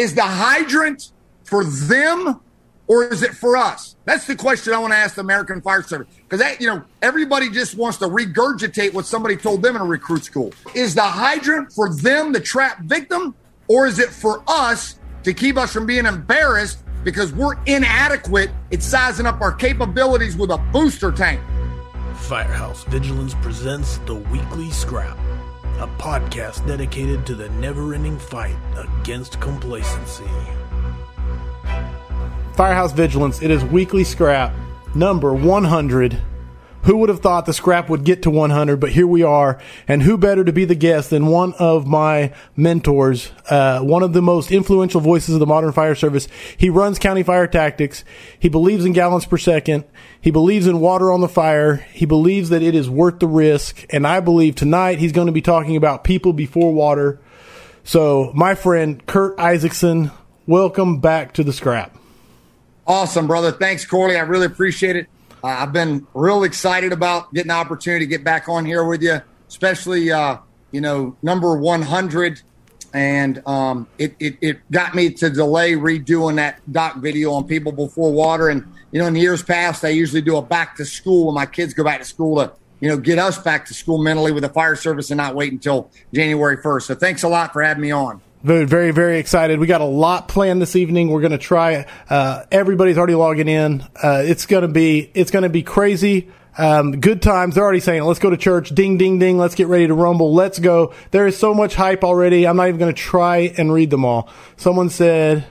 is the hydrant for them or is it for us? That's the question I want to ask the American Fire Service because that you know everybody just wants to regurgitate what somebody told them in a recruit school. Is the hydrant for them, the trap victim, or is it for us to keep us from being embarrassed because we're inadequate at sizing up our capabilities with a booster tank? Firehouse Vigilance presents the Weekly Scrap, a podcast dedicated to the never ending fight against complacency. Firehouse Vigilance, it is Weekly Scrap number 100. Who would have thought the scrap would get to 100? But here we are. And who better to be the guest than one of my mentors, uh, one of the most influential voices of the modern fire service. He runs county fire tactics. He believes in gallons per second. He believes in water on the fire. He believes that it is worth the risk. And I believe tonight he's going to be talking about people before water. So, my friend Curt Isakson, welcome back to the scrap. Awesome, brother. Thanks, Corley. I really appreciate it. Uh, I've been real excited about getting the opportunity to get back on here with you, especially, uh, you know, number 100. And um, it, it, it got me to delay redoing that doc video on people before water. And, you know, in the years past, I usually do a back to school when my kids go back to school to, you know, get us back to school mentally with the fire service and not wait until January 1st. So thanks a lot for having me on. Very, very, excited. We got a lot planned this evening. We're going to try. Uh, everybody's already logging in. Uh, it's going to be, it's going to be crazy. Um, good times. They're already saying, let's go to church. Ding, ding, ding. Let's get ready to rumble. Let's go. There is so much hype already. I'm not even going to try and read them all. Someone said,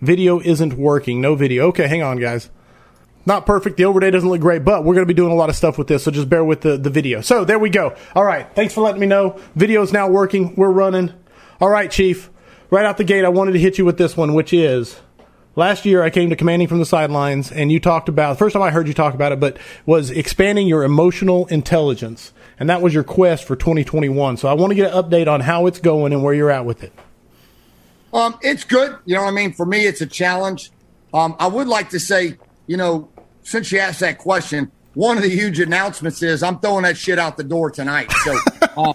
video isn't working. No video. Okay, hang on, guys. Not perfect. The overday doesn't look great, but we're going to be doing a lot of stuff with this, so just bear with the, the video. So there we go. All right. Thanks for letting me know. Video is now working. We're running. All right, Chief. Right out the gate, I wanted to hit you with this one, which is last year I came to commanding from the sidelines, and you talked about first time I heard you talk about it, but was expanding your emotional intelligence, and that was your quest for 2021. So I want to get an update on how it's going and where you're at with it. Um, it's good. You know what I mean? For me, it's a challenge. Um, I would like to say, you know, since you asked that question, one of the huge announcements is I'm throwing that shit out the door tonight. So. Um,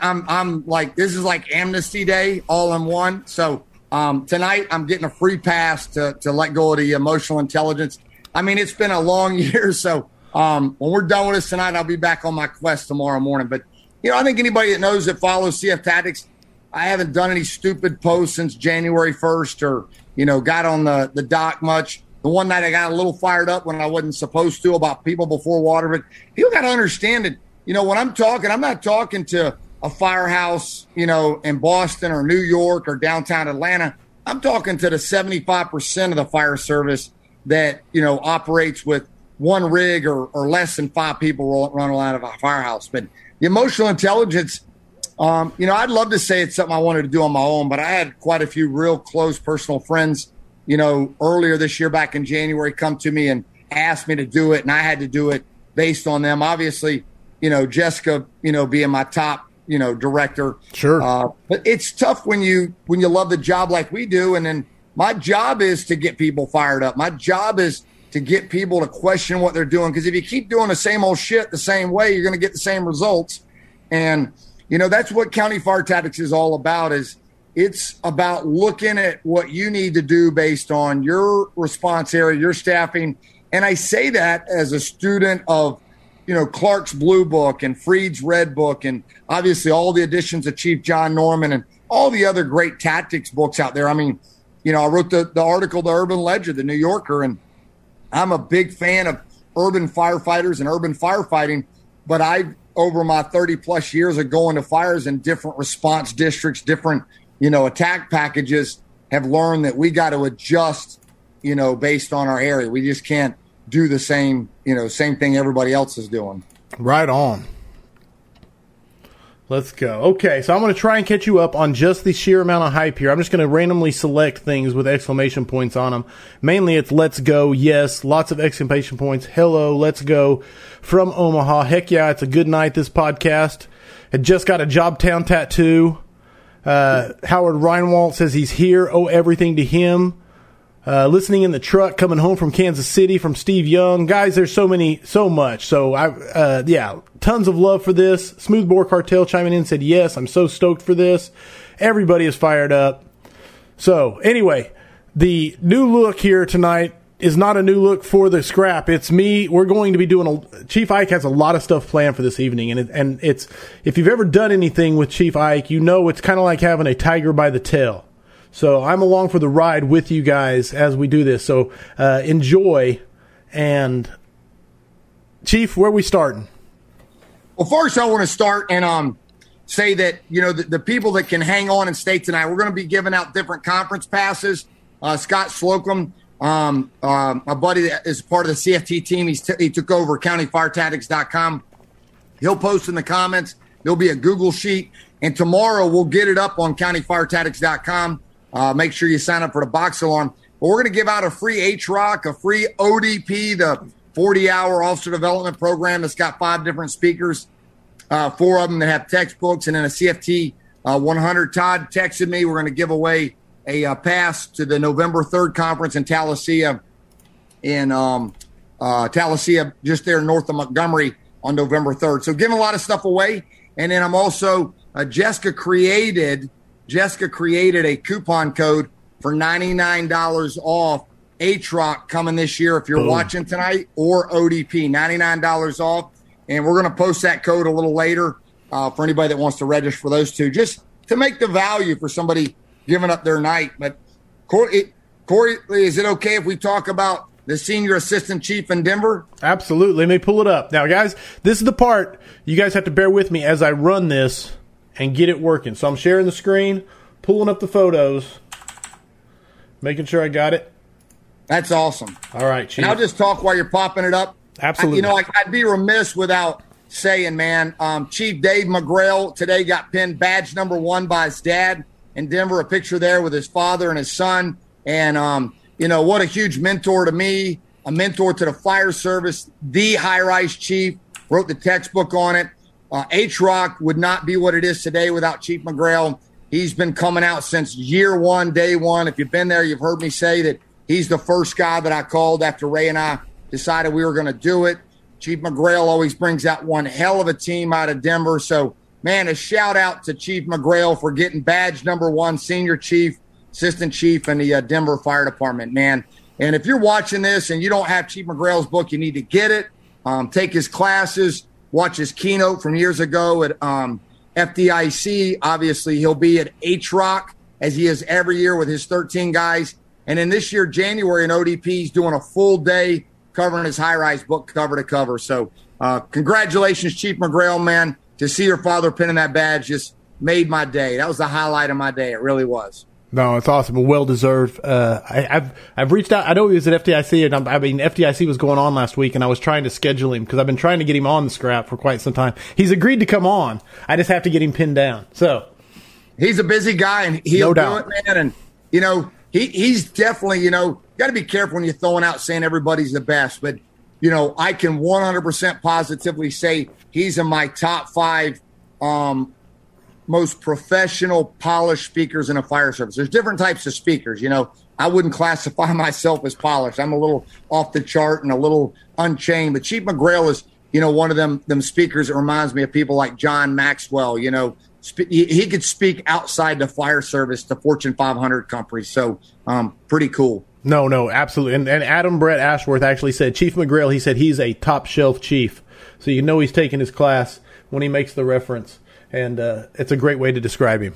I'm I'm like this is like amnesty day all in one. So um, tonight I'm getting a free pass to to let go of the emotional intelligence. I mean it's been a long year, so um, when we're done with this tonight, I'll be back on my quest tomorrow morning. But you know I think anybody that knows that follows CF Tactics, I haven't done any stupid posts since January 1st or you know got on the the dock much. The one night I got a little fired up when I wasn't supposed to about people before water, but people got to understand it. You know when I'm talking, I'm not talking to a firehouse, you know, in Boston or New York or downtown Atlanta. I'm talking to the 75% of the fire service that, you know, operates with one rig or, or less than five people running out of a firehouse. But the emotional intelligence, um, you know, I'd love to say it's something I wanted to do on my own, but I had quite a few real close personal friends, you know, earlier this year back in January come to me and asked me to do it, and I had to do it based on them. Obviously, you know, Jessica, you know, being my top you know director. Sure. Uh, but it's tough when you when you love the job like we do, and then my job is to get people fired up. My job is to get people to question what they're doing because if you keep doing the same old shit the same way, you're going to get the same results. And you know that's what county fire tactics is all about. Is it's about looking at what you need to do based on your response area, your staffing. And I say that as a student of you know Clark's Blue Book and Freed's Red Book, and obviously all the editions of Chief John Norman and all the other great tactics books out there. I mean, you know, I wrote the, the article, the Urban Ledger, the New Yorker, and I'm a big fan of urban firefighters and urban firefighting. But I, over my 30 plus years of going to fires in different response districts, different, you know, attack packages, have learned that we got to adjust, you know, based on our area. We just can't do the same, you know, same thing everybody else is doing. Right on. Let's go. Okay, so I'm going to try and catch you up on just the sheer amount of hype here. I'm just going to randomly select things with exclamation points on them. Mainly it's let's go, yes, lots of exclamation points. Hello, let's go from Omaha. Heck yeah, it's a good night, this podcast. Had just got a Jobtown tattoo. Uh, Howard Reinwald says he's here, owe everything to him. Uh, listening in the truck coming home from Kansas City from Steve Young. Guys, there's so many, so much. So I, uh, yeah, tons of love for this. Smoothbore Cartel chiming in said, yes, I'm so stoked for this. Everybody is fired up. So anyway, the new look here tonight is not a new look for the scrap. It's me. We're going to be doing a Chief Ike has a lot of stuff planned for this evening, and it, and it's if you've ever done anything with Chief Ike, you know it's kind of like having a tiger by the tail. So I'm along for the ride with you guys as we do this. So uh, enjoy. And Chief, where we starting? Well, first I want to start and um say that you know the, the people that can hang on and stay tonight. We're going to be giving out different conference passes. Uh, Scott Slocum um, um, my buddy that is part of the CFT team, t- he took over countyfiretactics.com. He'll post in the comments. There'll be a Google sheet. And tomorrow we'll get it up on countyfiretactics.com. Uh, make sure you sign up for the box alarm. But we're going to give out a free HROC, a free ODP, the 40 hour officer development program that's got five different speakers, uh, four of them that have textbooks, and then a CFT uh, 100. Todd texted me. We're going to give away a uh, pass to the November 3rd conference in Tallassee, in um, uh, Tallassee, just there north of Montgomery on November 3rd. So giving a lot of stuff away. And then I'm also, uh, Jessica created, Jessica created a coupon code for $99 off HROC coming this year if you're Boom. watching tonight or ODP, $99 off. And we're going to post that code a little later uh, for anybody that wants to register for those two, just to make the value for somebody giving up their night. But Corey, Corey, is it okay if we talk about the senior assistant chief in Denver? Absolutely. Let me pull it up. Now, guys, this is the part you guys have to bear with me as I run this and get it working. So I'm sharing the screen, pulling up the photos, making sure I got it. That's awesome. All right, Chief. And I'll just talk while you're popping it up. Absolutely. I, you know, I, would be remiss without saying, man, um, Chief Dave McGrail today got pinned badge number one by his dad in Denver, a picture there with his father and his son. And, um, you know, what a huge mentor to me, a mentor to the fire service, the high rise chief, wrote the textbook on it. Uh, HROC would not be what it is today without Chief McGrail. He's been coming out since year one, day one. If you've been there, you've heard me say that he's the first guy that I called after Ray and I decided we were going to do it. Chief McGrail always brings out one hell of a team out of Denver. So man, a shout out to Chief McGrail for getting badge number one, senior chief, assistant chief in the uh, Denver Fire Department, man. And if you're watching this and you don't have Chief McGrail's book, you need to get it. Um, take his classes, watch his keynote from years ago at um, FDIC. Obviously, he'll be at HROC as he is every year with his 13 guys. And then this year, January in ODP, he's doing a full day covering his high rise book cover to cover. So, uh, congratulations, Chief McGrail, man to see your father pinning that badge just made my day. That was the highlight of my day. It really was. No, it's awesome and well deserved. Uh, I, have I've reached out. I know he was at FDIC, and I'm, i mean FDIC was going on last week, and I was trying to schedule him because I've been trying to get him on the scrap for quite some time. He's agreed to come on. I just have to get him pinned down. So he's a busy guy, and he'll no do it, man. And you know he he's definitely you know got to be careful when you're throwing out saying everybody's the best, but you know I can 100% positively say he's in my top five um, most professional, polished speakers in a fire service. There's different types of speakers. You know, I wouldn't classify myself as polished. I'm a little off the chart and a little unchained. But Chief McGrail is, you know, one of them them speakers that reminds me of people like John Maxwell. You know, sp- he could speak outside the fire service to Fortune 500 companies. So, um, pretty cool. No, no, absolutely. And, and Adam Brett Ashworth actually said Chief McGrail. He said he's a top shelf chief, so you know he's taking his class when he makes the reference, and uh, it's a great way to describe him.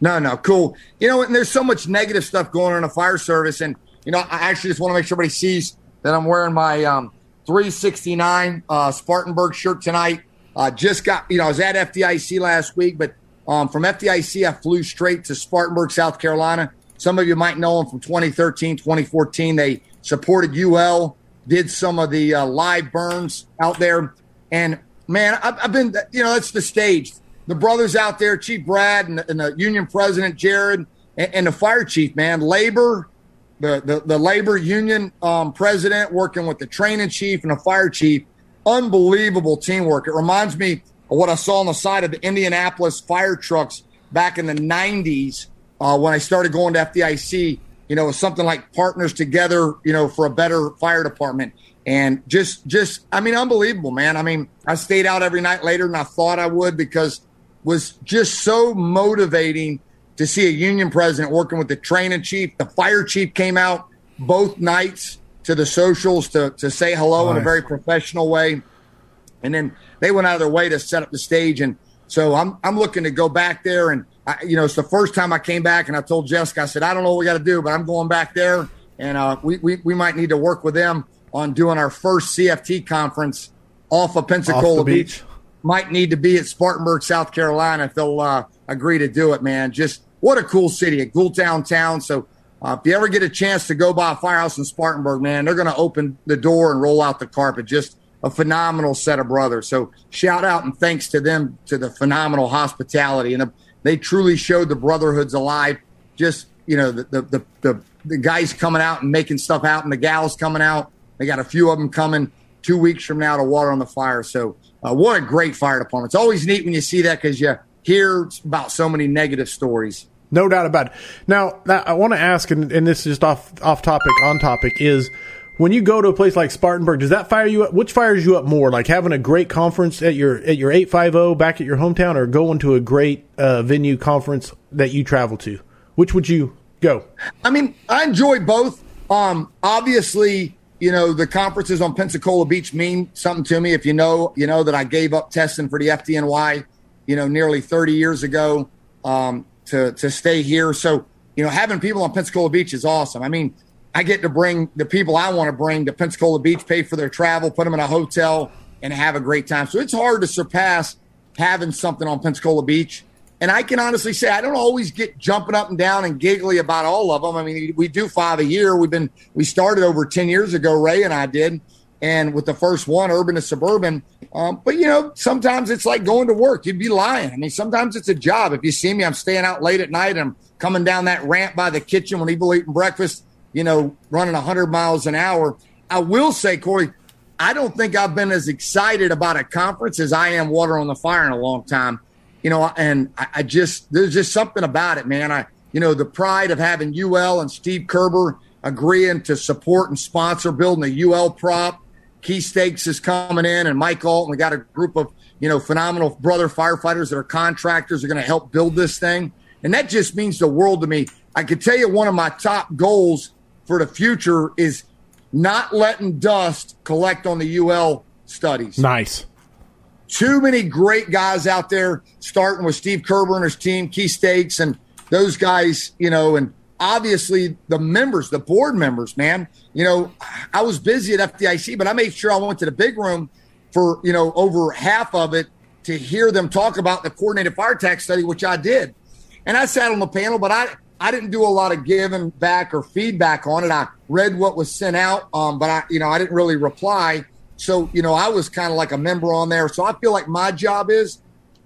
No, no, cool. You know, and there's so much negative stuff going on in the fire service, and you know, I actually just want to make sure everybody sees that I'm wearing my um, 369 uh, Spartanburg shirt tonight. Uh, just got, you know, I was at FDIC last week, but um, from FDIC, I flew straight to Spartanburg, South Carolina. Some of you might know them from 2013, 2014. They supported UL, did some of the uh, live burns out there. And man, I've, I've, been, you know, that's the stage. The brothers out there, Chief Brad and, and the union president, Jared, and, and, the fire chief, man, labor, the, the, the labor union um, president working with the training chief and the fire chief. Unbelievable teamwork. It reminds me of what I saw on the side of the Indianapolis fire trucks back in the 90s uh, when I started going to FDIC. You know, something like partners together, you know, for a better fire department and just just I mean unbelievable, man. I mean, I stayed out every night later than I thought I would because was just so motivating to see a union president working with the training chief. The fire chief came out both nights to the socials to, to say hello nice. in a very professional way. And then they went out of their way to set up the stage. And so I'm, I'm looking to go back there. And, I, you know, it's the first time I came back and I told Jessica, I said, I don't know what we got to do, but I'm going back there. And uh, we, we, we might need to work with them on doing our first CFT conference off of Pensacola off beach. beach. Might need to be at Spartanburg, South Carolina if they'll uh, agree to do it, man. Just what a cool city, a cool downtown. So uh, if you ever get a chance to go by a firehouse in Spartanburg, man, they're going to open the door and roll out the carpet. Just a phenomenal set of brothers. So shout out and thanks to them to the phenomenal hospitality and the, they truly showed the brotherhoods alive. Just you know the, the the, the the guys coming out and making stuff out and the gals coming out. They got a few of them coming two weeks from now to water on the fire. So uh, what a great fire department! It's always neat when you see that because you hear about so many negative stories. No doubt about it. Now, I want to ask, and, and this is just off off topic, on topic, is when you go to a place like Spartanburg, does that fire you up? Which fires you up more, like having a great conference at your at your eight five zero back at your hometown, or going to a great uh, venue conference that you travel to? Which would you go? I mean, I enjoy both. Um, obviously, you know the conferences on Pensacola Beach mean something to me. If you know, you know that I gave up testing for the FDNY, you know, nearly thirty years ago. Um, to to stay here. So you know, having people on Pensacola Beach is awesome. I mean, I get to bring the people I want to bring to Pensacola Beach, pay for their travel, put them in a hotel, and have a great time. So it's hard to surpass having something on Pensacola Beach. And I can honestly say I don't always get jumping up and down and giggly about all of them. I mean, we do five a year. We've been we started over ten years ago. Ray and I did, and with the first one, urban to suburban, um, but you know, sometimes it's like going to work. You'd be lying. I mean, sometimes it's a job. If you see me, I'm staying out late at night. I'm coming down that ramp by the kitchen when people eating breakfast. You know, running 100 miles an hour. I will say, Corey, I don't think I've been as excited about a conference as I am water on the fire in a long time. You know, and I, I just there's just something about it, man. I you know the pride of having UL and Steve Kerber agreeing to support and sponsor building a UL prop Keith Stakes is coming in, and Mike Alton. We got a group of you know phenomenal brother firefighters that are contractors are going to help build this thing, and that just means the world to me. I can tell you one of my top goals for the future is not letting dust collect on the UL studies. Nice. Too many great guys out there, starting with Steve Kerber and his team, Keith Stakes, and those guys, you know, and obviously the members, the board members, man. You know, I was busy at FDIC, but I made sure I went to the big room for, you know, over half of it to hear them talk about the coordinated fire tax study, which I did. And I sat on the panel, but I, I didn't do a lot of giving back or feedback on it. I read what was sent out, um, but I, you know, I didn't really reply. So, you know, I was kind of like a member on there. So I feel like my job is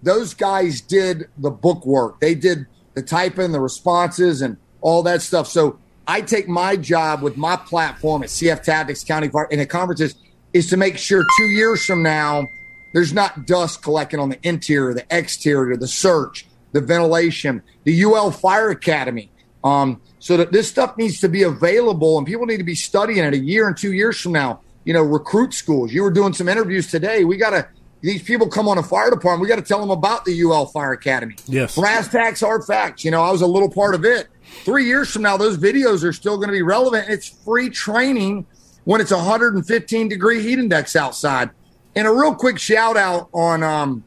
those guys did the book work. They did the typing, the responses, and all that stuff. So I take my job with my platform at CF Tactics County Fire and at conferences is to make sure two years from now there's not dust collecting on the interior, the exterior, the search, the ventilation, the UL Fire Academy. Um, so that this stuff needs to be available and people need to be studying it a year and two years from now. You know, recruit schools. You were doing some interviews today. We got to these people come on a fire department. We got to tell them about the UL Fire Academy. Yes. Brass tacks, hard facts. You know, I was a little part of it. Three years from now, those videos are still going to be relevant. It's free training when it's 115 degree heat index outside. And a real quick shout out on um,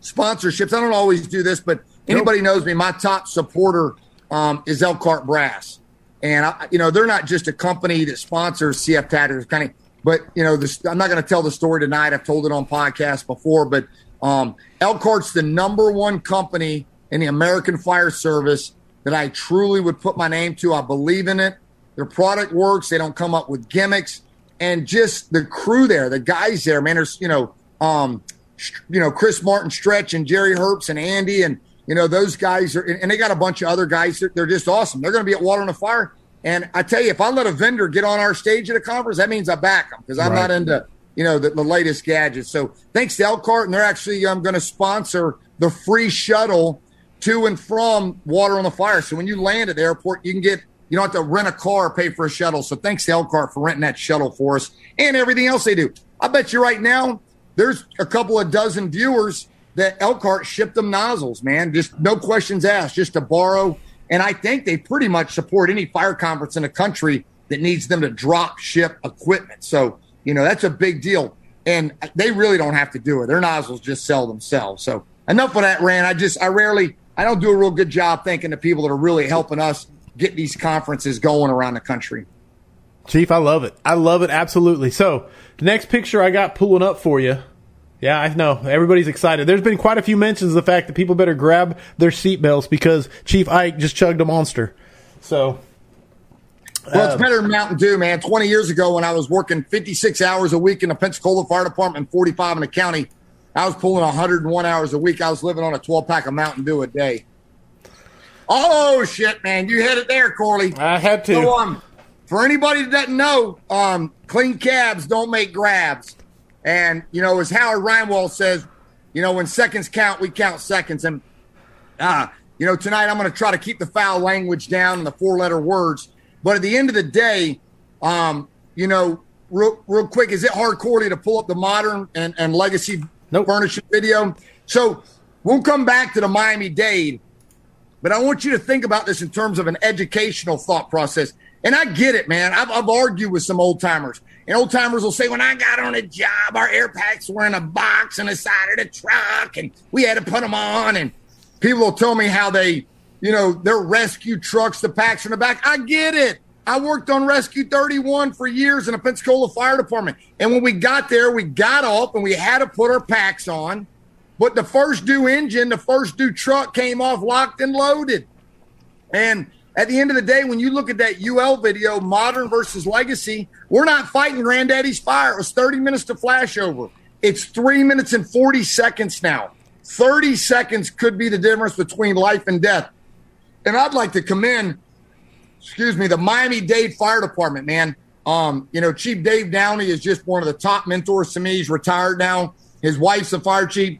sponsorships. I don't always do this, but anybody knows me. My top supporter um, is Elkhart Brass. And, I, you know, they're not just a company that sponsors CF Kind of but you know, this, I'm not going to tell the story tonight. I've told it on podcast before, but um, Elkhart's the number one company in the American Fire Service that I truly would put my name to. I believe in it. Their product works. They don't come up with gimmicks, and just the crew there, the guys there, man. There's you know, um, you know, Chris Martin, Stretch, and Jerry Herbst, and Andy, and you know those guys are, and they got a bunch of other guys. They're just awesome. They're going to be at Water on the Fire. And I tell you, if I let a vendor get on our stage at a conference, that means I back them because I'm right. not into you know the, the, latest gadgets. So thanks to Elkhart, and they're actually um, going to sponsor the free shuttle to and from Water on the Fire. So when you land at the airport, you can get you don't have to rent a car or pay for a shuttle. So thanks to Elkhart for renting that shuttle for us and everything else they do. I bet you right now there's a couple of dozen viewers that Elkhart shipped them nozzles, man. Just no questions asked, just to borrow. And I think they pretty much support any fire conference in the country that needs them to drop ship equipment. So, you know, that's a big deal. And they really don't have to do it. Their nozzles just sell themselves. So enough of that, Rand. I just, I rarely, I don't do a real good job thanking the people that are really helping us get these conferences going around the country. Chief, I love it. I love it absolutely. So the next picture I got pulling up for you. Yeah, I know. Everybody's excited. There's been quite a few mentions of the fact that people better grab their seatbelts because Chief Ike just chugged a monster. So well, it's better than Mountain Dew, man. 20 years ago, when I was working 56 hours a week in the Pensacola Fire Department, 45 in the county, I was pulling 101 hours a week. I was living on a 12 pack of Mountain Dew a day. Oh shit, man! You hit it there, Corley. I had to. So, um, for anybody that doesn't know, um, clean cabs don't make grabs, and you know, as Howard Reinwald says, you know, when seconds count, we count seconds, and uh, you know, tonight I'm going to try to keep the foul language down and the four-letter words. But at the end of the day, um, you know, real, real quick, is it hard, Corley, to pull up the modern and, and legacy nope. furniture video? So we'll come back to the Miami Dade but I want you to think about this in terms of an educational thought process. And I get it, man. I've, I've argued with some old timers. And old timers will say, when I got on a job, our air packs were in a box on the side of the truck and we had to put them on. And people will tell me how they, you know, their rescue trucks, the packs in the back. I get it. I worked on Rescue 31 for years in the Pensacola Fire Department. And when we got there, we got off and we had to put our packs on. But the first due engine, the first due truck came off locked and loaded. And at the end of the day, when you look at that UL video, modern versus legacy, we're not fighting Granddaddy's fire. It was 30 minutes to flashover. It's three minutes and 40 seconds now. 30 seconds could be the difference between life and death. And I'd like to commend, excuse me, the Miami Dade Fire Department, man. Um, you know, Chief Dave Downey is just one of the top mentors to me. He's retired now. His wife's a fire chief.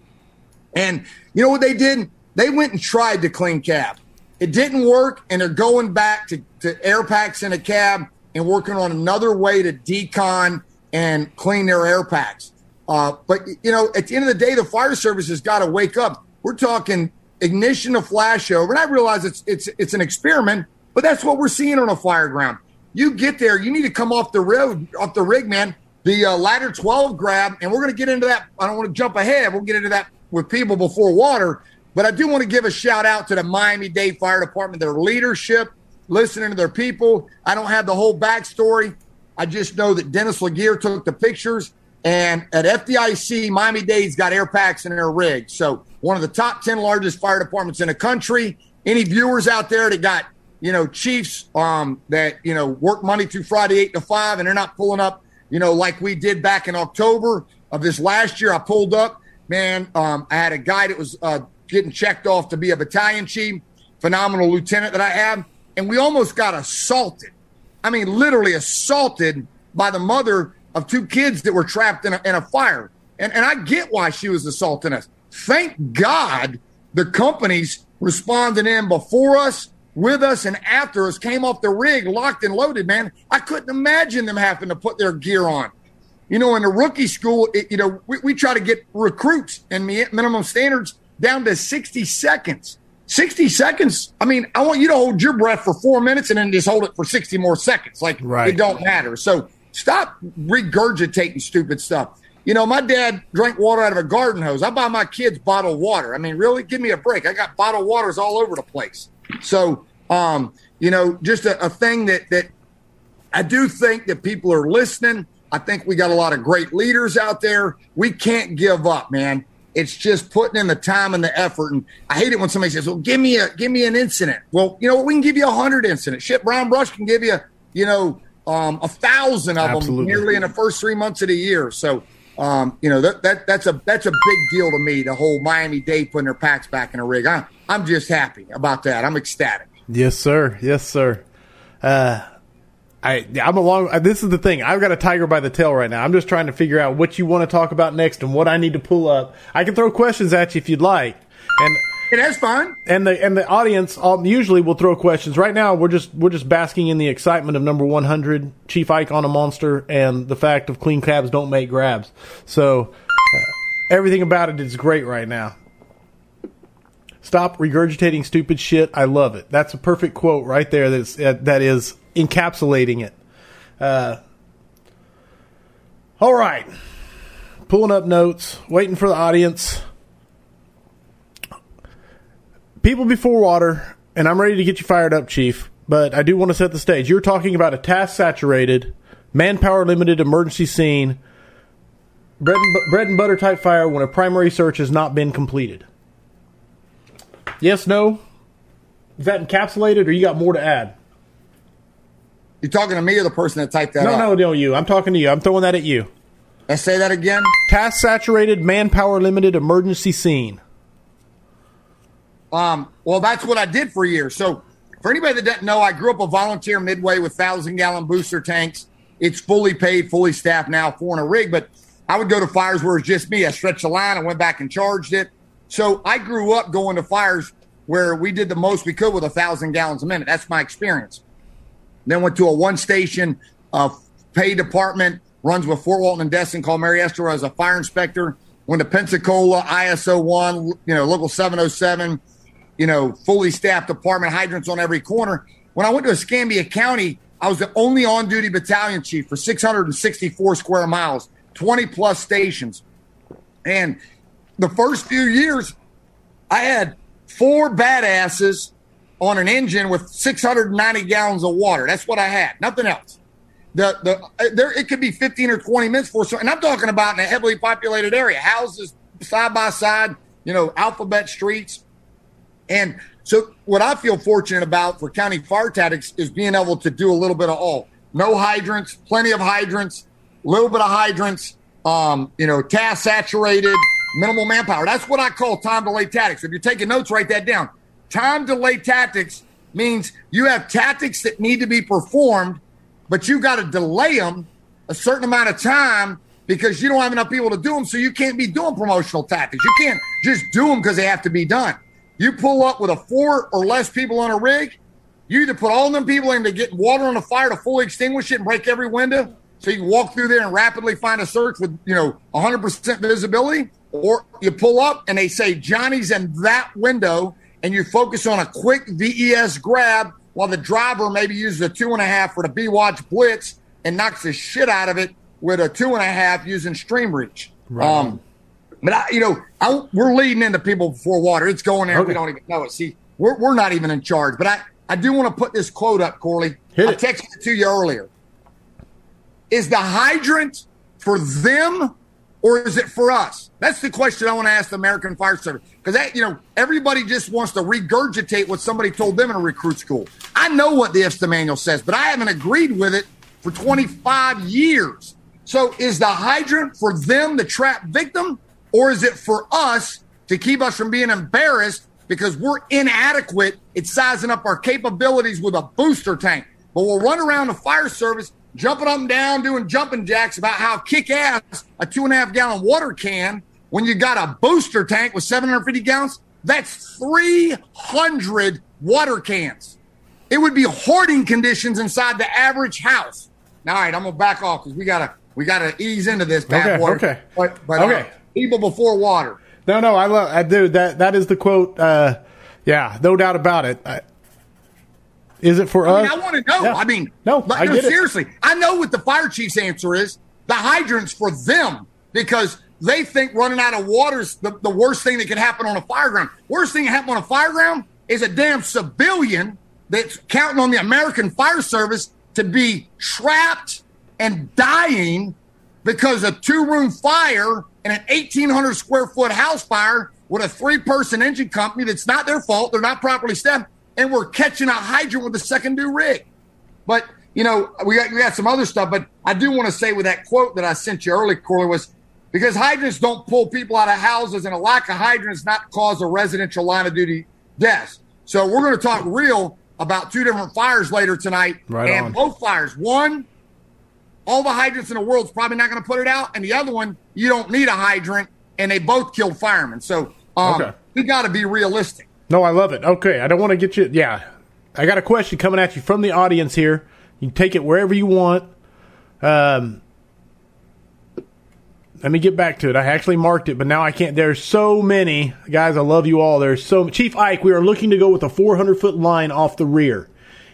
And you know what they did? They went and tried to clean cab. It didn't work, and they're going back to, to air packs in a cab and working on another way to decon and clean their air packs. Uh, but you know, at the end of the day, the fire service has got to wake up. We're talking ignition to flashover, and I realize it's it's it's an experiment, but that's what we're seeing on a fire ground. You get there, you need to come off the road, off the rig, man. The uh, ladder 12 grab, and we're going to get into that. I don't want to jump ahead. We'll get into that with people before water. But I do want to give a shout out to the Miami Dade Fire Department, their leadership, listening to their people. I don't have the whole backstory. I just know that Dennis Laguerre took the pictures. And at FDIC, Miami Dade's got air packs in their rig. So one of the top 10 largest fire departments in the country. Any viewers out there that got, you know, chiefs um, that, you know, work Monday through Friday, 8 to 5, and they're not pulling up, you know, like we did back in October of this last year. I pulled up man, um, I had a guy that was uh, getting checked off to be a battalion chief, phenomenal lieutenant that I have, and we almost got assaulted. I mean, literally assaulted by the mother of two kids that were trapped in a, in a fire. And, and I get why she was assaulting us. Thank God the companies responded in before us, with us, and after us came off the rig, locked and loaded, man. I couldn't imagine them having to put their gear on. You know, in the rookie school, it, you know, we, we try to get recruits and minimum standards down to 60 seconds. 60 seconds. I mean, I want you to hold your breath for four minutes and then just hold it for 60 more seconds. Like right. it don't matter. So stop regurgitating stupid stuff. You know, my dad drank water out of a garden hose. I buy my kids bottled water. I mean, really, give me a break. I got bottled waters all over the place. So, um, you know, just a, a thing that that I do think that people are listening I think we got a lot of great leaders out there. We can't give up, man. It's just putting in the time and the effort. And I hate it when somebody says, "Well, give me a give me an incident." Well, you know what? We can give you a hundred incidents. Shit, Brian Brush can give you, you know, um, a thousand of Absolutely. them nearly in the first three months of the year. So, um, you know, that, that that's a that's a big deal to me. The whole Miami Dade putting their packs back in a rig. I, I'm just happy about that. I'm ecstatic. Yes, sir. Yes, sir. Uh, I I'm along. Uh, this is the thing. I've got a tiger by the tail right now. I'm just trying to figure out what you want to talk about next and what I need to pull up. I can throw questions at you if you'd like, and it is fun. And the and the audience um, usually will throw questions. Right now, we're just we're just basking in the excitement of number 100, Chief Ike on a monster, and the fact of clean cabs don't make grabs. So uh, everything about it is great right now. Stop regurgitating stupid shit. I love it. That's a perfect quote right there. That's uh, that is encapsulating it. Uh, all right, pulling up notes, waiting for the audience. People before water, and I'm ready to get you fired up, Chief. But I do want to set the stage. You're talking about a task saturated, manpower limited emergency scene, bread and, bread and butter type fire when a primary search has not been completed. Yes, no? Is that encapsulated, or you got more to add? You talking to me or the person that typed that No, up? no, no, you. I'm talking to you. I'm throwing that at you. Let's say that again. Task saturated, manpower limited emergency scene. Um, well, that's what I did for years. So, for anybody that doesn't know, I grew up a volunteer midway with thousand gallon booster tanks. It's fully paid, fully staffed now, four in a rig. But I would go to fires where it's just me. I stretched the line, I went back and charged it. So I grew up going to fires where we did the most we could with a thousand gallons a minute. That's my experience. Then went to a one station uh, pay department, runs with Fort Walton and Destin called Mary Esther as a fire inspector. Went to Pensacola, ISO one, you know, local 707, you know, fully staffed department, hydrants on every corner. When I went to Escambia County, I was the only on duty battalion chief for 664 square miles, 20 plus stations. And the first few years, I had four badasses on an engine with 690 gallons of water. That's what I had, nothing else. The the there it could be 15 or 20 minutes for and I'm talking about in a heavily populated area, houses side by side, you know, alphabet streets. And so what I feel fortunate about for county fire tactics is being able to do a little bit of all. No hydrants, plenty of hydrants, a little bit of hydrants, um, you know, task saturated, minimal manpower. That's what I call time delay tactics. If you're taking notes, write that down. Time delay tactics means you have tactics that need to be performed, but you got to delay them a certain amount of time because you don't have enough people to do them. So you can't be doing promotional tactics. You can't just do them because they have to be done. You pull up with a four or less people on a rig. You either put all them people in to get water on the fire to fully extinguish it and break every window, so you can walk through there and rapidly find a search with you know 100% visibility, or you pull up and they say Johnny's in that window, and you focus on a quick VES grab while the driver maybe uses a two and a half for the B watch blitz and knocks the shit out of it with a two and a half using stream reach. Right. Um, but I, you know, I, we're leading into people before water. It's going there. Okay. We don't even know it. See, we're, we're not even in charge. But I, I do want to put this quote up, Corley. Hit I it. texted it to you earlier. Is the hydrant for them or is it for us? That's the question I want to ask the American Fire Service. Because that, you know, everybody just wants to regurgitate what somebody told them in a recruit school. I know what the IFSTA manual says, but I haven't agreed with it for 25 years. So is the hydrant for them, the trap victim, or is it for us to keep us from being embarrassed because we're inadequate at sizing up our capabilities with a booster tank? But we'll run around the fire service, jumping up and down, doing jumping jacks about how kick ass a two and a half gallon water can when you got a booster tank with 750 gallons. That's 300 water cans. It would be hoarding conditions inside the average house. Now, all right, I'm gonna back off because we gotta we gotta ease into this bad Okay, boy. okay. But, but Okay. uh, people before water. No, no, I love, I do that. That is the quote. Uh, yeah, no doubt about it. I, is it for I us? mean, I want to know. Yeah. I mean, No, like, I it. seriously. I know what the fire chief's answer is. The hydrant's for them because they think running out of water is the, the worst thing that could happen on a fire ground. Worst thing that happen on a fire ground is a damn civilian that's counting on the American Fire Service to be trapped and dying because a two room fire and an 1,800 square foot house fire with a three person engine company that's not their fault. They're not properly staffed. And we're catching a hydrant with a second due rig. But, you know, we got, we got some other stuff. But I do want to say with that quote that I sent you earlier, Corley, was because hydrants don't pull people out of houses and a lack of hydrants not cause a residential line of duty death. So we're going to talk real about two different fires later tonight. Right and on. both fires. One, all the hydrants in the world's probably not going to put it out, and the other one, you don't need a hydrant, and they both killed firemen. So um, Okay. we got to be realistic. No, I love it. Okay, I don't want to get you. Yeah, I got a question coming at you from the audience here. You can take it wherever you want. Um, Let me get back to it. I actually marked it, but now I can't. There's so many guys. I love you all. There's so Chief Ike. We are looking to go with a 400 foot line off the rear.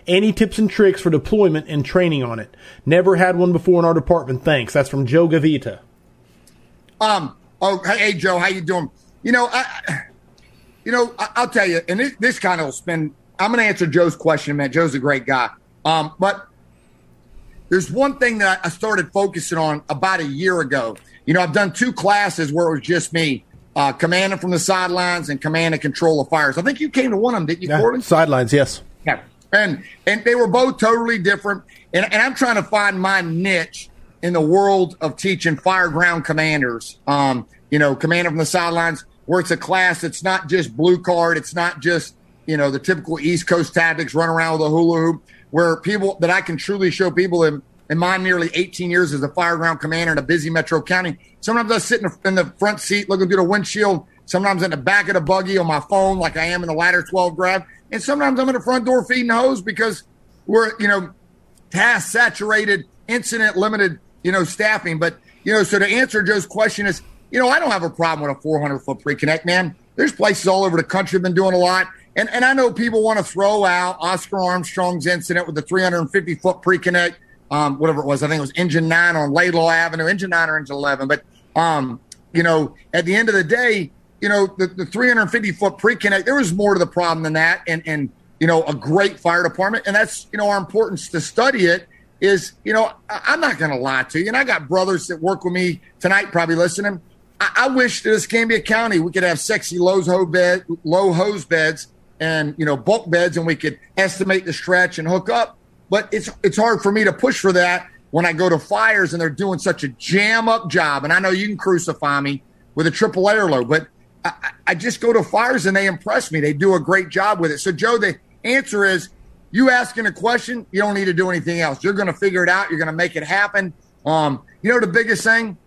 Any tips and tricks for deployment and training on it? Never had one before in our department. Thanks. That's from Joe Gavita. Um. Oh, hey Joe, how you doing? You know, I, you know, I, will tell you, and this, this kind of will spin. I'm going to answer Joe's question, man. Joe's a great guy. Um, but there's one thing that I started focusing on about a year ago. You know, I've done two classes where it was just me, uh, commanding from the sidelines and command and control of fires. I think you came to one of them, didn't you, yeah, Sidelines, yes. Yeah. And and they were both totally different. And, and I'm trying to find my niche in the world of teaching fire ground commanders. Um, you know, commander from the sidelines, where it's a class that's not just blue card, it's not just you know the typical East Coast tactics, run around with a hula hoop. Where people that I can truly show people in in my nearly 18 years as a fire ground commander in a busy metro county. Sometimes I sit in the, in the front seat looking through the windshield. Sometimes in the back of the buggy on my phone, like I am in the ladder 12 grab. And sometimes I'm in the front door feeding hose because we're, you know, task saturated, incident limited, you know, staffing. But, you know, so to answer Joe's question is, you know, I don't have a problem with a 400 foot pre connect, man. There's places all over the country have been doing a lot. And, and I know people want to throw out Oscar Armstrong's incident with the 350 foot pre connect, um, whatever it was. I think it was engine nine on Laidlaw Avenue, engine nine or engine 11. But, um, you know, at the end of the day, you know, the, the 350 foot pre connect, there was more to the problem than that. And, and, you know, a great fire department. And that's, you know, our importance to study it is, you know, I, am not going to lie to you. And I got brothers that work with me tonight, probably listening. I, I wish that Escambia County, we could have sexy low hose, bed, low hose beds and, you know, bulk beds and we could estimate the stretch and hook up. But it's, it's hard for me to push for that when I go to fires and they're doing such a jam up job. And I know you can crucify me with a triple air load, but I, I, just go to fires and they impress me. They do a great job with it. So, Joe, the answer is you asking a question, you don't need to do anything else. You're going to figure it out. You're going to make it happen. Um, you know, the biggest thing,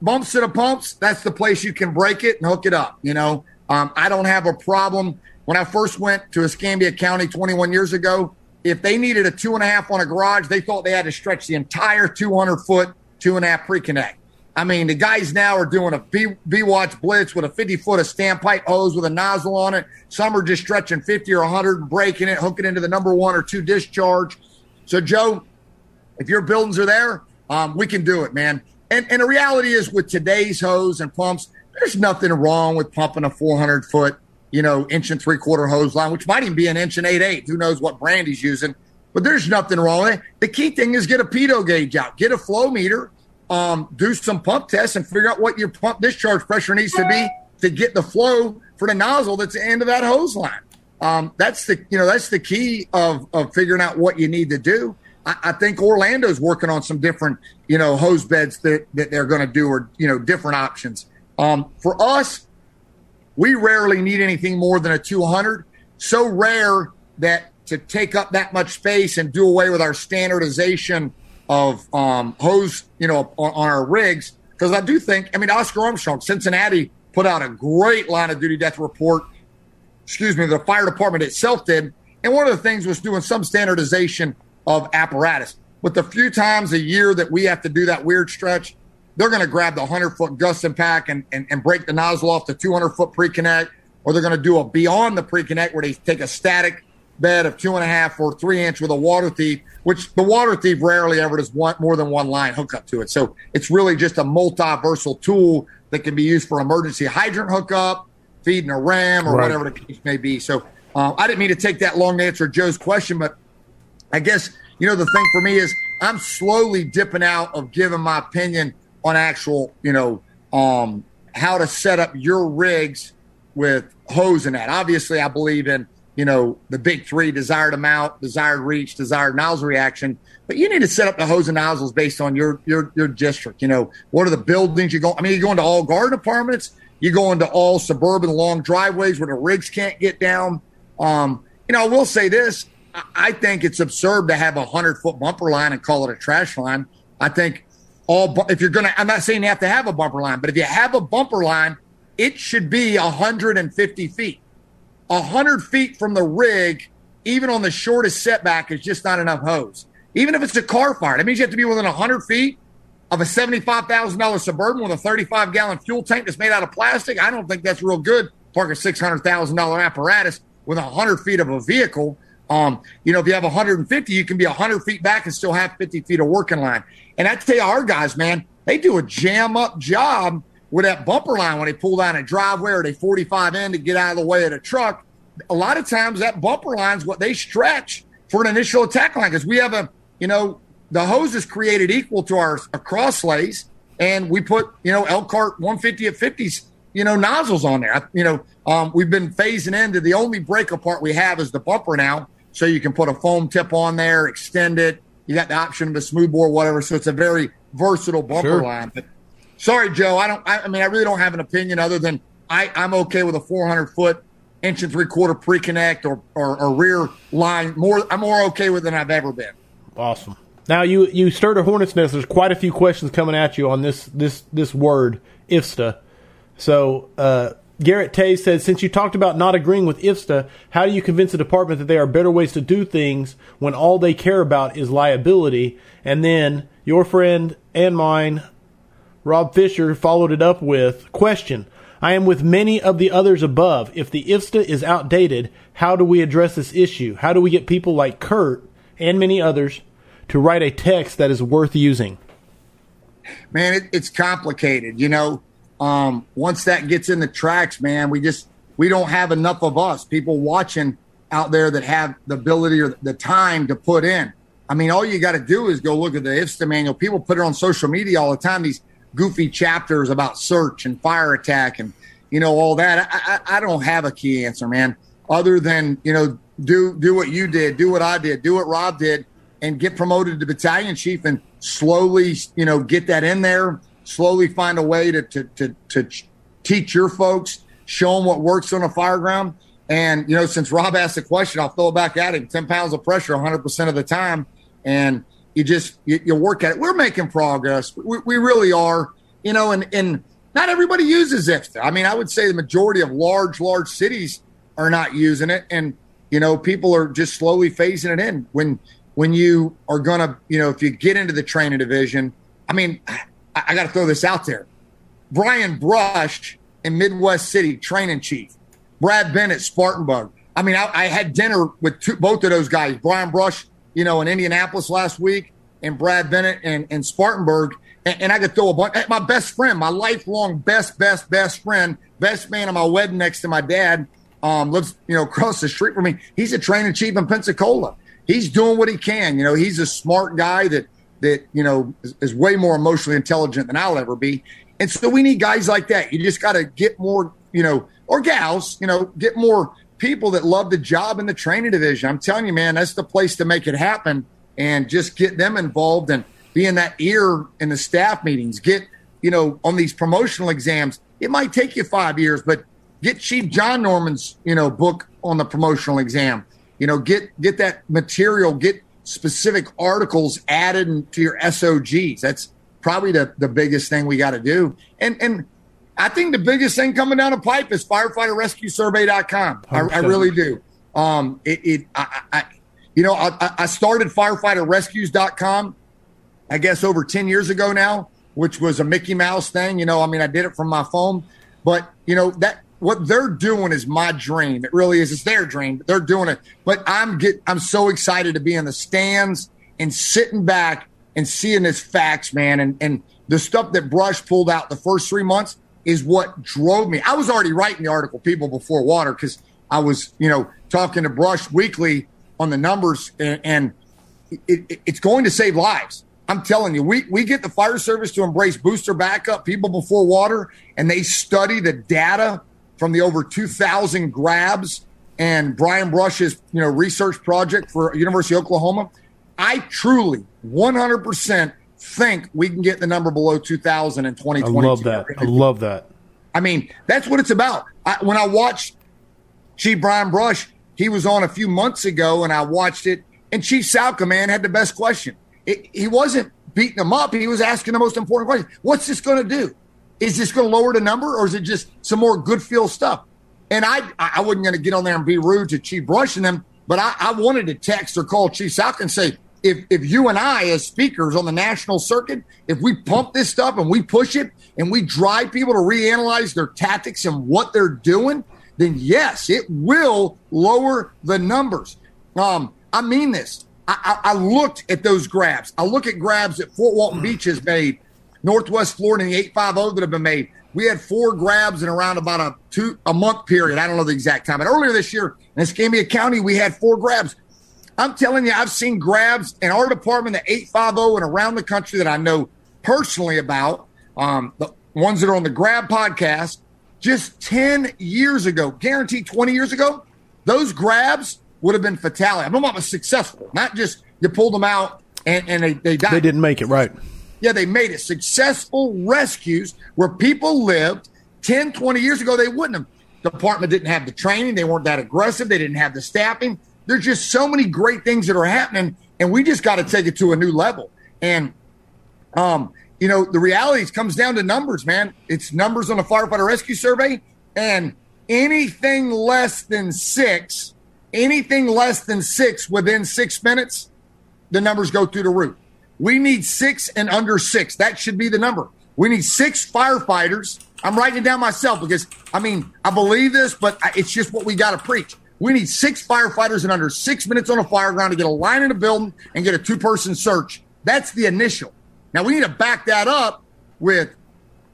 bumps to the pumps, that's the place you can break it and hook it up. You know, um, I don't have a problem. When I first went to Escambia County 21 years ago, if they needed a two and a half on a garage, they thought they had to stretch the entire 200 foot two and a half pre connect. I mean, the guys now are doing a B, watch blitz with a 50 foot of standpipe hose with a nozzle on it. Some are just stretching 50 or 100 and breaking it, hooking into the number one or two discharge. So, Joe, if your buildings are there, um, we can do it, man. And, and the reality is, with today's hose and pumps, there's nothing wrong with pumping a 400 foot, you know, inch and three quarter hose line, which might even be an inch and eight eight. Who knows what brand he's using? But there's nothing wrong with it. The key thing is get a pitot gauge out, get a flow meter, um, do some pump tests and figure out what your pump discharge pressure needs to be to get the flow for the nozzle that's the end of that hose line. Um, that's the you know that's the key of of figuring out what you need to do. I, I think Orlando's working on some different you know hose beds that that they're going to do or you know different options. Um, for us, we rarely need anything more than a 200. So rare that to take up that much space and do away with our standardization of um, hose, you know, on, on our rigs. Because I do think, I mean, Oscar Armstrong, Cincinnati put out a great line of duty death report. Excuse me, the fire department itself did. And one of the things was doing some standardization of apparatus. But the few times a year that we have to do that weird stretch, they're going to grab the 100 foot Houston pack and, and, and break the nozzle off the 200 foot pre connect, or they're going to do a beyond the pre connect where they take a static bed of two and a half or three inch with a water thief, which the water thief rarely ever does one, more than one line hookup to it. So it's really just a multi-versal tool that can be used for emergency hydrant hookup, feeding a ram, or right. whatever the case may be. So uh, I didn't mean to take that long to answer Joe's question, but I guess you know the thing for me is I'm slowly dipping out of giving my opinion on actual, you know, um, how to set up your rigs with hose and that. Obviously, I believe in you know, the big three desired amount, desired reach, desired nozzle reaction. But you need to set up the hose and nozzles based on your your your district. You know, what are the buildings you go? I mean, you go into all garden apartments, you go into all suburban long driveways where the rigs can't get down. Um, you know, I will say this. I think it's absurd to have a hundred foot bumper line and call it a trash line. I think all if you're gonna, I'm not saying you have to have a bumper line, but if you have a bumper line, it should be 150 feet. 100 feet from the rig, even on the shortest setback, is just not enough hose. Even if it's a car fire, that means you have to be within 100 feet. of a $75,000 Suburban with a 35 gallon fuel tank that's made out of plastic. I don't think that's real good. Park a $600,000 apparatus with 100 feet of a vehicle. Um, you know, if you have 150, you can be 100 feet back and still have 50 feet of working line. And I tell you, our guys, man, they do a jam up job with that bumper line when they pull down a driveway or they 45 in to get out of the way of the truck. A lot of times that bumper line is what they stretch for an initial attack line because we have a, you know, the hose is created equal to our, our cross lays, and we put you know Elkhart 150 at 50s you know nozzles on there. You know um, we've been phasing into the only break apart we have is the bumper now, so you can put a foam tip on there, extend it. You got the option of a smooth bore, whatever. So it's a very versatile bumper sure. line. But sorry, Joe, I don't. I, I mean, I really don't have an opinion other than I, I'm okay with a 400 foot inch and three quarter pre connect or, or, or rear line. More, I'm more okay with than I've ever been. Awesome. Now you you stirred a hornet's nest. There's quite a few questions coming at you on this this this word IFSTA. So uh, Garrett Tay said, since you talked about not agreeing with IFSTA, how do you convince the department that there are better ways to do things when all they care about is liability? And then your friend and mine, Rob Fisher, followed it up with question. I am with many of the others above. If the IFSTA is outdated, how do we address this issue? How do we get people like Curt and many others to write a text that is worth using? Man, it, it's complicated. You know, um, once that gets in the tracks, man, we just we don't have enough of us people watching out there that have the ability or the time to put in. I mean, all you got to do is go look at the IFSTA manual. People put it on social media all the time. These goofy chapters about search and fire attack and you know all that. I, I, I don't have a key answer, man. Other than you know, do do what you did, do what I did, do what Rob did, and get promoted to battalion chief and slowly, you know, get that in there, slowly find a way to, to, to, to teach your folks, show them what works on a fire ground. And, you know, since Rob asked the question, I'll throw it back at him 10 pounds of pressure 100% of the time. And you just, you, you work at it. We're making progress. We, we really are, you know, and, and not everybody uses IFSTA. I mean, I would say the majority of large, large cities are not using it. And, you know, people are just slowly phasing it in. When when you are going to, you know, if you get into the training division, I mean, I, I got to throw this out there. Brian Brush in Midwest City, training chief. Brad Bennett, Spartanburg. I mean, I, I had dinner with two, both of those guys, Brian Brush, you know, in Indianapolis last week, and Brad Bennett in, in Spartanburg. And, and I could throw a bunch. My best friend, my lifelong best, best, best friend, best man at my wedding next to my dad, um, lives, you know, across the street from me. He's a training chief in Pensacola he's doing what he can. You know, he's a smart guy that that you know is, is way more emotionally intelligent than I'll ever be. And so we need guys like that. You just got to get more, you know, or gals, you know, get more people that love the job in the training division. I'm telling you, man, that's the place to make it happen and just get them involved and be in that ear in the staff meetings. Get, you know, on these promotional exams. It might take you five years, but get Chief John Norman's, you know, book on the promotional exam. You know, get get that material, get specific articles added to your SOGs. That's probably the, the biggest thing we got to do. And and I think the biggest thing coming down the pipe is firefighterrescuesurvey.com. I, I really do. Um, it, it I, I, you know, I, I started firefighterrescues.com, I guess over 10 years ago now, which was a Mickey Mouse thing. You know, I mean, I did it from my phone, but you know, that what they're doing is my dream. It really is. It's their dream. They're doing it. But I'm get I'm so excited to be in the stands and sitting back and seeing this facts, man. And and the stuff that Brush pulled out the first three months is what drove me. I was already writing the article, people before water, because I was, you know, talking to Brush weekly on the numbers, and, and it, it, it's going to save lives. I'm telling you, we, we get the fire service to embrace booster backup, people before water, and they study the data from the over 2,000 grabs and Brian Brush's you know research project for University of Oklahoma, I truly 100% think we can get the number below 2,000 in 2020. I love that. I love that. I mean, that's what it's about. I, when I watched Chief Brian Brush, he was on a few months ago, and I watched it. And Chief Salka, man, had the best question. It, he wasn't beating him up; he was asking the most important question: What's this going to do? Is this going to lower the number or is it just some more good feel stuff? And I, I wasn't going to get on there and be rude to Chief Brush and them, but I, I wanted to text or call Chief South and say, if if you and I, as speakers on the national circuit, if we pump this stuff and we push it and we drive people to reanalyze their tactics and what they're doing, then yes, it will lower the numbers. Um, I mean this. I, I, I looked at those grabs. I look at grabs that Fort Walton Beach has made, Northwest Florida the 850 that have been made. We had four grabs in around about a two a month period. I don't know the exact time. But earlier this year in Escambia County, we had four grabs. I'm telling you, I've seen grabs in our department, the 850 and around the country that I know personally about, um, the ones that are on the Grab podcast, just 10 years ago, guaranteed 20 years ago, those grabs would have been fatality. I'm talking about successful, not just you pulled them out and, and they, they died. They didn't make it, right. Yeah, they made it. Successful rescues where people lived 10, 20 years ago, they wouldn't have. The department didn't have the training. They weren't that aggressive. They didn't have the staffing. There's just so many great things that are happening, and we just got to take it to a new level. And, um, you know, the reality comes down to numbers, man. It's numbers on a firefighter rescue survey, and anything less than six, anything less than six within six minutes, the numbers go through the roof. We need six and under six. That should be the number. We need six firefighters. I'm writing it down myself because, I mean, I believe this, but it's just what we got to preach. We need six firefighters in under six minutes on a fire ground to get a line in a building and get a two person search. That's the initial. Now we need to back that up with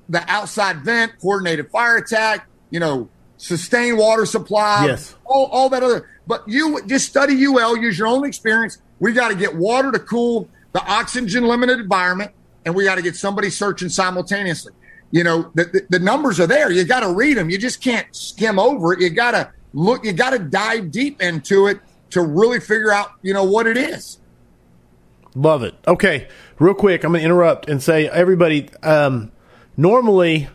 the outside vent, coordinated fire attack, you know, sustained water supply, yes. all, all that other. But you just study UL, use your own experience. We got to get water to cool the oxygen limited environment, and we got to get somebody searching simultaneously. You know, the, the, the numbers are there. You got to read them. You just can't skim over it. You got to look, you got to dive deep into it to really figure out, you know, what it is. Love it. Okay, real quick, I'm going to interrupt and say, everybody, um, normally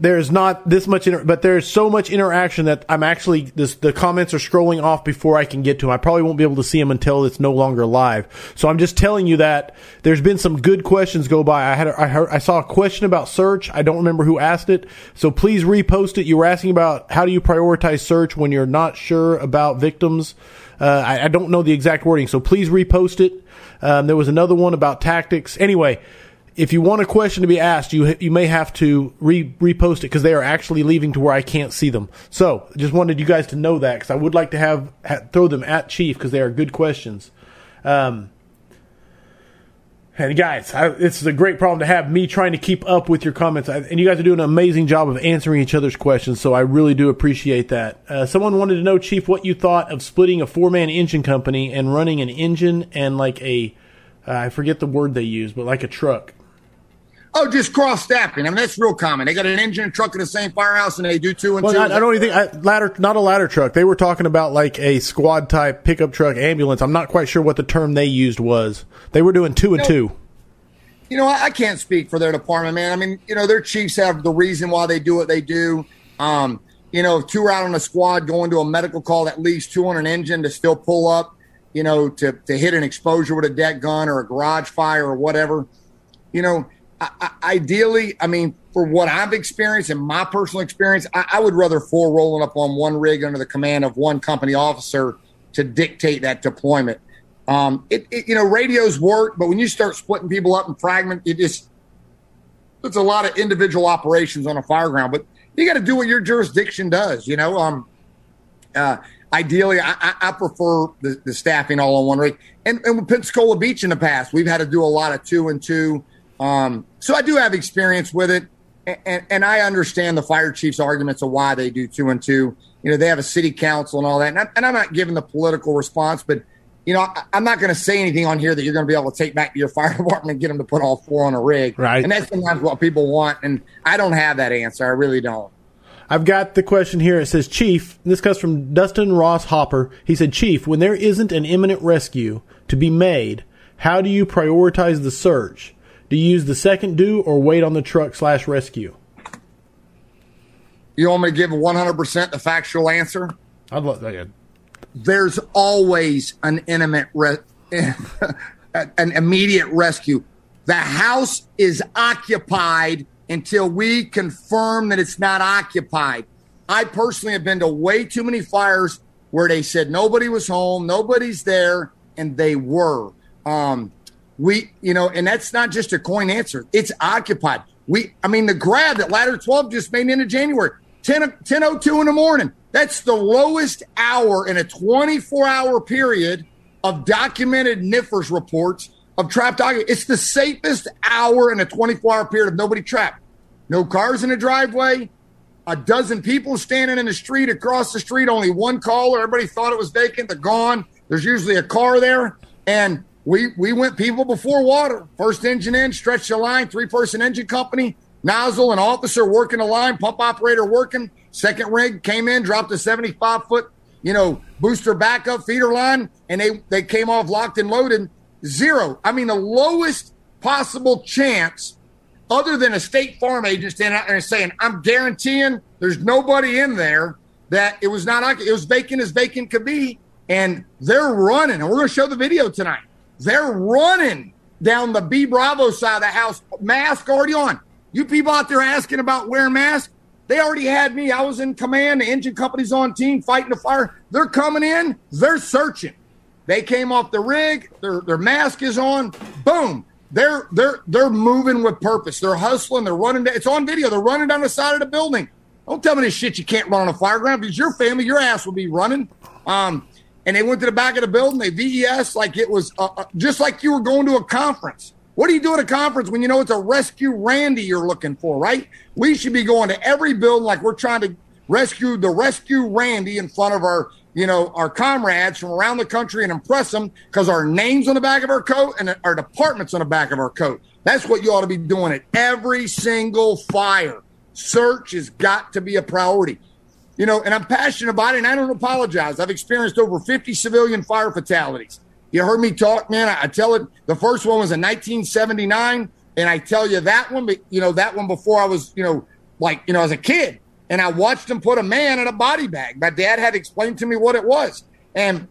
there's not this much, inter- but there's so much interaction that I'm actually this, the comments are scrolling off before I can get to them. I probably won't be able to see them until it's no longer live. So I'm just telling you that there's been some good questions go by. I had a, I, heard, I saw a question about search. I don't remember who asked it, so please repost it. You were asking about how do you prioritize search when you're not sure about victims. Uh, I, I, don't know the exact wording, so please repost it. Um, there was another one about tactics. Anyway if you want a question to be asked, you you may have to re- repost it because they are actually leaving to where I can't see them. So, just wanted you guys to know that because I would like to have, have, throw them at Chief because they are good questions. Um, and guys, I, this is a great problem to have. Me trying to keep up with your comments, I, and you guys are doing an amazing job of answering each other's questions. So I really do appreciate that. Uh, someone wanted to know, Chief, what you thought of splitting a four man engine company and running an engine and like a uh, I forget the word they use, but like a truck. Oh, just cross staffing. I mean, that's real common. They got an engine and truck in the same firehouse, and they do two and well, two. I, I don't even think I, ladder, not a ladder truck. They were talking about like a squad type pickup truck ambulance. I'm not quite sure what the term they used was. They were doing two and you know, two. You know, I can't speak for their department, man. I mean, you know, their chiefs have the reason why they do what they do. Um, you know, two are out on a squad going to a medical call that leaves two on an engine to still pull up, you know, to, to hit an exposure with a deck gun or a garage fire or whatever. You know, I, ideally, I mean, for what I've experienced and my personal experience, I, I, would rather four rolling up on one rig under the command of one company officer to dictate that deployment. Um, it, it, you know, radios work, but when you start splitting people up in fragment, it just it's a lot of individual operations on a fire ground. But you got to do what your jurisdiction does. You know, um, uh, ideally, I, I prefer the, the, staffing all on one rig. And, and with Pensacola Beach in the past, we've had to do a lot of two and two. Um, so I do have experience with it, and, and, I understand the fire chief's arguments of why they do two and two. You know, they have a city council and all that, and, I, am not giving the political response, but you know, I, am not going to say anything on here that you're going to be able to take back to your fire department and get them to put all four on a rig. Right. And that's sometimes what people want, and I don't have that answer. I really don't. I've got the question here. It says, Chief, this comes from Dustin Ross Hopper. He said, Chief, when there isn't an imminent rescue to be made, how do you prioritize the search? Do you use the second due or wait on the truck slash rescue? You want me to give 100% the factual answer? I'd love that. There's always an intimate, re- an immediate rescue. The house is occupied until we confirm that it's not occupied. I personally have been to way too many fires where they said nobody was home, nobody's there, and they were. Um, we, you know, and that's not just a coin answer. It's occupied. We, I mean, the grab that ladder 12 just made into January, 10, 1002 in the morning. That's the lowest hour in a 24 hour period of documented NFIRS reports of trapped document. It's the safest hour in a 24 hour period of nobody trapped. No cars in the driveway, a dozen people standing in the street across the street, only one caller. Everybody thought it was vacant. They're gone. There's usually a car there. And we we went people before water. First engine in, stretched the line, three person engine company, nozzle, and officer working the line, pump operator working. Second rig came in, dropped a 75 foot, you know, booster backup feeder line, and they they came off locked and loaded. Zero. I mean, the lowest possible chance other than a state farm agent standing out there and saying, I'm guaranteeing there's nobody in there that it was not, it was vacant as vacant could be. And they're running, and we're going to show the video tonight. They're running down the B Bravo side of the house, mask already on. You people out there asking about wearing masks, they already had me. I was in command. The engine company's on team fighting the fire. They're coming in, they're searching. They came off the rig, their, their mask is on, boom, they're they're they're moving with purpose. They're hustling. They're running. It's on video. They're running down the side of the building. Don't tell me this shit you can't run on a fire ground because your family, your ass will be running. Um, and they went to the back of the building. They VES like it was uh, uh, just like you were going to a conference. What do you do at a conference when you know it's a rescue Randy you're looking for, right? We should be going to every building like we're trying to rescue the rescue Randy in front of our you know, our comrades from around the country and impress them because our name's on the back of our coat and our department's on the back of our coat. That's what you ought to be doing at every single fire. Search has got to be a priority. You know, and I'm passionate about it and I don't apologize. I've experienced over 50 civilian fire fatalities. You heard me talk, man. I, I tell it. The first one was in 1979. And I tell you that one, but you know, that one before I was, you know, like, you know, as a kid and I watched them put a man in a body bag. My dad had explained to me what it was. And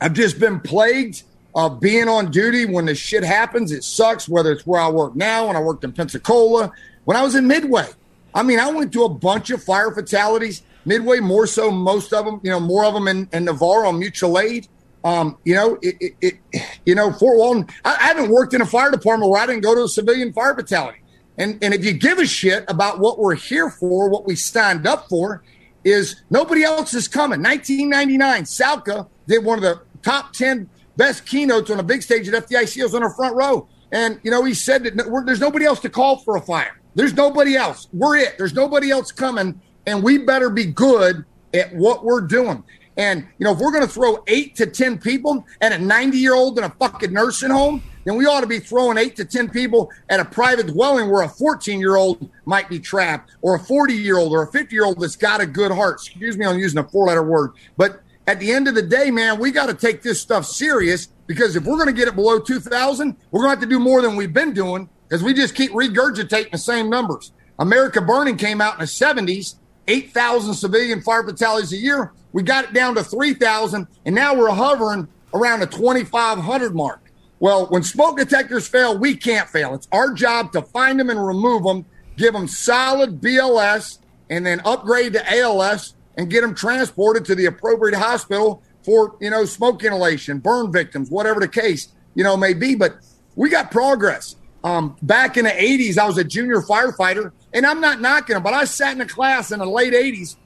I've just been plagued of being on duty when this shit happens. It sucks, whether it's where I work now, when I worked in Pensacola, when I was in Midway. I mean, I went to a bunch of fire fatalities. Midway, more so, most of them, you know, more of them in, in Navarre mutual aid. Um, you know, it, it, it, you know, Fort Walton. I, I haven't worked in a fire department where I didn't go to a civilian fire battalion. And, and if you give a shit about what we're here for, what we signed up for, is nobody else is coming. 1999, Salka did one of the top 10 best keynotes on a big stage at FDIC. Was on our front row. And, you know, he said that there's nobody else to call for a fire. There's nobody else. We're it. There's nobody else coming. And we better be good at what we're doing. And, you know, if we're going to throw eight to 10 people and a 90 year old in a fucking nursing home, then we ought to be throwing eight to 10 people at a private dwelling where a 14 year old might be trapped, or a 40 year old, or a 50 year old that's got a good heart. Excuse me on using a four letter word. But at the end of the day, man, we got to take this stuff serious because if we're going to get it below 2,000, we're going to have to do more than we've been doing because we just keep regurgitating the same numbers. America Burning came out in the 70s, 8,000 civilian fire fatalities a year. We got it down to 3,000, and now we're hovering around the 2,500 mark. Well, when smoke detectors fail, we can't fail. It's our job to find them and remove them, give them solid BLS, and then upgrade to ALS and get them transported to the appropriate hospital for, you know, smoke inhalation, burn victims, whatever the case, you know, may be. But we got progress. Um, back in the 80s, I was a junior firefighter, and I'm not knocking them, but I sat in a class in the late 80s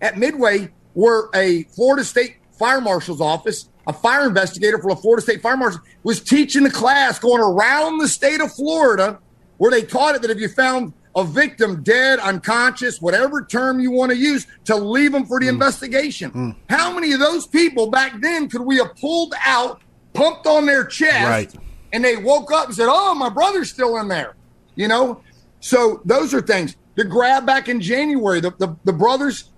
at Midway where a Florida State Fire Marshal's office a fire investigator for the Florida State Fire Marshal, was teaching a class going around the state of Florida where they taught it that if you found a victim dead, unconscious, whatever term you want to use, to leave them for the mm. investigation. Mm. How many of those people back then could we have pulled out, pumped on their chest, right. and they woke up and said, Oh, my brother's still in there? You know? So those are things. The grab back in January, the, the, the brothers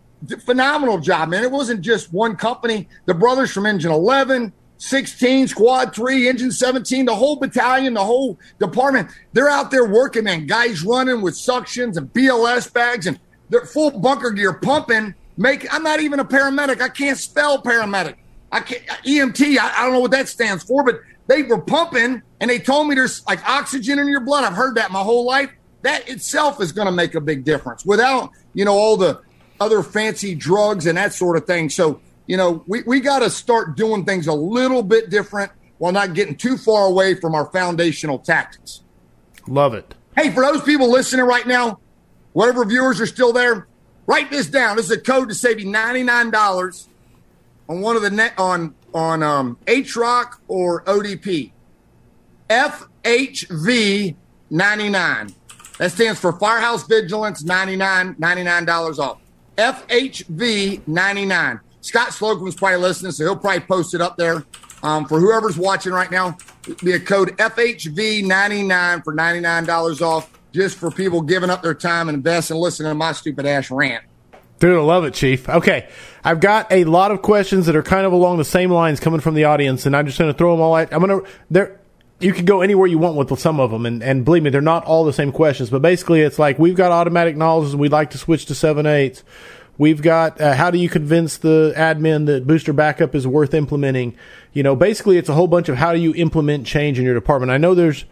phenomenal job, man. It wasn't just one company. The brothers from Engine 11, 16, Squad 3, Engine 17, the whole battalion, the whole department, they're out there working, man. Guys running with suctions and BLS bags and they're full bunker gear pumping. Make I'm not even a paramedic. I can't spell paramedic. I can't EMT. I, I don't know what that stands for, but they were pumping and they told me there's like oxygen in your blood. I've heard that my whole life. That itself is going to make a big difference without, you know, all the other fancy drugs and that sort of thing. So, you know, we, we got to start doing things a little bit different. while not getting too far away from our foundational tactics. Love it. Hey, for those people listening right now, whatever viewers are still there, write this down. This is a code to save you ninety nine dollars on one of the net on on um, HROC or ODP. FHV ninety nine. That stands for Firehouse Vigilance 99 $99 off. FHV 99. Scott Slocum was probably listening, so he'll probably post it up there. Um, for whoever's watching right now, be a code FHV99 for $99 off just for people giving up their time and invest and listening to my stupid ass rant. Dude, I love it, Chief. Okay, I've got a lot of questions that are kind of along the same lines coming from the audience, and I'm just going to throw them all at. I'm going to there. You can go anywhere you want with some of them, and, and believe me, they're not all the same questions. But basically, it's like we've got automatic nozzles, and we'd like to switch to seven eighths. We've got uh, how do you convince the admin that booster backup is worth implementing? You know, basically, it's a whole bunch of how do you implement change in your department. I know there's,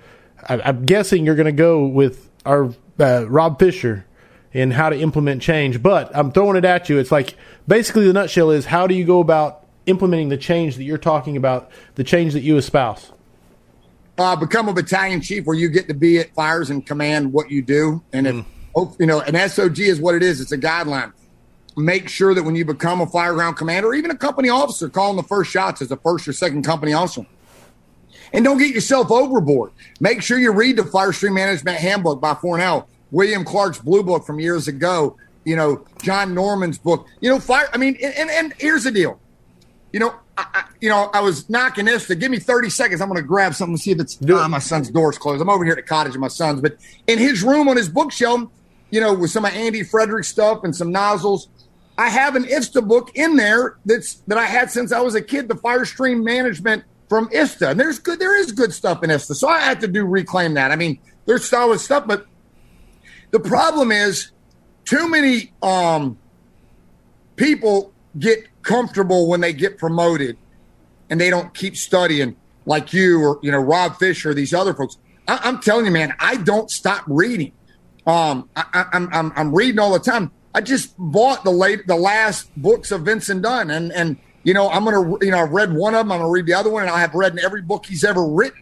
I, I'm guessing you're going to go with our uh, Rob Fisher in how to implement change, but I'm throwing it at you. It's like basically the nutshell is how do you go about implementing the change that you're talking about, the change that you espouse? Uh, become a battalion chief where you get to be at fires and command what you do. And if, mm. you know, an SOG is what it is, it's a guideline. Make sure that when you become a fireground commander or even a company officer calling the first shots as a first or second company officer, and don't get yourself overboard. Make sure you read the Fire Stream Management Handbook by Fornell William Clark's Blue Book from years ago, you know, John Norman's book. You know, fire. I mean, and, and here's the deal. You know, I, I, you know, I was knocking this to give me 30 seconds. I'm going to grab something to see if it's. Do ah, my son's door's closed. I'm over here at the cottage of my son's, but in his room on his bookshelf, you know, with some of Andy Fredericks stuff and some nozzles, I have an IFSTA book in there that's that I had since I was a kid. The Fire Stream Management from IFSTA, and there's good. There is good stuff in IFSTA, so I had to do reclaim that. I mean, there's solid stuff, but the problem is too many um, people get comfortable when they get promoted and they don't keep studying like you or you know Rob Fisher, or these other folks. I, am telling you, man, I don't stop reading. Um, I, am I'm, I'm I'm reading all the time. I just bought the late the last books of Vincent Dunn, and and you know I'm gonna you know I've read one of them. I'm gonna read the other one, and I have read every book he's ever written.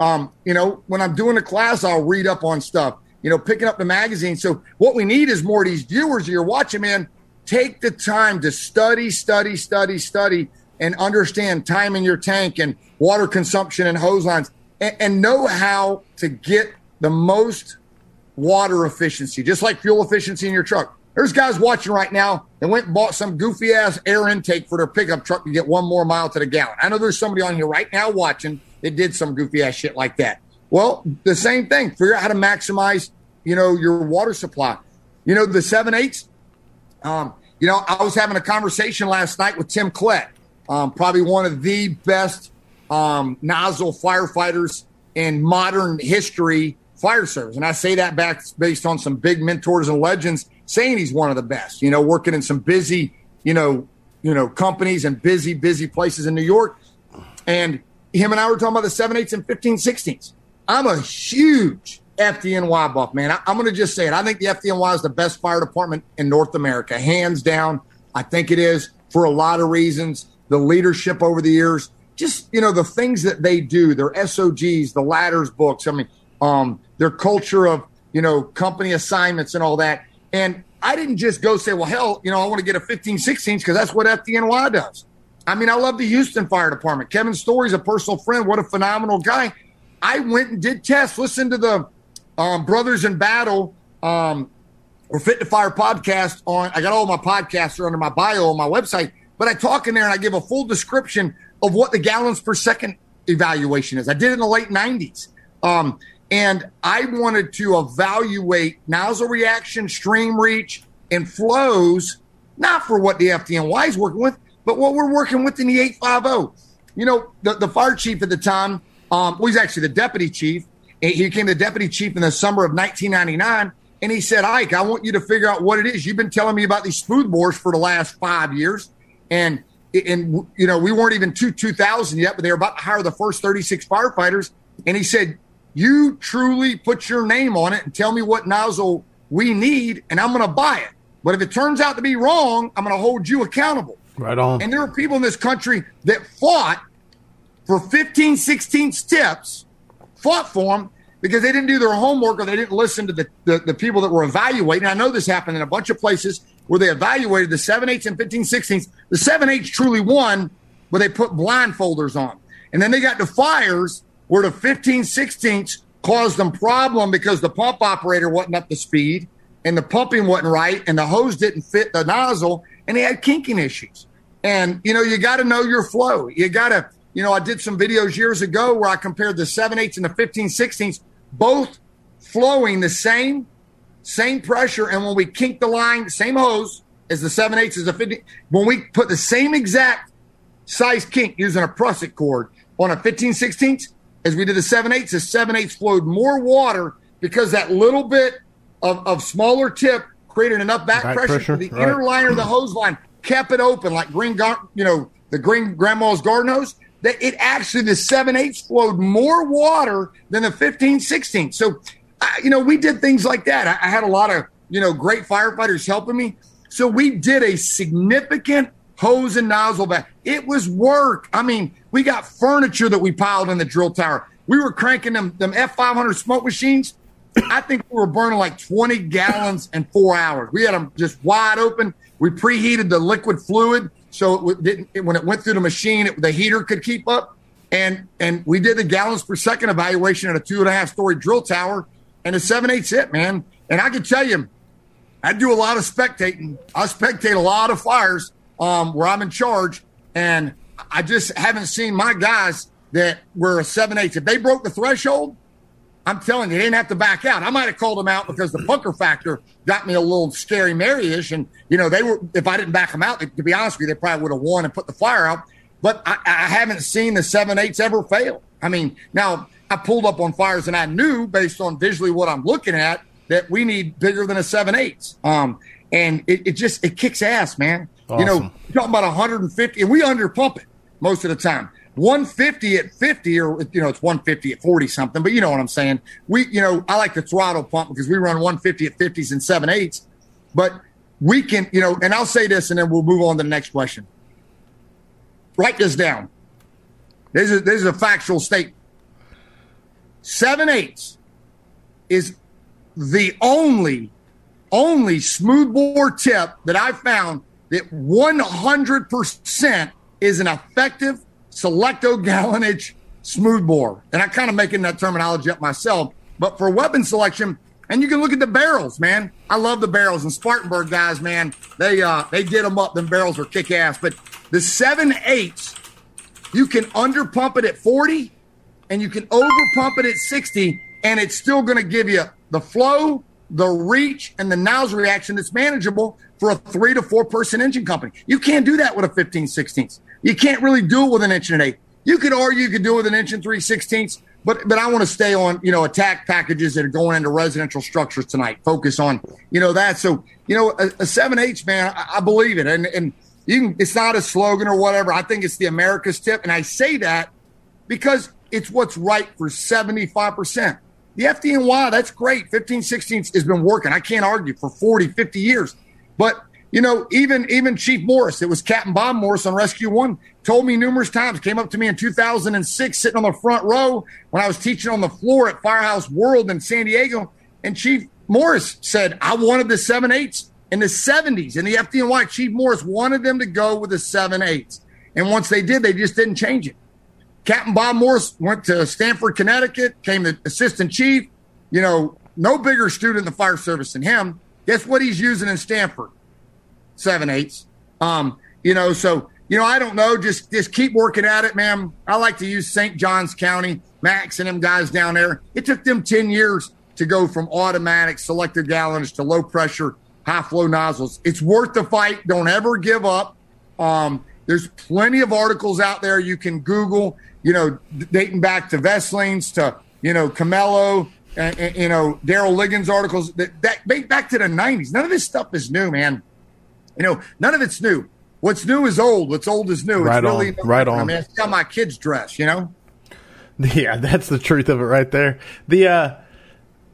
Um, you know, when I'm doing a class, I'll read up on stuff you know, picking up the magazine. So what we need is more of these viewers you're watching, man. Take the time to study, study, study, study, and understand time in your tank and water consumption and hose lines, and, and know how to get the most water efficiency, just like fuel efficiency in your truck. There's guys watching right now that went and bought some goofy ass air intake for their pickup truck to get one more mile to the gallon. I know there's somebody on here right now watching that did some goofy ass shit like that. Well, the same thing. Figure out how to maximize, you know, your water supply. You know, the seven eights. Um, you know, I was having a conversation last night with Tim Klett, um, probably one of the best um, nozzle firefighters in modern history fire service. And I say that back based on some big mentors and legends saying he's one of the best, you know, working in some busy, you know, you know, companies and busy, busy places in New York. And him and I were talking about the seven eights and 15 16s. I'm a huge FDNY buff, man. I, am going to just say it. I think the FDNY is the best fire department in North America, hands down. I think it is for a lot of reasons. The leadership over the years, just you know, the things that they do, their SOGs, the ladders books. I mean, um, their culture of you know company assignments and all that. And I didn't just go say, well, hell, you know, I want to get a 15, 16 because that's what FDNY does. I mean, I love the Houston Fire Department. Kevin Story's a personal friend. What a phenomenal guy. I went and did tests. Listen to the um, Brothers in Battle um, or Fit to Fire podcast on. I got all my podcasts are under my bio on my website, but I talk in there and I give a full description of what the gallons per second evaluation is. I did it in the late 90s. Um, and I wanted to evaluate nozzle reaction, stream reach, and flows, not for what the FDNY is working with, but what we're working with in the 850. You know, the, the fire chief at the time um, well, he's actually the deputy chief. He became the deputy chief in the summer of 1999. And he said, Ike, I want you to figure out what it is. You've been telling me about these smooth bores for the last five years. And, and you know, we weren't even to 2000 yet, but they were about to hire the first 36 firefighters. And he said, You truly put your name on it and tell me what nozzle we need, and I'm going to buy it. But if it turns out to be wrong, I'm going to hold you accountable. Right on. And there are people in this country that fought for 15 16 tips, fought for them because they didn't do their homework or they didn't listen to the, the, the people that were evaluating. I know this happened in a bunch of places where they evaluated the 7 8s and 15 16s. The 7 8s truly won, but they put blindfolders on. And then they got to fires where the 15 16s caused them problem because the pump operator wasn't up to speed and the pumping wasn't right and the hose didn't fit the nozzle and they had kinking issues. And, you know, you got to know your flow. You got to, you know, I did some videos years ago where I compared the 7 8s and the 15 16s, both flowing the same, same pressure. And when we kink the line, same hose as the 7 8s as the 15, when we put the same exact size kink using a prusik cord on a 15 16th as we did the 7 8s, the 7 8s flowed more water because that little bit of, of smaller tip created enough back, back pressure, pressure, for the right. inner liner of the hose line, kept it open like green, gar- you know, the green grandma's garden hose. That it actually the 7 8s flowed more water than the 15 16. So, you know, we did things like that. I, I had a lot of, you know, great firefighters helping me. So we did a significant hose and nozzle back. It was work. I mean, we got furniture that we piled in the drill tower. We were cranking them them F500 smoke machines. I think we were burning like 20 gallons in four hours. We had them just wide open. We preheated the liquid fluid so it didn't when it went through the machine, it, the heater could keep up. And and we did the gallons per second evaluation at a two and a half story drill tower, and a seven eight hit, man. And I can tell you, I do a lot of spectating. I spectate a lot of fires um, where I'm in charge, and I just haven't seen my guys that were a seven eight. If they broke the threshold, I'm telling you, they didn't have to back out. I might have called them out because the bunker factor got me a little scary Mary-ish. And, you know, they were, if I didn't back them out, to be honest with you, they probably would have won and put the fire out. But I, I haven't seen the seven eights ever fail. I mean, now I pulled up on fires and I knew based on visually what I'm looking at that we need bigger than a seven eights. Um, and it, it just, it kicks ass, man. Awesome. You know, talking about 150 and we under pump it most of the time. 150 at 50 or you know it's 150 at 40 something but you know what i'm saying. We you know i like the throttle pump because we run 150 at 50s and 7 8s but we can you know and i'll say this and then we'll move on to the next question. Write this down. This is this is a factual statement. 7 8s is the only only smoothbore tip that i found that 100% is an effective selecto gallonage smoothbore. And I kind of making that terminology up myself. But for weapon selection, and you can look at the barrels, man. I love the barrels and Spartanburg guys, man. They uh they get them up. Them barrels are kick ass. But the seven eights, you can under pump it at 40 and you can over pump it at 60, and it's still gonna give you the flow, the reach, and the nozzle reaction that's manageable for a three to four person engine company. You can't do that with a 15 16th. You can't really do it with an inch and an eighth. You could argue you could do it with an inch and three sixteenths, but but I want to stay on you know attack packages that are going into residential structures tonight. Focus on you know that. So you know a, a seven H man, I, I, believe it, and and you can. It's not a slogan or whatever. I think it's the America's tip, and I say that because it's what's right for seventy five percent. The FDNY, that's great. 15, 16 has been working. I can't argue for 40, 50 years. But you know, even even Chief Morris, it was Captain Bob Morris on Rescue One, told me numerous times. Came up to me in 2006, sitting on the front row when I was teaching on the floor at Firehouse World in San Diego, and Chief Morris said, "I wanted the seven eights in the 70s in the FDNY. Chief Morris wanted them to go with the seven eights, and once they did, they just didn't change it. Captain Bob Morris went to Stamford, Connecticut, came the assistant chief. You know, no bigger student in the fire service than him. Guess what he's using in Stamford? Seven eighths. Um, you know, so you know, I don't know. Just just keep working at it, man. I like to use St. Johns County, Max and them guys down there. It took them ten years to go from automatic selector gallons to low pressure, high flow nozzles. It's worth the fight. Don't ever give up. Um, there's plenty of articles out there you can Google. You know, dating back to Veslings to you know Comella. And, and, you know Daryl Liggins articles that, that back to the 90s. None of this stuff is new, man. You know, none of it's new. What's new is old. What's old is new. Right it's really on. right on. I mean, that's how my kids dress. You know. Yeah, that's the truth of it right there. The uh,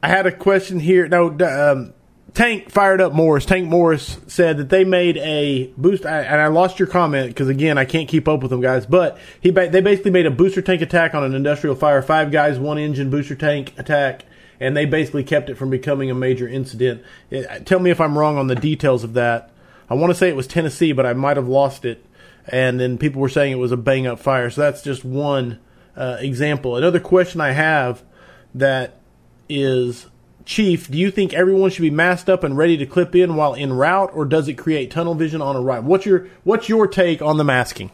I had a question here. No, um, Tank fired up Morris. Tank Morris said that they made a boost, I, and I lost your comment because again I can't keep up with them guys. But he they basically made a booster tank attack on an industrial fire, five guys, one engine booster tank attack, and they basically kept it from becoming a major incident. It, tell me if I'm wrong on the details of that. I want to say it was Tennessee, but I might have lost it. And then people were saying it was a bang up fire. So that's just one uh, example. Another question I have that is Chief, do you think everyone should be masked up and ready to clip in while en route, or does it create tunnel vision on arrival? What's your What's your take on the masking?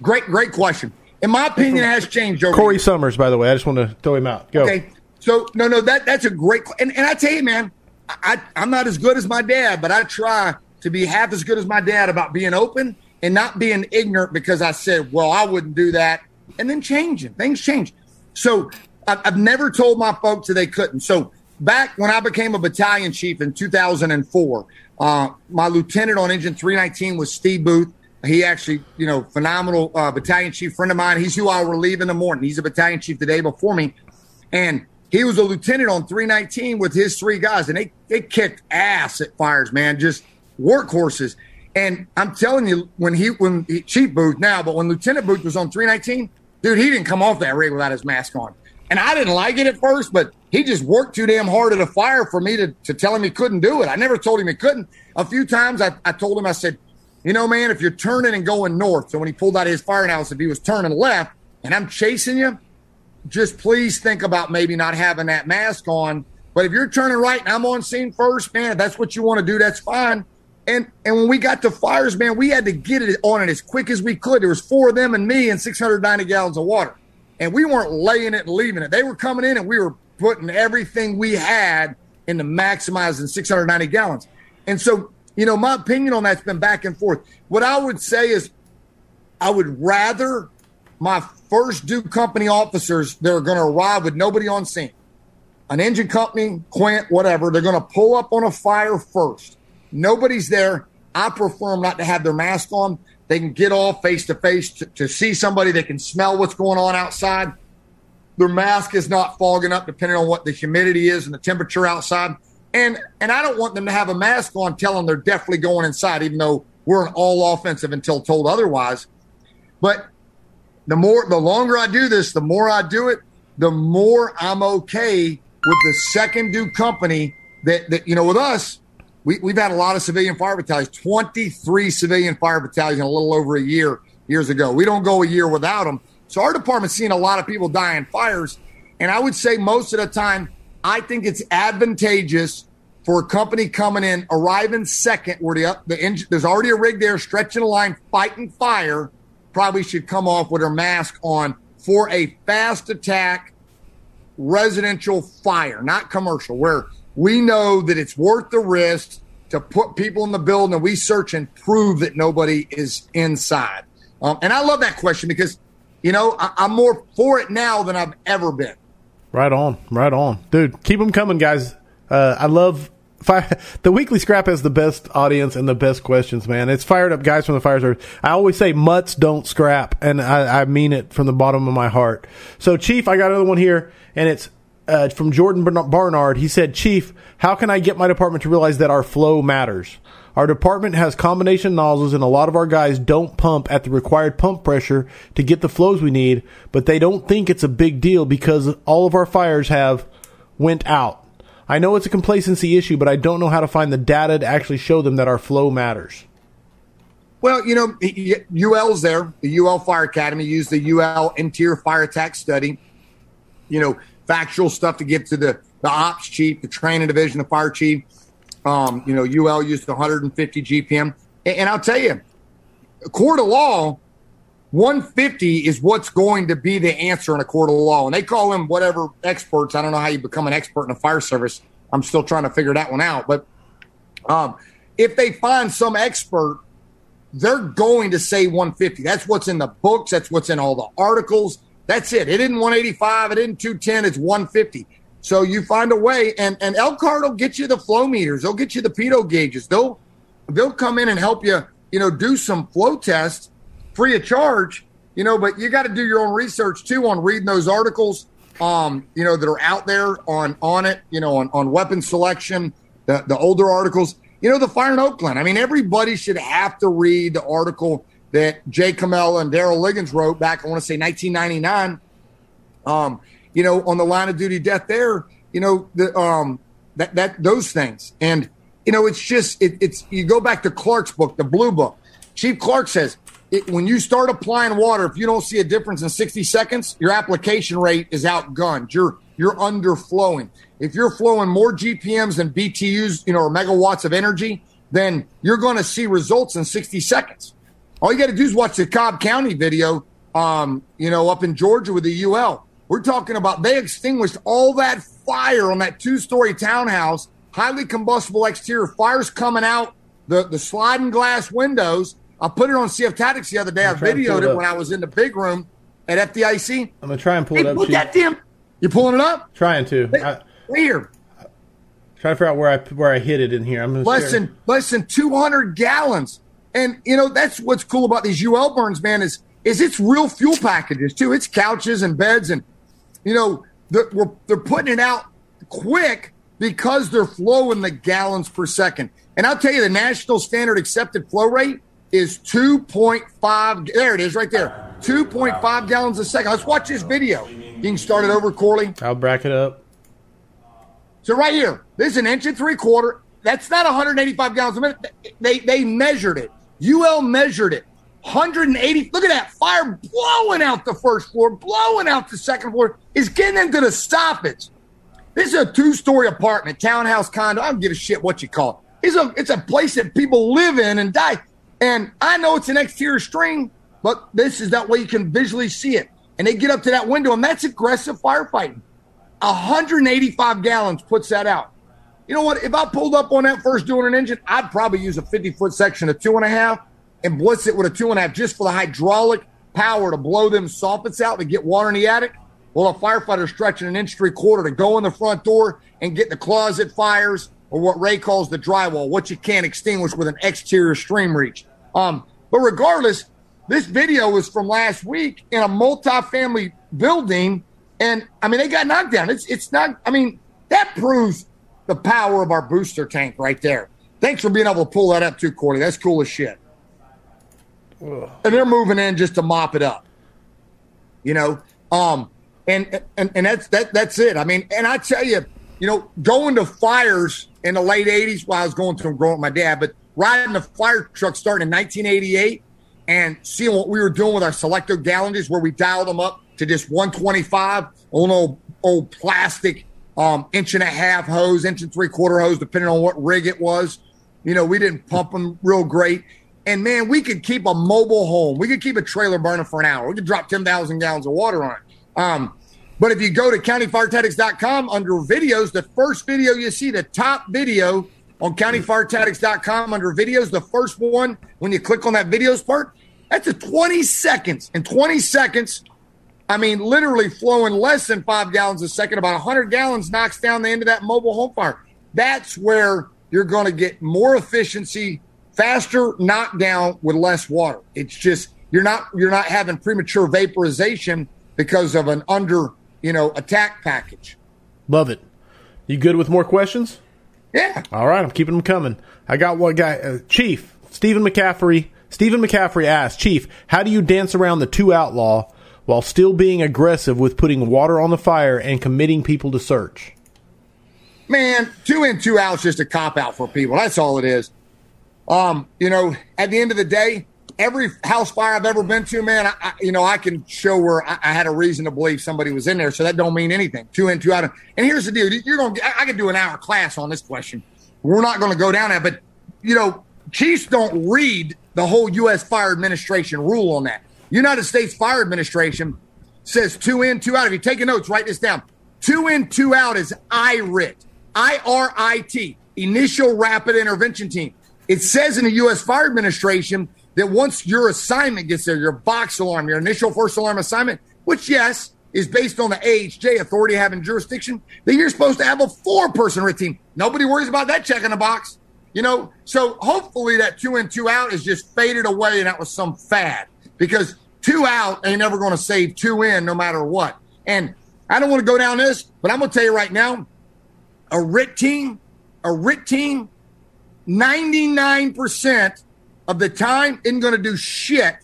Great, great question. In my opinion, it has changed over. Corey Summers, by the way, I just want to throw him out. Go. Okay, so no, no, that that's a great. And, and I tell you, man, I I'm not as good as my dad, but I try to be half as good as my dad about being open and not being ignorant because I said, well, I wouldn't do that, and then changing things change. So I've never told my folks that they couldn't. So back when I became a battalion chief in 2004, uh, my lieutenant on Engine 319 was Steve Booth. He actually, you know, phenomenal uh, battalion chief friend of mine. He's who I relieve in the morning. He's a battalion chief the day before me, and he was a lieutenant on 319 with his three guys, and they they kicked ass at fires, man, just workhorses. And I'm telling you, when he when he, Chief Booth now, but when Lieutenant Booth was on 319, dude, he didn't come off that rig without his mask on. And I didn't like it at first, but he just worked too damn hard at a fire for me to, to tell him he couldn't do it. I never told him he couldn't. A few times I, I told him, I said, you know, man, if you're turning and going north, so when he pulled out of his fire house, if he was turning left and I'm chasing you, just please think about maybe not having that mask on. But if you're turning right and I'm on scene first, man, if that's what you want to do, that's fine. And and when we got to fires, man, we had to get it on it as quick as we could. There was four of them and me and 690 gallons of water and we weren't laying it and leaving it. They were coming in and we were putting everything we had into maximizing 690 gallons. And so, you know, my opinion on that's been back and forth. What I would say is I would rather my first due company officers that are going to arrive with nobody on scene, an engine company, Quint, whatever, they're going to pull up on a fire first. Nobody's there. I prefer them not to have their mask on. They can get off face to face to see somebody. They can smell what's going on outside. Their mask is not fogging up depending on what the humidity is and the temperature outside. And and I don't want them to have a mask on telling them they're definitely going inside, even though we're an all offensive until told otherwise. But the more the longer I do this, the more I do it, the more I'm okay with the second due company that that you know with us, we, we've had a lot of civilian fire battalions, 23 civilian fire battalions a little over a year, years ago. We don't go a year without them. So our department's seen a lot of people die in fires. And I would say most of the time, I think it's advantageous for a company coming in, arriving second, where the, the engine, there's already a rig there stretching a line, fighting fire, probably should come off with her mask on for a fast attack residential fire, not commercial, where we know that it's worth the risk to put people in the building and we search and prove that nobody is inside. Um, and I love that question because, you know, I, I'm more for it now than I've ever been. Right on, right on, dude. Keep them coming, guys. Uh, I love fire, the weekly scrap has the best audience and the best questions, man. It's fired up guys from the fire service. I always say mutts don't scrap, and I, I mean it from the bottom of my heart. So, Chief, I got another one here, and it's uh, from Jordan Barnard. He said, Chief, how can I get my department to realize that our flow matters? Our department has combination nozzles, and a lot of our guys don't pump at the required pump pressure to get the flows we need, but they don't think it's a big deal because all of our fires have went out. I know it's a complacency issue, but I don't know how to find the data to actually show them that our flow matters. Well, you know, UL's there. The UL Fire Academy used the UL Interior Fire Attack Study. You know, factual stuff to give to the, the ops chief, the training division, the fire chief. Um, you know, UL used 150 GPM. And, and I'll tell you, a court of law, 150 is what's going to be the answer in a court of law. And they call them whatever experts. I don't know how you become an expert in a fire service. I'm still trying to figure that one out. But um, if they find some expert, they're going to say 150. That's what's in the books. That's what's in all the articles. That's it. It isn't 185. It isn't 210. It's 150. So you find a way, and and Elkhart will get you the flow meters. They'll get you the pitot gauges. They'll they'll come in and help you. You know, do some flow tests free of charge. You know, but you got to do your own research too on reading those articles. Um, you know that are out there on on it. You know, on on weapon selection, the, the older articles. You know, the fire in Oakland. I mean, everybody should have to read the article that Jay Comella and Daryl Liggins wrote back, I want to say 1999. Um, you know, on the line of duty death there, you know, the um that that those things. And you know, it's just it, it's you go back to Clark's book, the blue book. Chief Clark says it, when you start applying water, if you don't see a difference in 60 seconds, your application rate is outgunned. You're you're underflowing. If you're flowing more GPMs than BTUs, you know, or megawatts of energy, then you're going to see results in 60 seconds. All you got to do is watch the Cobb County video, um, you know, up in Georgia with the UL. We're talking about they extinguished all that fire on that two story townhouse, highly combustible exterior, fires coming out the, the sliding glass windows. I put it on CF Tactics the other day. I videoed it, it when I was in the big room at FDIC. I'm going to try and pull hey, it up. Put that damn. you're pulling it up? Trying to. Hey, I, here. Trying to figure out where I where I hit it in here. I'm less share. than less than 200 gallons. And you know that's what's cool about these UL burns, man. Is is it's real fuel packages too. It's couches and beds, and you know they're, they're putting it out quick because they're flowing the gallons per second. And I'll tell you, the national standard accepted flow rate is 2.5. There it is, right there. 2.5 gallons a second. Let's watch this video. You can start it over, Corley. I'll bracket up. So right here, this is an inch and three quarter. That's not 185 gallons a minute. They they measured it. UL measured it. 180. Look at that fire blowing out the first floor, blowing out the second floor. Is getting into the stoppage. This is a two-story apartment, townhouse, condo. I don't give a shit what you call it. It's a it's a place that people live in and die. And I know it's an exterior string, but this is that way you can visually see it. And they get up to that window, and that's aggressive firefighting. 185 gallons puts that out. You know what? If I pulled up on that first doing an engine, I'd probably use a 50 foot section of two and a half and blitz it with a two and a half just for the hydraulic power to blow them soffits out to get water in the attic. Well, a firefighter stretching an inch three quarter to go in the front door and get the closet fires or what Ray calls the drywall, what you can't extinguish with an exterior stream reach. Um, but regardless, this video was from last week in a multi-family building, and I mean they got knocked down. It's it's not. I mean that proves the power of our booster tank right there. Thanks for being able to pull that up too, Cordy. That's cool as shit. Ugh. And they're moving in just to mop it up. You know, um, and and and that's that that's it. I mean, and I tell you, you know, going to fires in the late '80s while I was going to them growing up with my dad, but riding the fire truck starting in 1988 and seeing what we were doing with our selector gallonages, where we dialed them up to just 125 on old old plastic um, inch and a half hose, inch and three quarter hose, depending on what rig it was. You know, we didn't pump them real great. And man, we could keep a mobile home. We could keep a trailer burning for an hour. We could drop 10,000 gallons of water on it. Um, but if you go to countyfiretactics.com under videos, the first video you see, the top video on countyfiretactics.com under videos, the first one, when you click on that videos part, that's a 20 seconds. In 20 seconds, I mean, literally flowing less than five gallons a second, about 100 gallons knocks down the end of that mobile home fire. That's where you're going to get more efficiency, faster knockdown with less water. It's just you're not you're not having premature vaporization because of an under you know attack package. Love it. You good with more questions? Yeah. All right, I'm keeping them coming. I got one guy, uh, Chief Stephen McCaffrey. Stephen McCaffrey asked, Chief, how do you dance around the two outlaw while still being aggressive with putting water on the fire and committing people to search? Man, two in, two out is just a cop out for people. That's all it is. Um, you know, at the end of the day, every house fire I've ever been to, man, I, I you know, I can show where I, I, had a reason to believe somebody was in there. So that don't mean anything. Two in, two out. And here's the deal: you're gonna. I, I could do an hour class on this question. We're not going to go down that, but you know, chiefs don't read the whole U.S. Fire Administration rule on that. United States Fire Administration says two in, two out. If you're taking notes, write this down. Two in, two out is IRIT, I R I T, Initial Rapid Intervention Team. It says in the U.S. Fire Administration that once your assignment gets there, your box alarm, your initial first alarm assignment, which, yes, is based on the AHJ authority having jurisdiction, that you're supposed to have a four person RIT team. Nobody worries about that check in the box. You know, so hopefully that two in, two out is just faded away and that was some fad because two out ain't never going to save two in no matter what. And I don't want to go down this, but I'm going to tell you right now a RIT team a RIT team, 99% of the time isn't going to do shit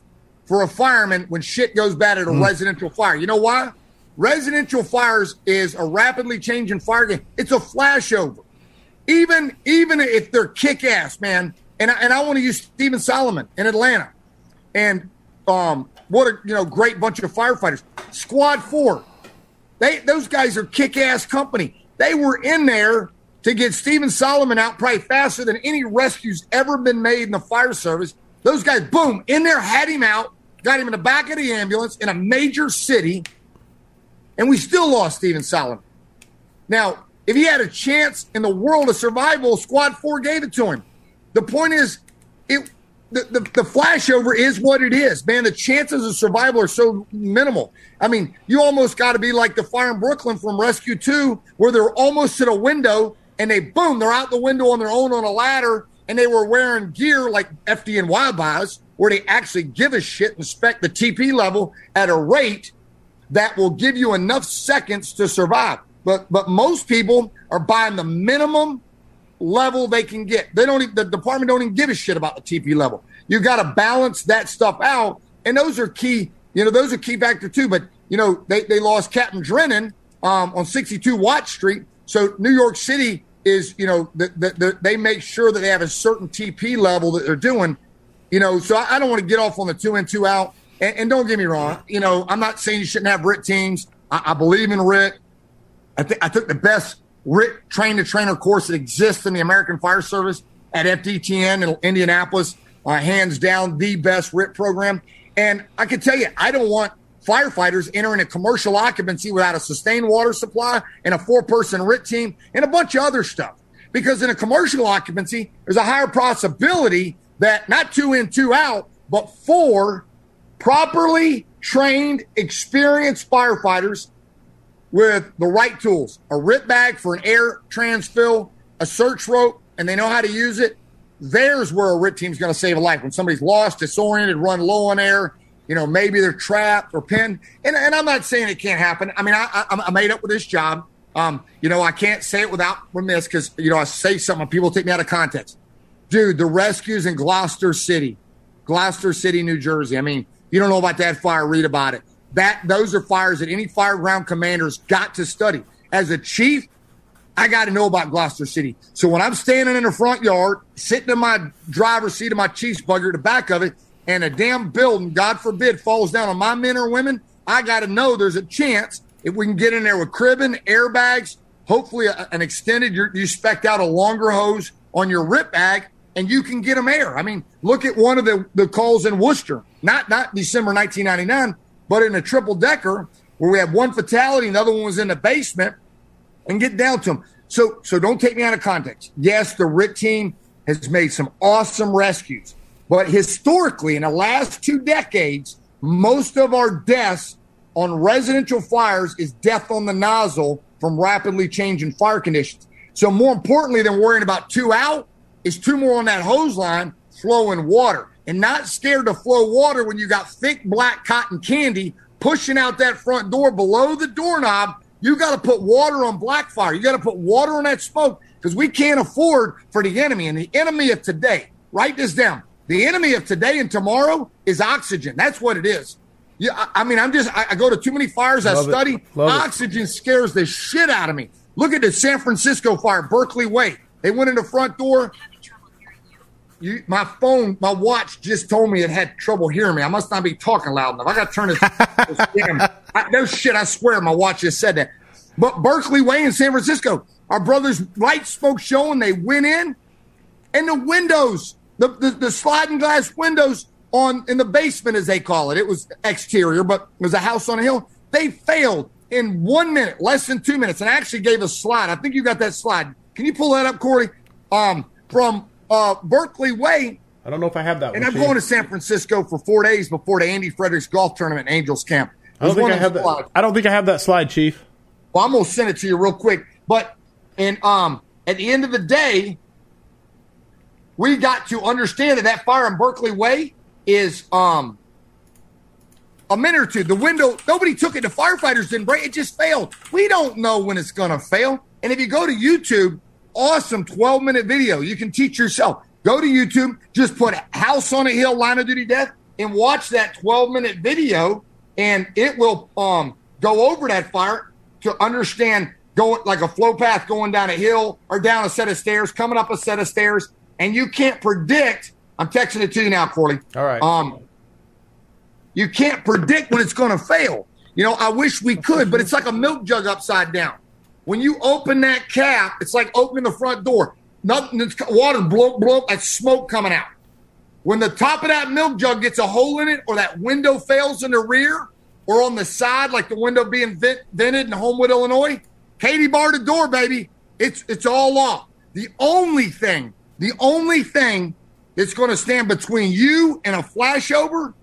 for a fireman when shit goes bad at a mm. residential fire. You know why? Residential fires is a rapidly changing fire game. It's a flashover. Even even if they're kick ass, man. And I, and I want to use Stephen Solomon in Atlanta, and um, what a you know great bunch of firefighters. Squad Four, they those guys are kick ass company. They were in there to get Stephen Solomon out probably faster than any rescue's ever been made in the fire service. Those guys, boom, in there, had him out, got him in the back of the ambulance in a major city and we still lost Stephen Solomon. Now, if he had a chance in the world of survival, Squad 4 gave it to him. The point is, it the, the, the flashover is what it is, man. The chances of survival are so minimal. I mean, you almost got to be like the fire in Brooklyn from Rescue 2, where they're almost at a window and they boom, they're out the window on their own on a ladder, and they were wearing gear like FDNY Buys, where they actually give a shit and inspect the TP level at a rate that will give you enough seconds to survive. But but most people are buying the minimum level they can get. They don't. Even, The department don't even give a shit about the TP level. You got to balance that stuff out, and those are key. You know, those are key factor too. But you know, they they lost Captain Drennan um, on 62 Watts Street. So New York City is, you know, the, the, the, they make sure that they have a certain TP level that they're doing. You know, so I, I don't want to get off on the two in two out. And, and, don't get me wrong, you know, I'm not saying you shouldn't have RIT teams. I, I believe in RIT. I think I took the best RIT train to trainer course that exists in the American Fire Service at FDTN in Indianapolis. Uh, hands down, the best RIT program. And I can tell you, I don't want firefighters entering a commercial occupancy without a sustained water supply and a four person RIT team and a bunch of other stuff. Because in a commercial occupancy, there's a higher possibility that not two in, two out, but four properly trained, experienced firefighters with the right tools a RIT bag for an air transfill, a search rope, and they know how to use it. There's where a RIT team's going to save a life. When somebody's lost, disoriented, run low on air, you know, maybe they're trapped or pinned. And, and I'm not saying it can't happen. I mean, I, I, I made up with this job. Um, you know, I can't say it without remiss because, you know, I say something, people take me out of context. Dude, the rescues in Gloucester City, Gloucester City, New Jersey. I mean, you don't know about that fire, read about it. That those are fires that any fire ground commander's got to study. As a chief, I got to know about Gloucester City. So when I'm standing in the front yard, sitting in my driver's seat of my chief's bugger the back of it, and a damn building, God forbid, falls down on my men or women, I got to know there's a chance if we can get in there with cribbing, airbags, hopefully an extended, you spec out a longer hose on your RIT bag, and you can get them air. I mean, look at one of the, the calls in Worcester, not not December 1999, but in a triple decker where we had one fatality, another one was in the basement, and get down to them. So so don't take me out of context. Yes, the RIT team has made some awesome rescues, but historically, in the last two decades, most of our deaths on residential fires is death on the nozzle from rapidly changing fire conditions. So more importantly than worrying about two out is two more on that hose line flowing water and not scared to flow water when you got thick black cotton candy pushing out that front door below the doorknob. You got to put water on black fire. You got to put water on that smoke because we can't afford for the enemy. And the enemy of today, write this down. The enemy of today and tomorrow is oxygen. That's what it is. Yeah, I, I mean, I'm just, I, I, go to too many fires. Love I study. Oxygen it. scares the shit out of me. Look at the San Francisco fire, Berkeley Way. They went in the front door. You, my phone, my watch just told me it had trouble hearing me. I must not be talking loud enough. I got to turn this. this I, no shit. I swear, my watch just said that. But Berkeley Way in San Francisco, our brothers' light spoke showing. They went in, and the windows, the, the the sliding glass windows on in the basement, as they call it, it was exterior, but it was a house on a hill. They failed in one minute, less than two minutes, and I actually gave a slide. I think you got that slide. Can you pull that up, Corey? Um, from uh, Berkeley Way. I don't know if I have that. And I'm going to San Francisco for four days before the Andy Fredericks golf tournament, Angels Camp. I don't think I have that. I don't think I have that slide, Chief. Well, I'm gonna send it to you real quick. But and um, at the end of the day, we got to understand that that fire in Berkeley Way is um a minute or two. The window, nobody took it. The firefighters didn't break it; just failed. We don't know when it's gonna fail. And if you go to YouTube, awesome 12 minute video. You can teach yourself. Go to YouTube, just put house on a hill, line of duty death, and watch that 12 minute video, and it will um, go over that fire to understand going like a flow path going down a hill or down a set of stairs, coming up a set of stairs, and you can't predict. I'm texting it to you now, Corley. All right. Um, you can't predict when it's going to fail. You know, I wish we could, but it's like a milk jug upside down. When you open that cap, it's like opening the front door. Nothing, it's water blow, blow, that's smoke coming out. When the top of that milk jug gets a hole in it, or that window fails in the rear, or on the side, like the window being vent, vented in Homewood, Illinois, Katie barred the door, baby. It's it's all off. The only thing, the only thing that's going to stand between you and a flashover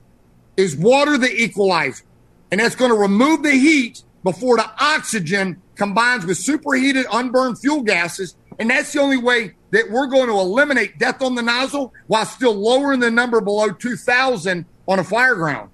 is water the equalizer. And that's going to remove the heat before the oxygen combines with superheated unburned fuel gases. And that's the only way that we're going to eliminate death on the nozzle while still lowering the number below 2,000 on a fire ground.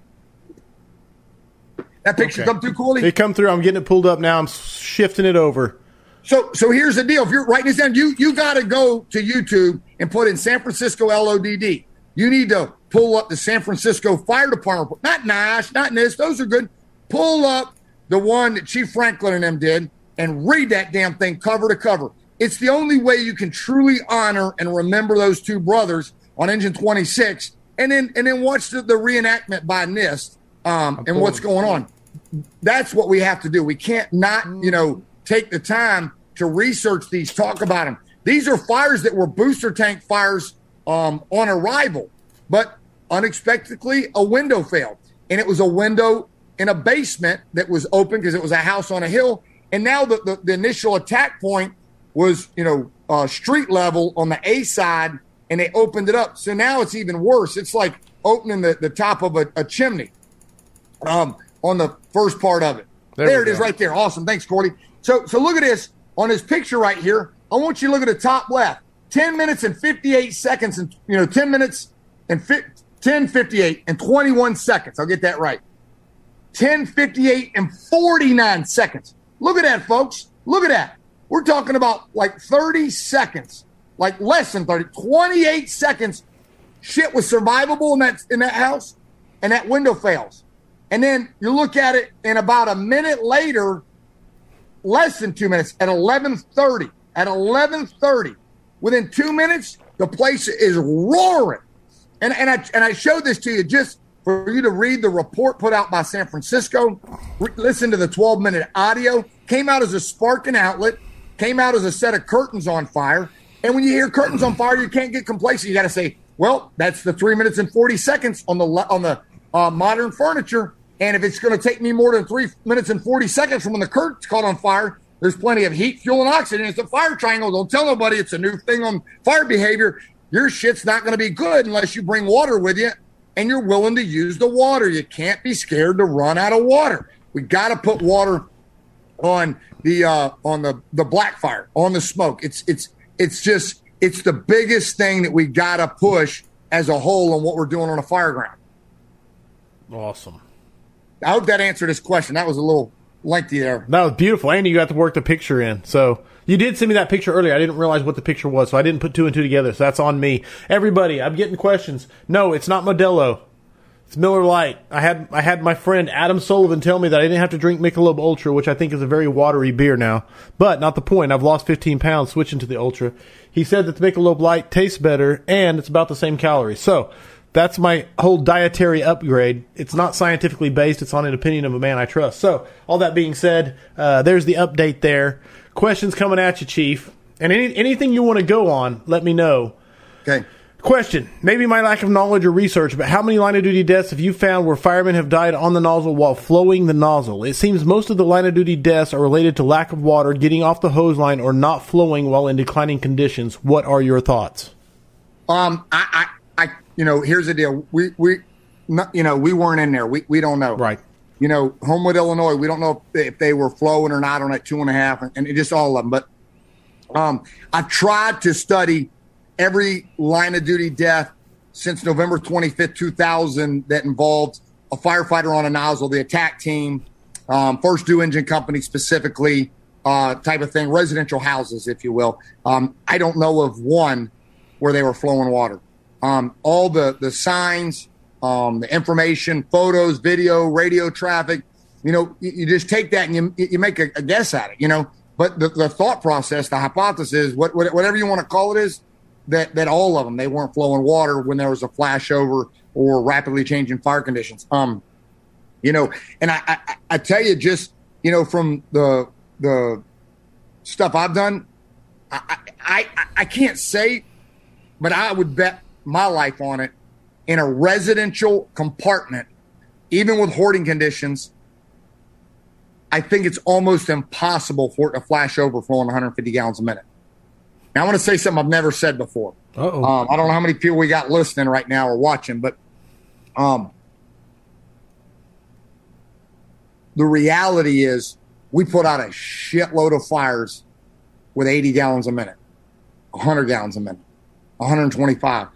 That picture Okay. come through, Cooley? They come through. I'm getting it pulled up now. I'm shifting it over. So, so here's the deal. If you're writing this down, you you got to go to YouTube and put in San Francisco LODD. You need to pull up the San Francisco Fire Department. Not NIOSH, not NIST. Those are good. Pull up the one that Chief Franklin and them did and read that damn thing cover to cover. It's the only way you can truly honor and remember those two brothers on Engine 26, and then and then watch the, the reenactment by NIST um, and what's going on that's what we have to do. We can't not, you know, take the time to research these, talk about them. These are fires that were booster tank fires um, on arrival, but unexpectedly a window failed, and it was a window in a basement that was open because it was a house on a hill. And now the, the, the initial attack point was, you know, uh, street level on the A side, and they opened it up. So now it's even worse. It's like opening the, the top of a, a chimney um, on the first part of it. There There, it is go. right there. Awesome. Thanks, Cordy. So, so look at this on this picture right here. I want you to look at the top left. 10 minutes and 58 seconds and, you know, 10 minutes and fi- 10, 58 and 21 seconds. I'll get that right. 10, 58 and 49 seconds. Look at that, folks. Look at that. We're talking about like 30 seconds, like less than 30, 28 seconds. Shit was survivable in that in that house, and that window fails. And then you look at it, and about a minute later, less than two minutes, at 11:30, at 11:30, within two minutes, the place is roaring. And and I and I showed this to you just for you to read the report put out by San Francisco. Re- listen to the 12 minute audio. Came out as a sparking outlet. Came out as a set of curtains on fire. And when you hear curtains on fire, you can't get complacent. You got to say, "Well, that's the three minutes and 40 seconds on the on the uh, modern furniture." And if it's going to take me more than three minutes and 40 seconds from when the curtain's caught on fire, there's plenty of heat, fuel, and oxygen. It's a fire triangle. Don't tell nobody it's a new thing on fire behavior. Your shit's not going to be good unless you bring water with you and you're willing to use the water. You can't be scared to run out of water. We got to put water on the uh, on the the black fire, on the smoke. It's it's it's just it's the biggest thing that we got to push as a whole on what we're doing on a fire ground. Awesome. I hope that answered this question. That was a little lengthy air. That was beautiful. And you got to work the picture in. So you did send me that picture earlier. I didn't realize what the picture was, so I didn't put two and two together. So that's on me. Everybody, I'm getting questions. No, it's not Modelo. It's Miller Lite. I had I had my friend Adam Sullivan tell me that I didn't have to drink Michelob Ultra, which I think is a very watery beer now. But not the point. I've lost 15 pounds switching to the Ultra. He said that the Michelob Light tastes better and it's about the same calories. So that's my whole dietary upgrade. It's not scientifically based. It's on an opinion of a man I trust. So, all that being said, uh, there's the update there. Questions coming at you, Chief. And any, anything you want to go on, let me know. Okay. Question. Maybe my lack of knowledge or research, but how many line of duty deaths have you found where firemen have died on the nozzle while flowing the nozzle? It seems most of the line of duty deaths are related to lack of water, getting off the hose line, or not flowing while in declining conditions. What are your thoughts? Um, I, I, I, you know, here's the deal. We, we, not, you know, we weren't in there. We, we don't know. Right. You know, Homewood, Illinois. We don't know if, if they were flowing or not on that two and a half, and, and just all of them. But um, I've tried to study every line of duty death since November 25th, 2000, that involved a firefighter on a nozzle, the attack team, um, first due engine company specifically, uh, type of thing, residential houses, if you will. Um, I don't know of one where they were flowing water. Um, all the the signs, um, the information, photos, video, radio traffic. You know, you, you just take that and you you make a, a, guess at it. You know, but the, the thought process, the hypothesis, what, whatever you want to call it, is that that all of them they weren't flowing water when there was a flashover or rapidly changing fire conditions. Um, you know, and I, I, I tell you, just you know, from the the stuff I've done, I, I I can't say, but I would bet my life on it in a residential compartment, even with hoarding conditions. I think it's almost impossible for it to flash over flowing 150 gallons a minute. Now, I want to say something I've never said before. Um, I don't know how many people we got listening right now or watching, but um, the reality is we put out a shitload of fires with 80 gallons a minute, 100 gallons a minute, 125.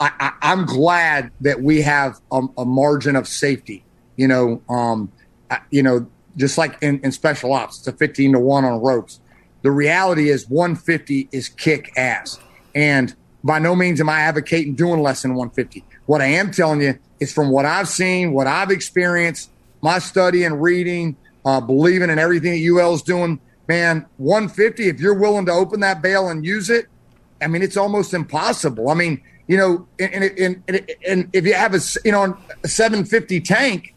I, am glad that we have a, a, margin of safety. You know, um, you know, just like in, in special ops, it's a 15 to one on ropes. The reality is 150 is kick ass. And by no means am I advocating doing less than 150. What I am telling you is from what I've seen, what I've experienced, my study and reading, uh, believing in everything that UL is doing, man, 150, if you're willing to open that bail and use it, I mean, it's almost impossible. I mean, you know, and, and, and, and if you have a, you know, a 750 tank,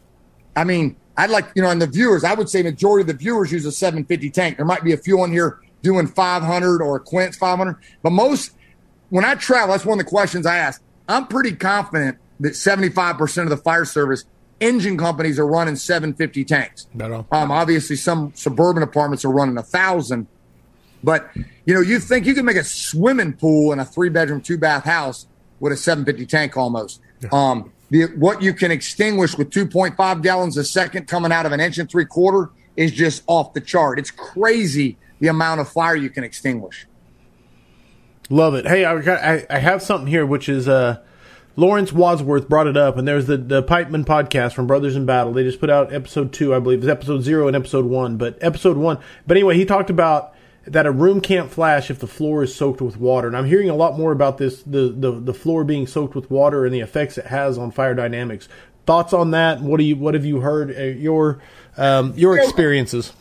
I mean, I'd like, you know, and the viewers, I would say majority of the viewers use a 750 tank. There might be a few on here doing 500 or a Quint's 500, but most, when I travel, that's one of the questions I ask. I'm pretty confident that 75% of the fire service engine companies are running 750 tanks. Um, obviously, some suburban apartments are running a thousand. But you know, you think you can make a swimming pool in a three bedroom, two bath house with a 750 tank almost. Yeah. Um, the, what you can extinguish with 2.5 gallons a second coming out of an inch and three quarter is just off the chart. It's crazy the amount of fire you can extinguish. Love it. Hey, I, I have something here, which is uh, Lawrence Wadsworth brought it up, and there's the, the Pipeman podcast from Brothers in Battle. They just put out episode two, I believe. It's episode zero and episode one, but episode one. But anyway, he talked about that a room can't flash if the floor is soaked with water. And I'm hearing a lot more about this the, the, the floor being soaked with water and the effects it has on fire dynamics. Thoughts on that? What do you what have you heard? Uh, your um, your experiences.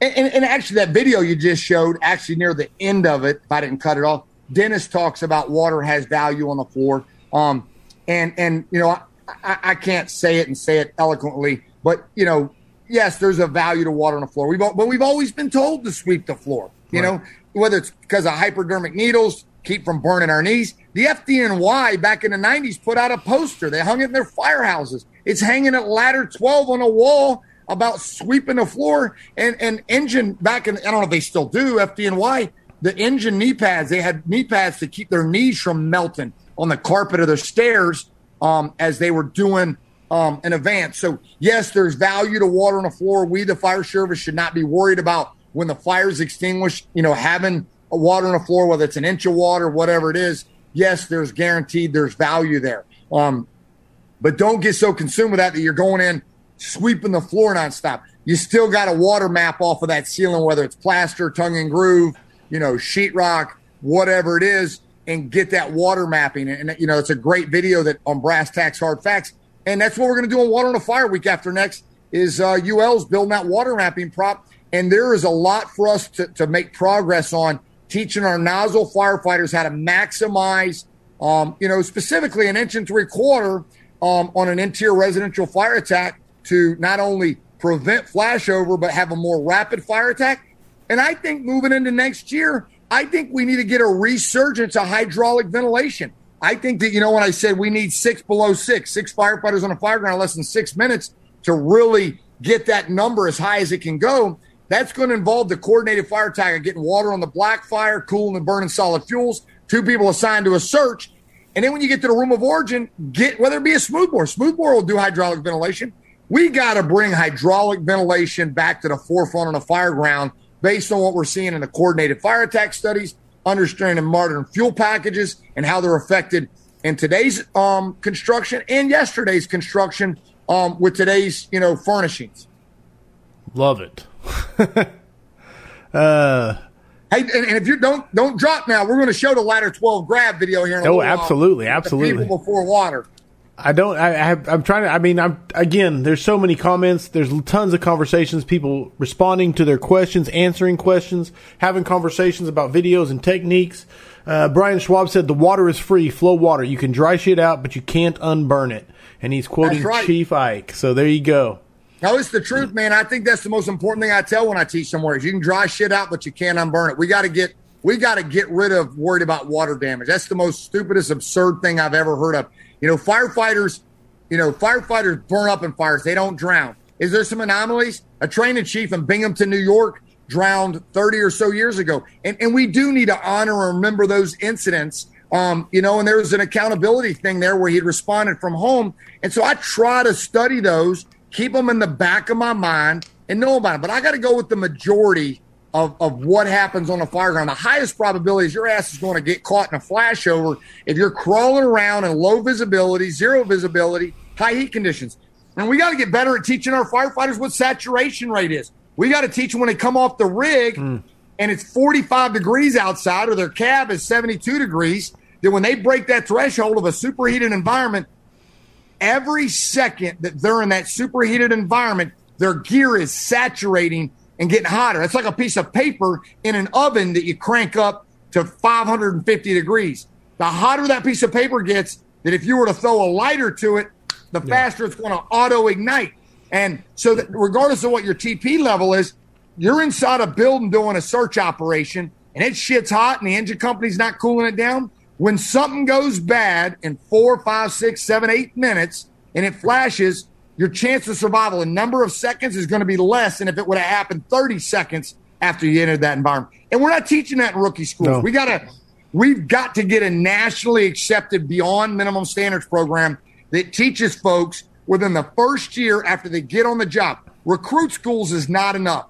And, and, and, actually, that video you just showed, actually near the end of it, if I didn't cut it off, Dennis talks about water has value on the floor. Um, and and you know, I, I can't say it and say it eloquently, but you know, yes, there's a value to water on the floor. We've but we've always been told to sweep the floor. You right. know, whether it's because of hypodermic needles, keep from burning our knees. The FDNY back in the 90s put out a poster. They hung it in their firehouses. It's hanging at ladder 12 on a wall about sweeping the floor. And and engine back in I don't know if they still do FDNY. The engine knee pads they had knee pads to keep their knees from melting on the carpet of the stairs um, as they were doing um, an event. So, yes, there's value to water on the floor. We, the fire service, should not be worried about when the fire's extinguished, you know, having a water on the floor, whether it's an inch of water, whatever it is. Yes, there's guaranteed there's value there. Um, but don't get so consumed with that that you're going in sweeping the floor nonstop. You still got a water map off of that ceiling, whether it's plaster, tongue and groove, you know, sheetrock, whatever it is, and get that water mapping. And, you know, it's a great video that on Brass Tacks Hard Facts and that's what we're going to do on Water on a Fire week after next is uh, UL's building that water mapping prop. And there is a lot for us to, to make progress on teaching our nozzle firefighters how to maximize, um, you know, specifically an inch and three quarter um, on an interior residential fire attack to not only prevent flashover, but have a more rapid fire attack. And I think moving into next year, I think we need to get a resurgence of hydraulic ventilation. I think that, you know, when I said we need six below six, six firefighters on a fire ground in less than six minutes to really get that number as high as it can go, that's going to involve the coordinated fire attack of getting water on the black fire, cooling and burning solid fuels, two people assigned to a search. And then when you get to the room of origin, get whether it be a smoothbore, smoothbore will do hydraulic ventilation. We got to bring hydraulic ventilation back to the forefront on the fire ground based on what we're seeing in the coordinated fire attack studies understanding modern fuel packages and how they're affected in today's um, construction and yesterday's construction um, with today's you know furnishings. Love it. Uh, hey, and, and, if you don't don't drop now, we're going to show the ladder twelve grab video here. oh, absolutely, absolutely. People before water. I don't. I, have, I'm trying to. I mean, I'm again. There's so many comments. There's tons of conversations. People responding to their questions, answering questions, having conversations about videos and techniques. Uh, Brian Schwab said the water is free, flow water. You can dry shit out, but you can't unburn it. And he's quoting right. Chief Ike. So there you go. No, it's the truth, man. I think that's the most important thing I tell when I teach somewhere is you can dry shit out, but you can't unburn it. We got to get we got to get rid of worried about water damage. That's the most stupidest, absurd thing I've ever heard of. You know, firefighters, you know, firefighters burn up in fires. They don't drown. Is there some anomalies? A training chief in Binghamton, New York, drowned 30 or so years ago. And, and we do need to honor and remember those incidents. Um, you know, and there was an accountability thing there where he'd responded from home. And so I try to study those, keep them in the back of my mind and know about it. But I got to go with the majority of, of what happens on a fire ground. The highest probability is your ass is going to get caught in a flashover if you're crawling around in low visibility, zero visibility, high heat conditions. And we got to get better at teaching our firefighters what saturation rate is. We got to teach them when they come off the rig mm. and it's 45 degrees outside or their cab is 72 degrees, that when they break that threshold of a superheated environment, every second that they're in that superheated environment, their gear is saturating and getting hotter. It's like a piece of paper in an oven that you crank up to 550 degrees. The hotter that piece of paper gets, that if you were to throw a lighter to it, the faster it's going to auto ignite. And so, that regardless of what your TP level is, you're inside a building doing a search operation and it shit's hot and the engine company's not cooling it down. When something goes bad in four, five, six, seven, eight minutes and it flashes, your chance of survival in number of seconds is going to be less than if it would have happened 30 seconds after you entered that environment. And we're not teaching that in rookie schools. No. We got to, we've got to get a nationally accepted beyond minimum standards program that teaches folks within the first year after they get on the job. Recruit schools is not enough.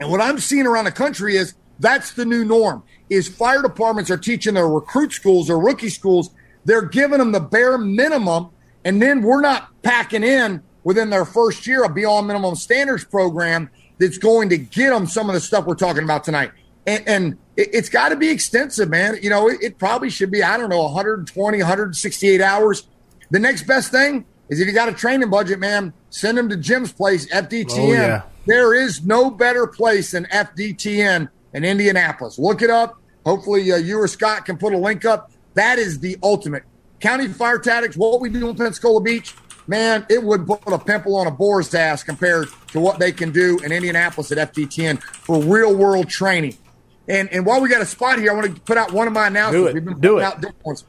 And what I'm seeing around the country is that's the new norm is fire departments are teaching their recruit schools or rookie schools. They're giving them the bare minimum and then we're not packing in within their first year a beyond minimum standards program that's going to get them some of the stuff we're talking about tonight. And, and it, has got to be extensive, man. You know, it, it, probably should be, I don't know, 120, 168 hours. The next best thing is if you got a training budget, man, send them to Jim's place, FDTN. Oh, yeah. There is no better place than FDTN in Indianapolis. Look it up. Hopefully, uh, you or Scott can put a link up. That is the ultimate. County Fire Tactics, what we do in Pensacola Beach, man, it would put a pimple on a boar's ass compared to what they can do in Indianapolis at FDTN for real world training. And and while we got a spot here, I want to put out one of my announcements. Do it. We've been do it. out different ones.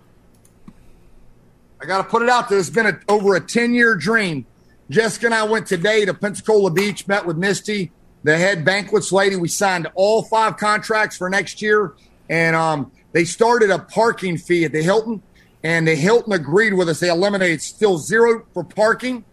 I got to put it out there. It's been a, over a 10 year dream. Jessica and I went today to Pensacola Beach, met with Misty, the head banquets lady. We signed all five contracts for next year. And um, they started a parking fee at the Hilton and the Hilton agreed with us. They eliminated still zero for parking,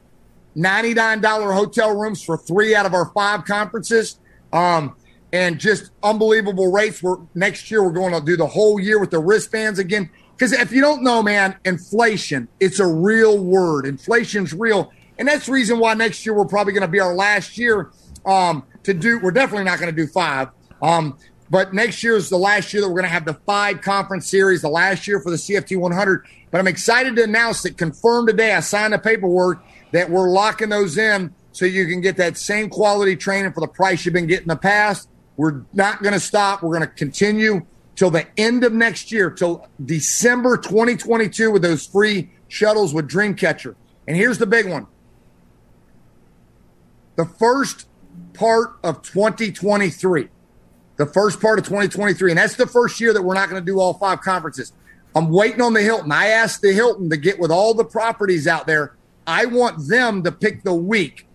$99 hotel rooms for three out of our five conferences, um, and just unbelievable rates. We're, next year, we're going to do the whole year with the wristbands again. Because if you don't know, man, inflation, it's a real word. Inflation's real. And that's the reason why next year we're probably going to be our last year um, to do. We're definitely not going to do five. Um, but next year is the last year that we're going to have the five conference series, the last year for the CFT 100. But I'm excited to announce that confirmed today. I signed the paperwork that we're locking those in so you can get that same quality training for the price you've been getting in the past. We're not going to stop. We're going to continue till the end of next year, till December 2022 with those free shuttles with Dreamcatcher. And here's the big one. The first part of 2023 the first part of 2023. And that's the first year that we're not going to do all five conferences. I'm waiting on the Hilton. I asked the Hilton to get with all the properties out there. I want them to pick the week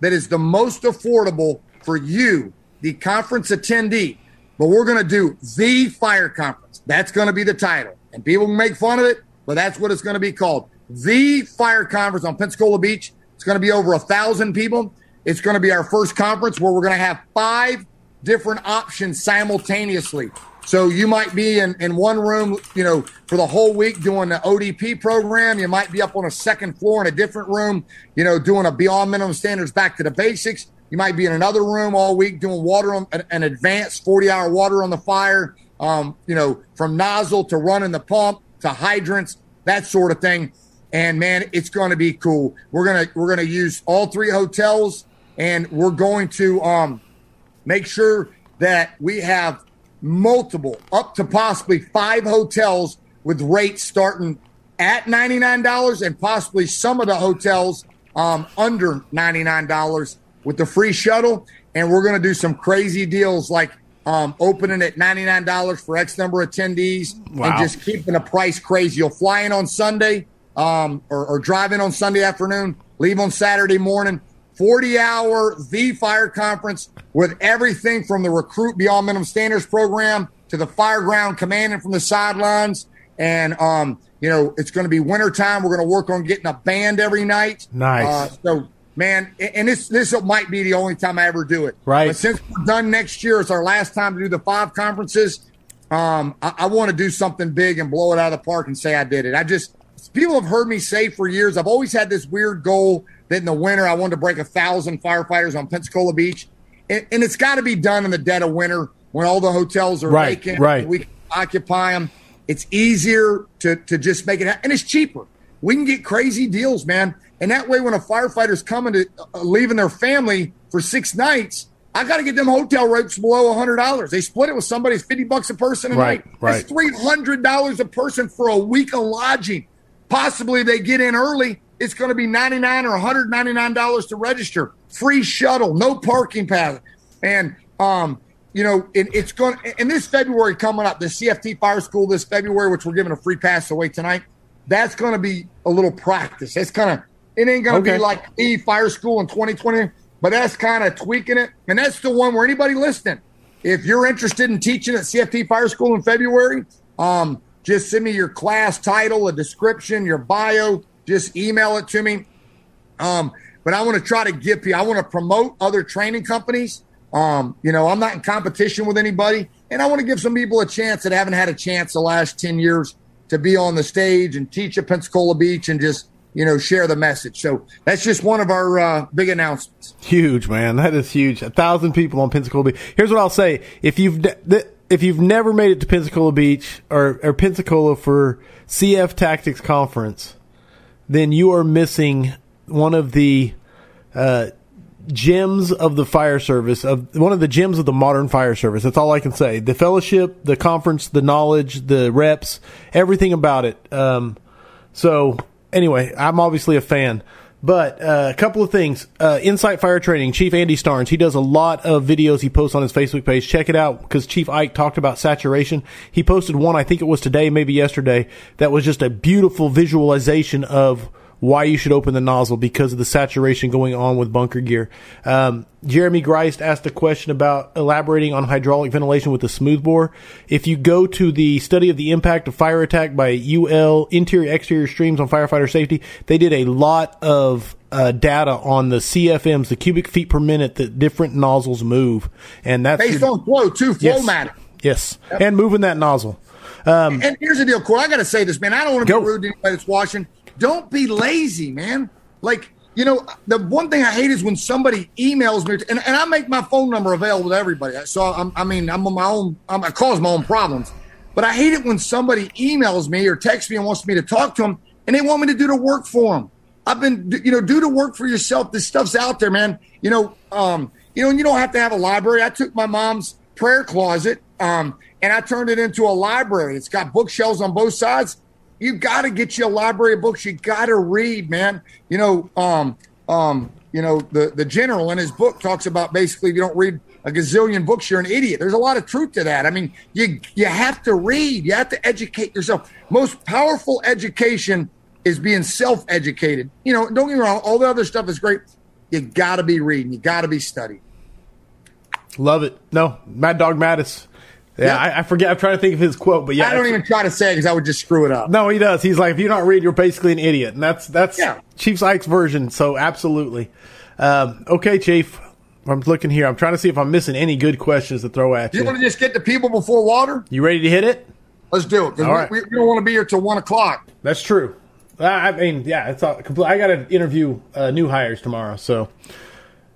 that is the most affordable for you, the conference attendee. But we're going to do the fire conference. That's going to be the title. And people can make fun of it, but that's what it's going to be called. The fire conference on Pensacola Beach. It's going to be over a thousand people. It's going to be our first conference where we're going to have five different options simultaneously. So you might be in, in one room, you know, for the whole week doing the ODP program. You might be up on a second floor in a different room, you know, doing a beyond minimum standards back to the basics. You might be in another room all week doing water on an advanced 40 hour water on the fire. Um, you know, from nozzle to running the pump to hydrants, that sort of thing. And man, it's going to be cool. We're gonna we're gonna use all three hotels, and we're going to um, make sure that we have multiple, up to possibly five hotels with rates starting at $99 and possibly some of the hotels um, under $99 with the free shuttle. And we're going to do some crazy deals like um, opening at $99 for X number of attendees wow. and just keeping the price crazy. You'll fly in on Sunday um, or, or drive in on Sunday afternoon, leave on Saturday morning. 40 hour V Fire Conference with everything from the Recruit Beyond Minimum Standards program to the Fireground Commanding from the sidelines. And, um, you know, it's going to be wintertime. We're going to work on getting a band every night. Nice. Uh, so, man, and this this might be the only time I ever do it. Right. But since we're done next year, it's our last time to do the five conferences. Um, I, I want to do something big and blow it out of the park and say I did it. I just people have heard me say for years. I've always had this weird goal that in the winter I wanted to break a thousand firefighters on Pensacola Beach, and, and it's got to be done in the dead of winter when all the hotels are right, vacant. Right. We can occupy them. It's easier to to just make it, happen. and it's cheaper. We can get crazy deals, man. And that way, when a firefighter's coming to uh, leaving their family for six nights, I got to get them hotel rates below hundred dollars. They split it with somebody; it's fifty bucks a person a right, night. Right, That's three hundred dollars a person for a week of lodging. Possibly they get in early. It's going to be 99 or one hundred ninety nine dollars to register. Free shuttle, no parking pass, and um, you know, it, it's going. And this February coming up, the CFT Fire School this February, which we're giving a free pass away tonight. That's going to be a little practice. It's kind of. It ain't going to okay. be like the Fire School in 2020, but that's kind of tweaking it. And that's the one where anybody listening, if you're interested in teaching at CFT Fire School in February, um, just send me your class title, a description, your bio. Just email it to me. Um, but I want to try to give you. I want to promote other training companies. Um, you know, I'm not in competition with anybody, and I want to give some people a chance that haven't had a chance the last ten years to be on the stage and teach at Pensacola Beach and just you know share the message. So that's just one of our uh, big announcements. Huge, man. That is huge. A thousand people on Pensacola Beach. Here's what I'll say: if you've th- if you've never made it to Pensacola Beach or, or Pensacola for CF Tactics Conference, then you are missing one of the uh, gems of the fire service of one of the gems of the modern fire service. That's all I can say. The fellowship, the conference, the knowledge, the reps, everything about it. Um, so anyway, I'm obviously a fan. But uh, a couple of things. Uh, Insight Fire Training, Chief Andy Starnes, he does a lot of videos he posts on his Facebook page. Check it out because Chief Ike talked about saturation. He posted one, I think it was today, maybe yesterday, that was just a beautiful visualization of why you should open the nozzle because of the saturation going on with bunker gear. Um, Jeremy Greist asked a question about elaborating on hydraulic ventilation with the smoothbore. If you go to the study of the impact of fire attack by UL interior exterior streams on firefighter safety, they did a lot of uh, data on the CFMs, the cubic feet per minute that different nozzles move, and that's based your, on flow too, flow yes, matter. Yes, yep. and moving that nozzle. Um, and here's the deal, Corey. I got to say this, man. I don't want to be rude to anybody that's watching don't be lazy, man. Like, you know, the one thing I hate is when somebody emails me, and, and I make my phone number available to everybody. So, I'm, i mean, I'm on my own, I'm, I cause my own problems. But I hate it when somebody emails me or texts me and wants me to talk to them, and they want me to do the work for them. I've been, you know, do the work for yourself. This stuff's out there, man. You know, um, you know, and you don't have to have a library. I took my mom's prayer closet, um, and I turned it into a library. It's got bookshelves on both sides you got to get you a library of books. You got to read, man. You know, um, um, you know, the the general in his book talks about basically if you don't read a gazillion books, you're an idiot. There's a lot of truth to that. I mean, you you have to read. You have to educate yourself. Most powerful education is being self-educated. You know, don't get me wrong. All the other stuff is great. You got to be reading. You got to be studying. Love it. No, Mad Dog Mattis. Yeah, I, I, forget. I'm trying to think of his quote, but yeah, I don't even try to say it because I would just screw it up. No, he does. He's like, if you don't read, you're basically an idiot, and that's that's yeah. Chief Ike's version. So absolutely. Um, okay, Chief. I'm looking here. I'm trying to see if I'm missing any good questions to throw at you. You want to just get the people before water? You ready to hit it? Let's do it. All right. we, we, don't want to be here till one o'clock. That's true. I mean, yeah, it's all. I got to interview uh, new hires tomorrow, so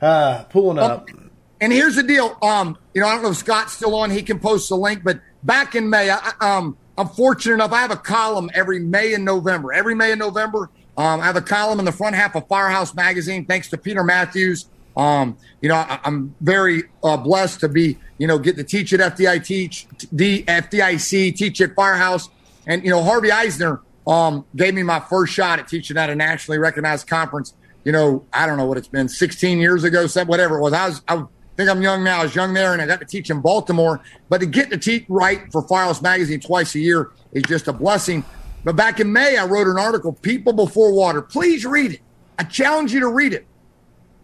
Uh, pulling up. Um, and here's the deal. Um, you know, I don't know if Scott's still on. He can post the link, but back in May, I, um, I'm fortunate enough. I have a column every May and November. Every May and November, um, I have a column in the front half of Firehouse Magazine. Thanks to Peter Matthews. Um, you know, I, am very uh, blessed to be, you know, get to teach at FDI, teach the FDIC, teach at Firehouse, and you know, Harvey Eisner um, gave me my first shot at teaching at a nationally recognized conference. You know, I don't know what it's been, 16 years ago, whatever it was. I was, I think I'm young now. I was young there, and I got to teach in Baltimore. But to get to teach right for Firehouse Magazine twice a year is just a blessing. But back in May, I wrote an article, People Before Water. Please read it. I challenge you to read it.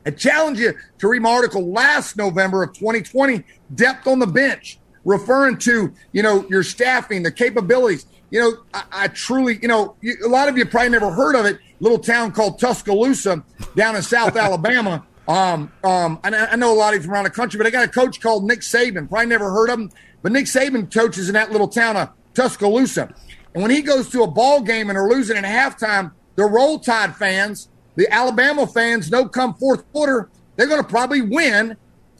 I challenge you to read my article last November of 2020, Depth on the Bench, referring to, you know, your staffing, the capabilities. You know, I, I truly, you know, you, a lot of you probably never heard of it. Little town called Tuscaloosa down in South Alabama. Um, um, I, I, know a lot of you from around the country, but I got a coach called Nick Saban. Probably never heard of him, but Nick Saban coaches in that little town of Tuscaloosa. And when he goes to a ball game and they're losing at halftime, the Roll Tide fans, the Alabama fans no come fourth quarter, they're going to probably win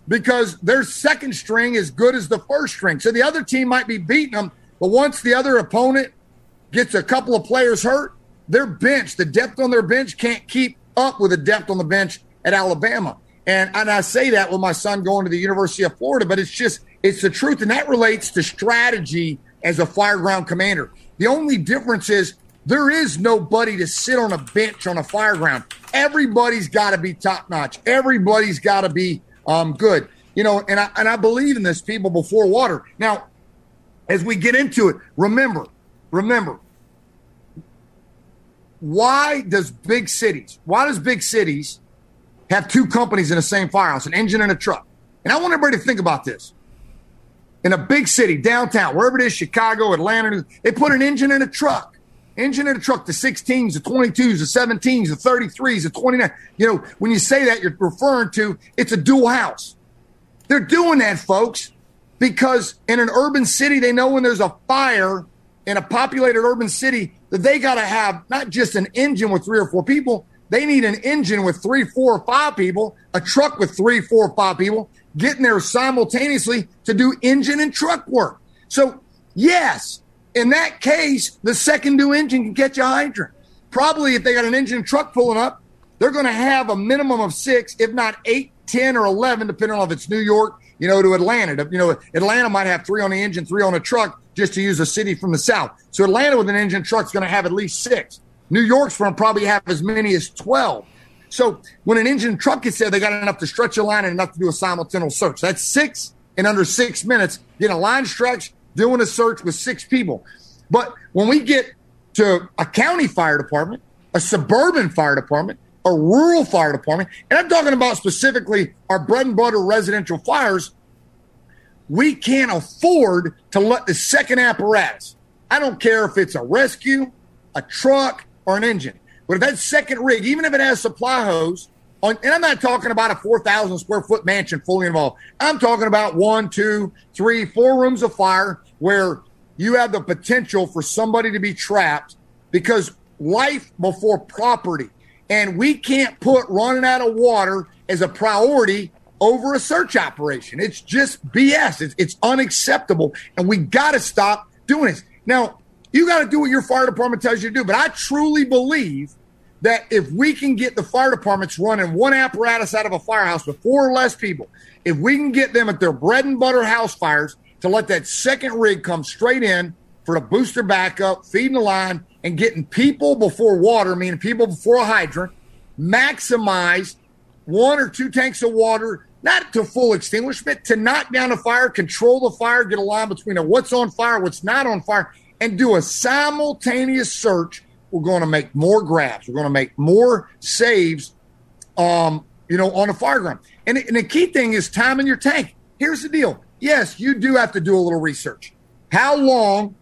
because their second string is good as the first string. So the other team might be beating them, but once the other opponent gets a couple of players hurt, their bench, the depth on their bench can't keep up with the depth on the bench at Alabama. And, and I say that with my son going to the University of Florida, but it's just, it's the truth. And that relates to strategy as a fireground commander. The only difference is there is nobody to sit on a bench on a fireground. Everybody's got to be top notch. Everybody's got to be um, good. You know, and I, and I believe in this people before water. Now, as we get into it, remember, remember, why does big cities, why does big cities have two companies in the same firehouse, an engine and a truck? And I want everybody to think about this. In a big city, downtown, wherever it is, Chicago, Atlanta, they put an engine in a truck. Engine in a truck, the 16s, the 22s, the 17s, the 33s, the 29. You know, when you say that, you're referring to it's a dual house. They're doing that, folks, because in an urban city, they know when there's a fire in a populated urban city that they got to have not just an engine with three or four people, they need an engine with three, four, or five people, a truck with three, four, or five people, getting there simultaneously to do engine and truck work. So, yes, in that case, the second new engine can catch a hydrant. Probably if they got an engine truck pulling up, they're going to have a minimum of six, if not eight, 10, or 11, depending on if it's New York, you know, to Atlanta. You know, Atlanta might have three on the engine, three on a truck, just to use a city from the south. So Atlanta with an engine truck is going to have at least six. New York's going to probably have as many as 12. So when an engine truck gets there, they got enough to stretch a line and enough to do a simultaneous search. That's six in under six minutes, getting a line stretch, doing a search with six people. But when we get to a county fire department, a suburban fire department, a rural fire department, and I'm talking about specifically our bread and butter residential fires, we can't afford to let the second apparatus, I don't care if it's a rescue, a truck, or an engine, but if that second rig, even if it has supply hose, on, and I'm not talking about a 4,000 square foot mansion fully involved. I'm talking about one, two, three, four rooms of fire where you have the potential for somebody to be trapped because life before property. And we can't put running out of water as a priority over a search operation. It's just BS. It's, it's unacceptable. And we got to stop doing this. Now, you got to do what your fire department tells you to do. But I truly believe that if we can get the fire departments running one apparatus out of a firehouse with four or less people, if we can get them at their bread and butter house fires to let that second rig come straight in for the booster backup, feeding the line, and getting people before water, meaning people before a hydrant, maximize one or two tanks of water, not to full extinguishment, to knock down a fire, control the fire, get a line between what's on fire, what's not on fire, and do a simultaneous search. We're going to make more grabs. We're going to make more saves, um, you know, on a fire ground. And, and the key thing is timing your tank. Here's the deal. Yes, you do have to do a little research. How long,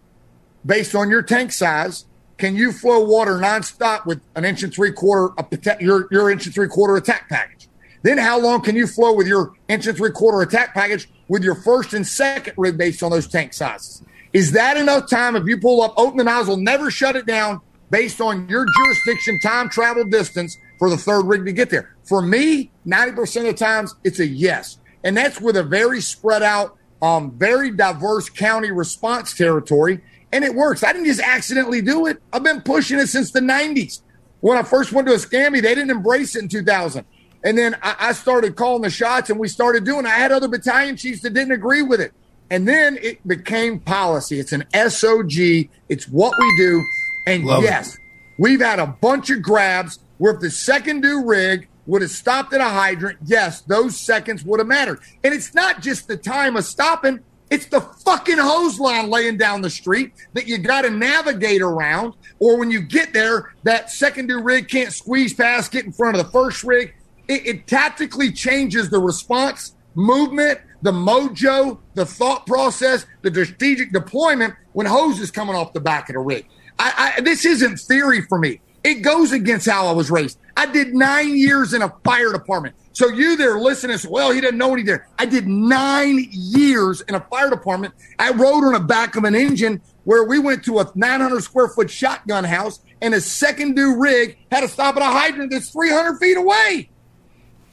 based on your tank size, can you flow water nonstop with an inch and three quarter, a, your, your inch and three quarter attack package? Then how long can you flow with your inch and three quarter attack package with your first and second rig based on those tank sizes? Is that enough time if you pull up, open the nozzle, never shut it down based on your jurisdiction, time, travel, distance for the third rig to get there. For me, 90% of the times, it's a yes. And that's with a very spread out, um, very diverse county response territory. And it works. I didn't just accidentally do it. I've been pushing it since the 90s. When I first went to Escambia, they didn't embrace it in 2000. And then I, I started calling the shots and we started doing. I had other battalion chiefs that didn't agree with it. And then it became policy. It's an SOG. It's what we do. And Love yes, it. we've had a bunch of grabs where if the second due rig would have stopped at a hydrant, yes, those seconds would have mattered. And it's not just the time of stopping, it's the fucking hose line laying down the street that you got to navigate around. Or when you get there, that second due rig can't squeeze past, get in front of the first rig. It, it tactically changes the response, movement, the mojo, the thought process, the strategic deployment when hose is coming off the back of the rig. I, I, this isn't theory for me. It goes against how I was raised. I did nine years in a fire department. So you there listening, well, he didn't know any there. I did nine years in a fire department. I rode on the back of an engine where we went to a 900 square foot shotgun house and a second due rig had to stop at a hydrant that's 300 feet away.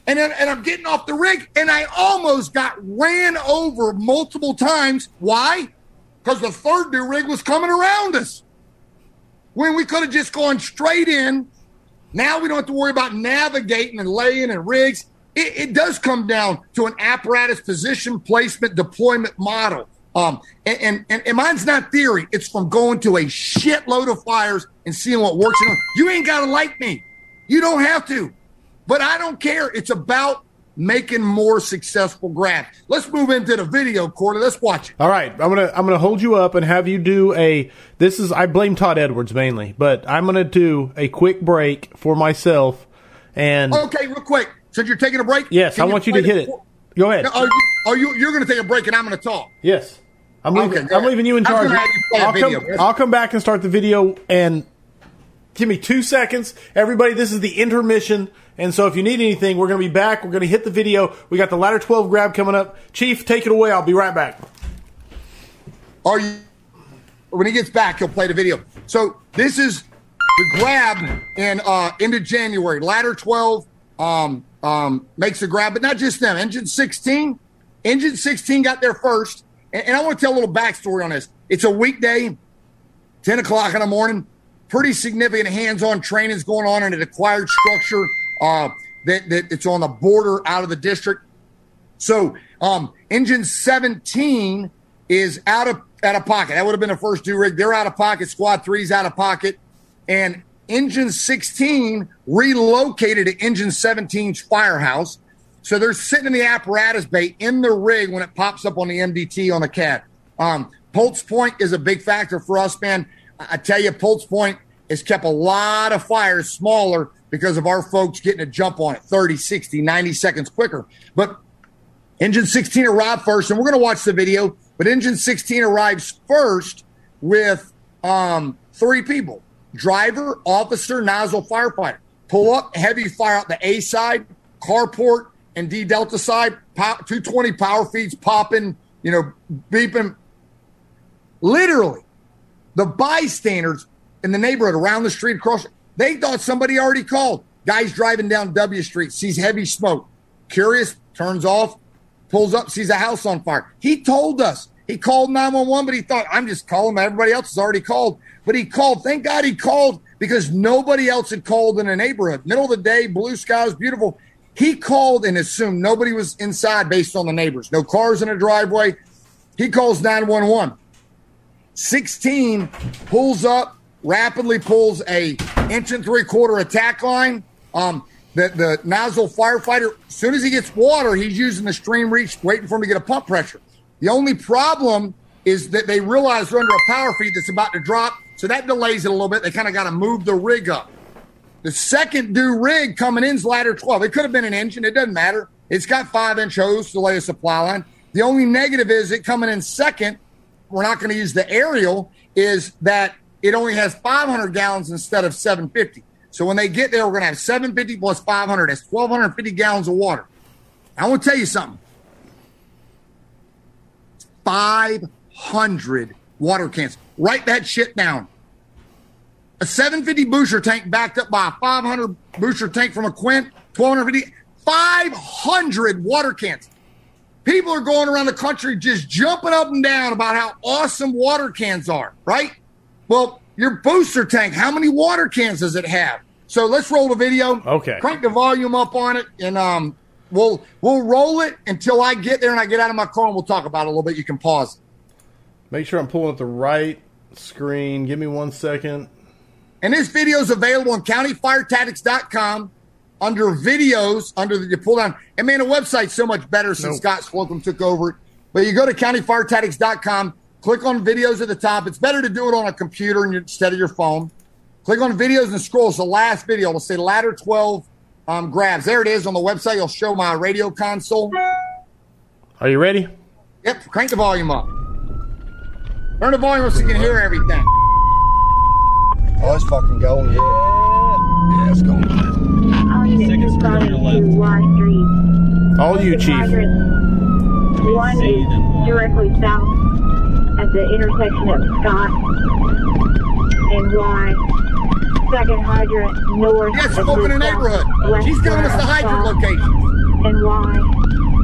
And, then, and I'm getting off the rig and I almost got ran over multiple times. Why? Because the third due rig was coming around us when we could have just gone straight in. Now we don't have to worry about navigating and laying and rigs. It, it does come down to an apparatus position placement deployment model. Um, and, and, and mine's not theory. It's from going to a shitload of fires and seeing what works. You ain't got to like me. You don't have to. But I don't care. It's about making more successful grabs. Let's move into the video, Corley. Let's watch it. All right, I'm gonna I'm gonna hold you up and have you do a. This is I blame Todd Edwards mainly, but I'm gonna do a quick break for myself. And okay, real quick, since you're taking a break, yes, I want you to hit it. Go ahead. Are you, are you you're going to take a break and I'm going to talk? Yes, I'm leaving. Okay, I'm leaving you in charge. You I'll come. I'll come back and start the video and give me two seconds. Everybody, this is the intermission. And so if you need anything, we're going to be back. We're going to hit the video. We got the ladder 12 grab coming up. Chief, take it away. I'll be right back. Are you? When he gets back, he'll play the video. So this is the grab in uh into January. Ladder 12 um um makes the grab, but not just them. Engine 16, Engine 16 got there first. And, and I want to tell a little backstory on this. It's a weekday, 10 o'clock in the morning. Pretty significant hands-on training is going on in an acquired structure uh, that, that it's on the border out of the district. So um, engine 17 is out of out of pocket. That would have been the first do rig. They're out of pocket. Squad three's out of pocket. And engine 16 relocated to engine 17's firehouse. So they're sitting in the apparatus bay in the rig when it pops up on the MDT on the CAD. Um, Pulse point is a big factor for us, man. I tell you, Pulse point has kept a lot of fires smaller because of our folks getting a jump on it 30, 60, 90 seconds quicker. But engine 16 arrived first, and we're going to watch the video. But engine 16 arrives first with um, three people driver, officer, nozzle, firefighter. Pull up, heavy fire out the A side, carport, and D Delta side. 220 power feeds popping, you know, beeping. Literally, the bystanders in the neighborhood around the street across, they thought somebody already called. Guys driving down W Street sees heavy smoke. Curious, turns off, pulls up, sees a house on fire. He told us. He called 911, but he thought, I'm just calling. Everybody else has already called. But he called. Thank God he called because nobody else had called in the neighborhood. Middle of the day, blue skies, beautiful. He called and assumed nobody was inside based on the neighbors. No cars in a driveway. He calls 911. 16 pulls up, rapidly pulls a inch and three quarter attack line. Um, the, the nozzle firefighter, as soon as he gets water, he's using the stream reach, waiting for him to get a pump pressure. The only problem is that they realize they're under a power feed that's about to drop, so that delays it a little bit. They kind of got to move the rig up. The second do rig coming in is ladder 12. It could have been an engine. It doesn't matter. It's got five inch hose to lay a supply line. The only negative is it coming in second. We're not going to use the aerial. Is that it only has 500 gallons instead of 750. So when they get there, we're going to have 750 plus 500. That's 1,250 gallons of water. I want to tell you something. 500 water cans. Write that shit down. a 750 booster tank backed up by a 500 booster tank from a Quint, 1250, 500 water cans. People are going around the country just jumping up and down about how awesome water cans are, right? Well, your booster tank, how many water cans does it have? So let's roll the video. Okay. Crank the volume up on it, and um, we'll we'll roll it until I get there and I get out of my car, and we'll talk about it a little bit. You can pause. Make sure I'm pulling up the right screen. Give me one second. And this video is available on countyfiretactics.com under videos, under the you pull down. And man, the website's so much better since Nope. Scott Slocum took over it. But you go to countyfiretactics.com, click on videos at the top. It's better to do it on a computer instead of your phone. Click on videos and scroll. It's the last video. It'll say ladder 12 um, grabs. There it is on the website. It'll show my radio console. Are you ready? Yep, crank the volume up. Turn the volume up so you can hear everything. Oh, it's fucking going, yeah. Yeah, it's going. All units responding to Y All you, Chief. One is directly south at the intersection of Scott and Y. Second hydrant north. Of smoke in the neighborhood. She's giving us the hydrant location. And Y.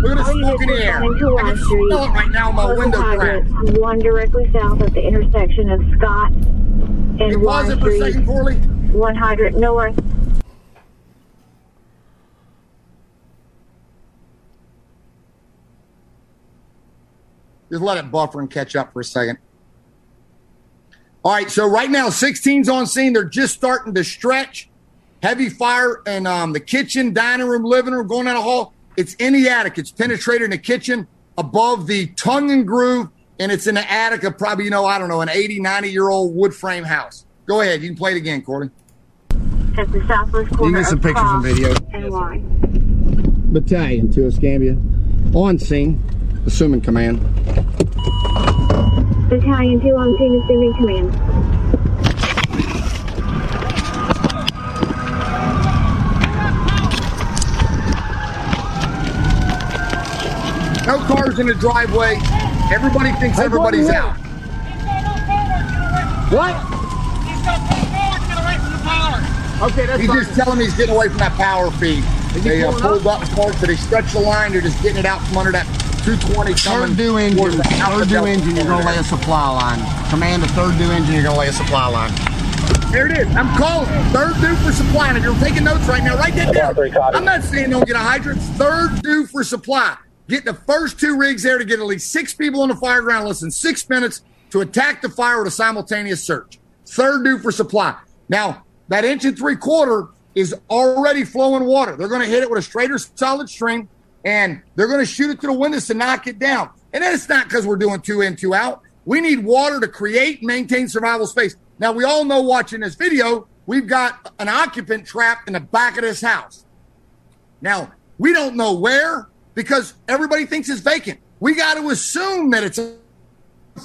The All smoke in the air. I Y can Street. smell it right now on my window crack. One directly south at the intersection of Scott and Y it for a Street. second. One hydrant north. Just let it buffer and catch up for a second. All right, so right now, 16's on scene. They're just starting to stretch. Heavy fire in um, the kitchen, dining room, living room, going down the hall. It's in the attic. It's penetrated in the kitchen above the tongue and groove, and it's in the attic of probably, you know, I don't know, an 80, 90 year old wood frame house. Go ahead. You can play it again, Corley. at the southwest corner get some of pictures and video. And Y. Battalion to Escambia. On scene, assuming command. Battalion 2 on scene, assuming command. No cars in the driveway. Everybody thinks everybody's out. What? Okay, that's He's just telling me he's getting away from that power feed. They uh, pulled up parts, so they stretch the line. They're just getting it out from under that 220 coming. Third due engine. Third due engine, you're going to lay a supply line. Command the third due engine, you're going to lay a supply line. There it is. I'm calling third due for supply. And if you're taking notes right now, write that down. I'm not saying don't get a hydrant. Third due for supply. Get the first two rigs there to get at least six people on the fire ground less than six minutes to attack the fire with a simultaneous search. Third due for supply. Now, that inch and three quarter is already flowing water. They're going to hit it with a straighter solid string and they're going to shoot it to the windows to knock it down. And then it's not because we're doing two in, two out. We need water to create maintain survival space. Now, we all know watching this video, we've got an occupant trapped in the back of this house. Now, we don't know where because everybody thinks it's vacant. We got to assume that it's,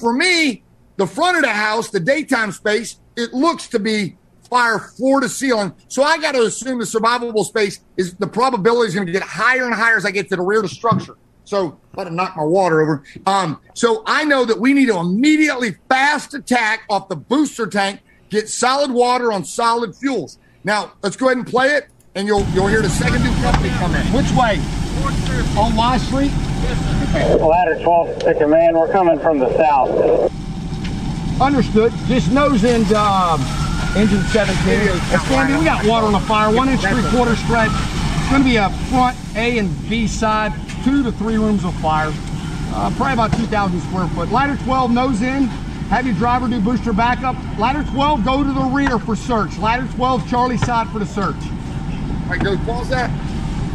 for me, the front of the house, the daytime space, it looks to be fire floor to ceiling. So I got to assume the survivable space is the probability is going to get higher and higher as I get to the rear of the structure. So let it knock my water over. Um, so I know that we need to immediately fast attack off the booster tank, get solid water on solid fuels. Now let's go ahead and play it, and you'll you'll hear the second new company come in. Which way? On Y Street. Ladder 12 to command. We're coming from the south. Understood. Just nose um, engine 17. Escambia, we got water on the fire. One inch, three quarter stretch. It's going to be a front A and B side, two to three rooms of fire. Uh, probably about 2,000 square foot. Ladder 12, nose in. Have your driver do booster backup. Ladder 12, go to the rear for search. Ladder 12, Charlie side for the search. All right, go pause that.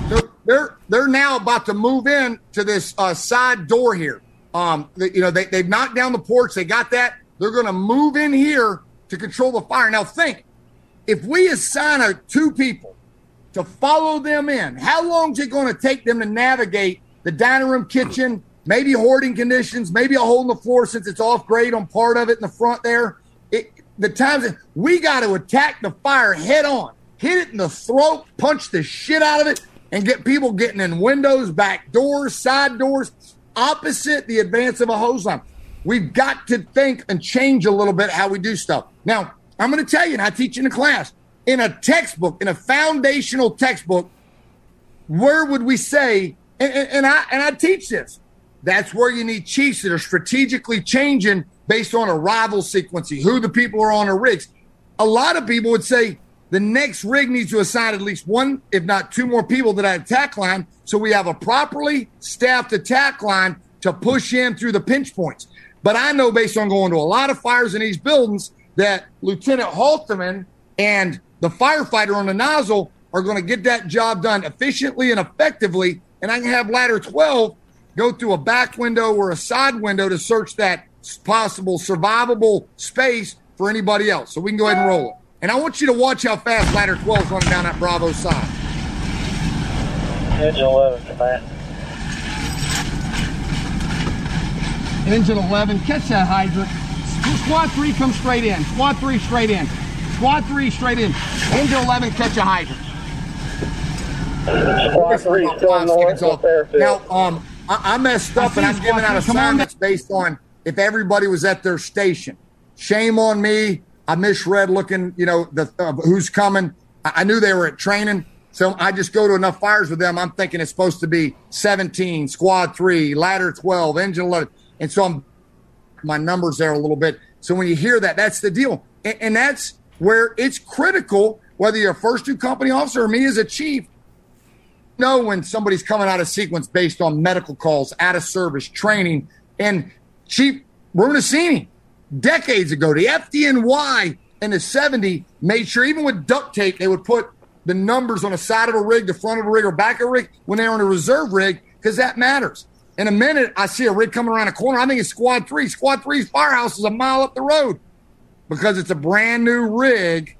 They're, they're they're now about to move in to this uh, side door here. Um, they, you know they they've knocked down the porch. They got that. They're going to move in here to control the fire. Now think, if we assign a two people to follow them in, how long is it going to take them to navigate the dining room, kitchen, maybe hoarding conditions, maybe a hole in the floor since it's off grade on part of it in the front there? It, the times we got to attack the fire head on, hit it in the throat, punch the shit out of it, and get people getting in windows, back doors, side doors, opposite the advance of a hose line. We've got to think and change a little bit how we do stuff. Now, I'm going to tell you, and I teach in a class, in a textbook, in a foundational textbook, where would we say, and, and, and I and I teach this, that's where you need chiefs that are strategically changing based on arrival sequencing, who the people are on the rigs. A lot of people would say the next rig needs to assign at least one, if not two more people to that attack line, so we have a properly staffed attack line to push in through the pinch points. But I know based on going to a lot of fires in these buildings that Lieutenant Halterman and the firefighter on the nozzle are going to get that job done efficiently and effectively. And I can have ladder 12 go through a back window or a side window to search that possible survivable space for anybody else. So we can go ahead and roll it. And I want you to watch how fast ladder 12 is running down that Bravo side. Engine 11, command. Engine 11, catch that hydrant. Squad 3, come straight in. Squad 3, straight in. Squad 3, straight in. Engine 11, catch a hydrant. Squad 3, still Five north of. Fairfield. Now, um, I, I messed I up and I'm giving out a on assignments based on if everybody was at their station. Shame on me. I misread looking, you know, the uh, who's coming. I, I knew they were at training. So I just go to enough fires with them. I'm thinking it's supposed to be 17, squad three, ladder 12, engine 11. And so I'm my numbers there a little bit. So when you hear that, that's the deal. And, and that's where it's critical, whether you're a first two company officer or me as a chief, know when somebody's coming out of sequence based on medical calls, out of service, training. And Chief Brunacini, decades ago, the FDNY in the 70 made sure, even with duct tape, they would put the numbers on the side of the rig, the front of the rig, or back of the rig when they were in a reserve rig, because that matters. In a minute, I see a rig coming around a corner. I think it's Squad 3. Squad three's firehouse is a mile up the road because it's a brand new rig.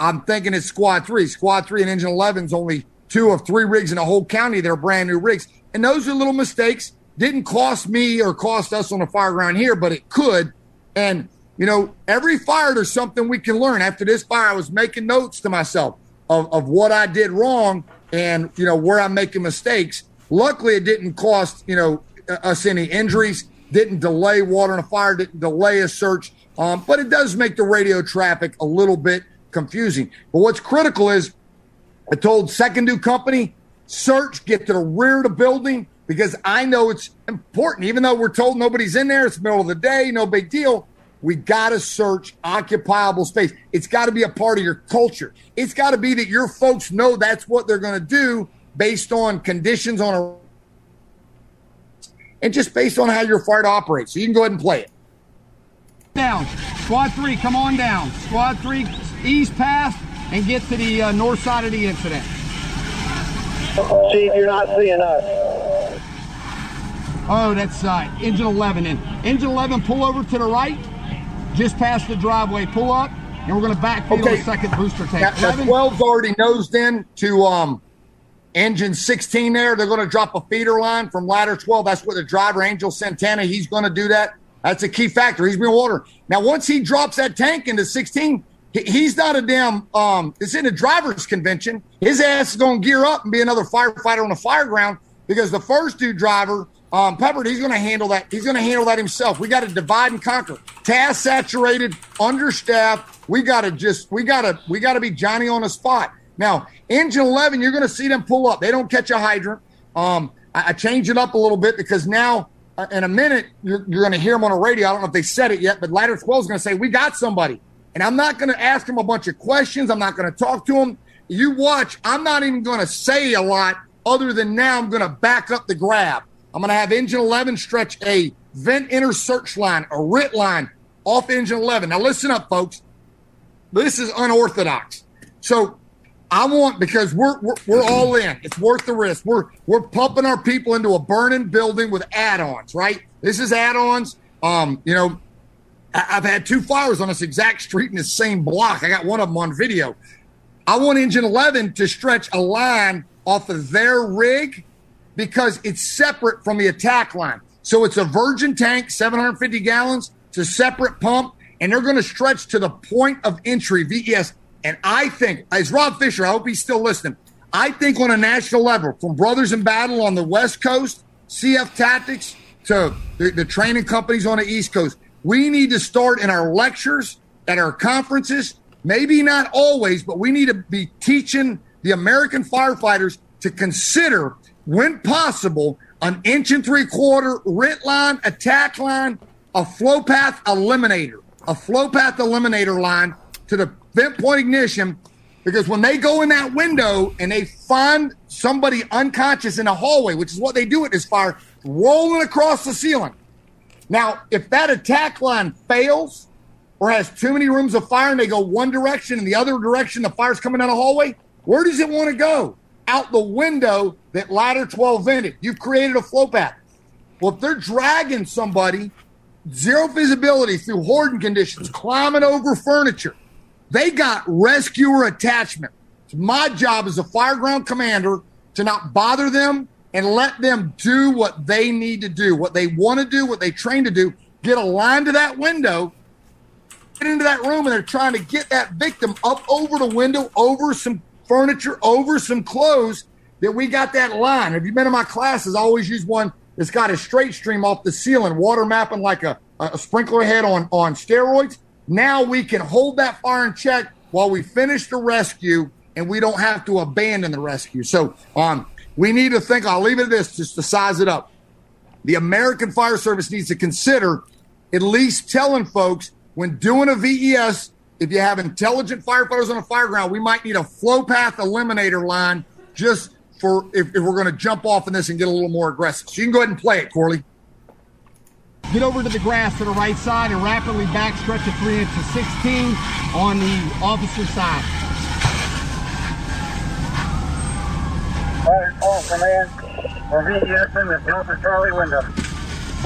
I'm thinking it's Squad 3. Squad 3 and Engine 11 is only two of three rigs in the whole county. They're brand new rigs. And those are little mistakes. Didn't cost me or cost us on the fire ground here, but it could. And, you know, every fire, there's something we can learn. After this fire, I was making notes to myself of, of what I did wrong and, you know, where I'm making mistakes. Luckily, it didn't cost, you know, us any injuries, didn't delay water and fire, didn't delay a search. Um, but it does make the radio traffic a little bit confusing. But what's critical is I told Second New Company, search, get to the rear of the building because I know it's important. Even though we're told nobody's in there, it's the middle of the day, no big deal. We got to search occupiable space. It's got to be a part of your culture. It's got to be that your folks know that's what they're going to do based on conditions on a and just based on how your fart operates. So you can go ahead and play it. Down. Squad 3, come on down. Squad 3, ease past and get to the uh, north side of the incident. Chief, you're not seeing us. Oh, that's uh, engine 11 in. Engine 11, pull over to the right, just past the driveway. Pull up, and we're going to backfill Okay. a second booster tank. That, that 11, 12's already nosed in to um, engine 16 there. They're going to drop a feeder line from ladder 12. That's what the driver, Angel Santana, he's going to do that. That's a key factor. He's been water. Now, once he drops that tank into 16, he's not a damn, um, it's in a driver's convention. His ass is going to gear up and be another firefighter on the fire ground because the first dude driver, um, he's going to handle that. He's going to handle that himself. We got to divide and conquer. Task saturated, understaffed. We got to just, we got to, we got to be Johnny on the spot. Now, engine 11, you're going to see them pull up. They don't catch a hydrant. Um, I, I changed it up a little bit because now, uh, in a minute, you're, you're going to hear them on the radio. I don't know if they said it yet, but ladder 12 is going to say, We got somebody. And I'm not going to ask him a bunch of questions. I'm not going to talk to him. You watch, I'm not even going to say a lot other than now I'm going to back up the grab. I'm going to have engine 11 stretch a vent inner search line, a RIT line off engine 11. Now, listen up, folks. This is unorthodox. So I want because we're, we're we're all in. It's worth the risk. We're we're pumping our people into a burning building with add-ons, right? This is add-ons. Um, you know, I- I've had two fires on this exact street in the same block. I got one of them on video. I want engine 11 to stretch a line off of their rig because it's separate from the attack line. So it's a virgin tank, 750 gallons. It's a separate pump, and they're going to stretch to the point of entry, VES. And I think, as Rob Fisher, I hope he's still listening. I think on a national level, from Brothers in Battle on the West Coast, CF Tactics, to the, the training companies on the East Coast, we need to start in our lectures at our conferences. Maybe not always, but we need to be teaching the American firefighters to consider, when possible, an inch and three quarter RIT line, attack line, a flow path eliminator, a flow path eliminator line to the vent point ignition. Because when they go in that window and they find somebody unconscious in a hallway, which is what they do at this fire, rolling across the ceiling. Now, if that attack line fails or has too many rooms of fire and they go one direction and the other direction, the fire's coming down a hallway, where does it want to go? Out the window that ladder 12 vented. You've created a flow path. Well, if they're dragging somebody, zero visibility through hoarding conditions, climbing over furniture, they got rescuer attachment. It's my job as a fireground commander to not bother them and let them do what they need to do, what they want to do, what they train to do. Get a line to that window, get into that room, and they're trying to get that victim up over the window, over some furniture, over some clothes. That we got that line. Have you've been in my classes? I always use one that's got a straight stream off the ceiling, water mapping like a, a sprinkler head on, on steroids. Now we can hold that fire in check while we finish the rescue and we don't have to abandon the rescue. So um, we need to think, I'll leave it at this just to size it up. The American Fire Service needs to consider at least telling folks when doing a VES, if you have intelligent firefighters on a fire ground, we might need a flow path eliminator line just for if, if we're going to jump off in this and get a little more aggressive. So you can go ahead and play it, Corley. Get over to the grass to the right side and rapidly backstretch a 3 into 16 on the officer side. Ladder 12 command. We're VES in the Delta Charlie window.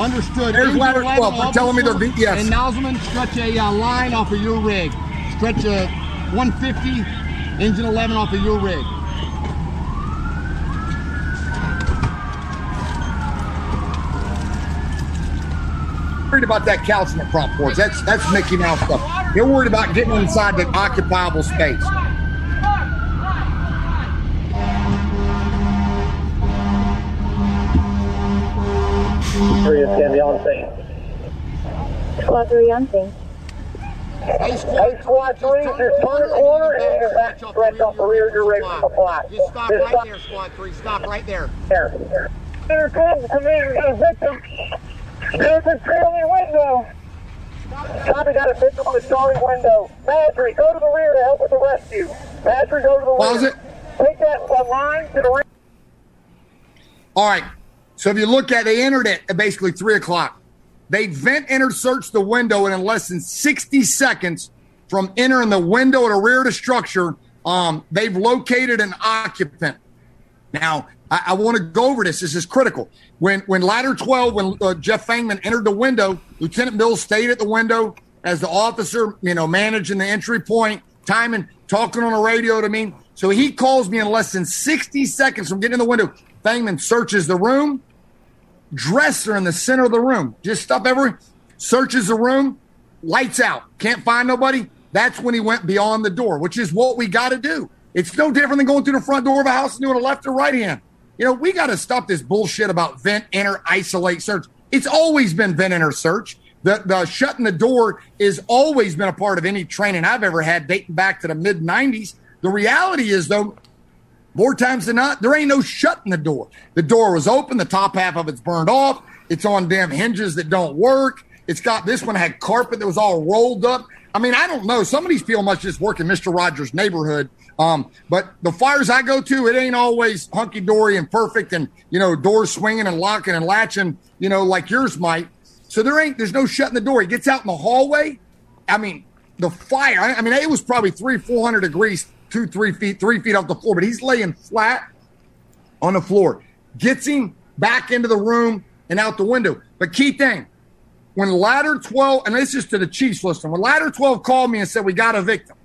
Understood. There's Engine ladder 12. They're telling me they're officer VES. And Nozzleman, stretch a uh, line off of your rig. Stretch a 150, engine 11 off of your rig. Worried about that couch in the front porch. That's that's Mickey Mouse stuff. They're worried about getting inside the occupiable space. Three is going to be on scene. Squad 3 on scene. Hey, Hey, squad three, just turn a corner and your back stretch off the rear of your rig from the. Just stop right there, squad 3. Stop right there. there. Center 12, command, we victim. There's a Charlie window. Tommy got a victim on the Charlie window. Madry, go to the rear to help with the rescue. Madry, go to the Pause rear. it. Take that line to the rear. All right. So if you look at, they entered it at basically three o'clock. They vent entered search the window, and in less than 60 seconds from entering the window at the rear of the structure, um, they've located an occupant. Now, I, I want to go over this. This is critical. When when ladder 12, when uh, Jeff Fangman entered the window, Lieutenant Mills stayed at the window as the officer, you know, managing the entry point, timing, talking on the radio to me. So he calls me in less than 60 seconds from getting in the window. Fangman searches the room, dresser in the center of the room. Just stop every searches the room, lights out, can't find nobody. That's when he went beyond the door, which is what we got to do. It's no different than going through the front door of a house and doing a left or right hand. You know, we got to stop this bullshit about vent, enter, isolate, search. It's always been vent, enter, search. The, the shutting the door is always been a part of any training I've ever had dating back to the mid 90s. The reality is, though, more times than not, there ain't no shutting the door. The door was open, the top half of it's burned off. It's on damn hinges that don't work. It's got this one had carpet that was all rolled up. I mean, I don't know. Some of these people must just work in Mr. Rogers' neighborhood. Um, but the fires I go to, it ain't always hunky dory and perfect and, you know, doors swinging and locking and latching, you know, like yours might. So there ain't, there's no shutting the door. He gets out in the hallway. I mean, the fire, I, mean, it was probably three, 400 degrees, two, three feet, three feet off the floor, but he's laying flat on the floor, gets him back into the room and out the window. But key thing, when ladder 12, and this is to the Chiefs listen, when ladder 12 called me and said, we got a victim,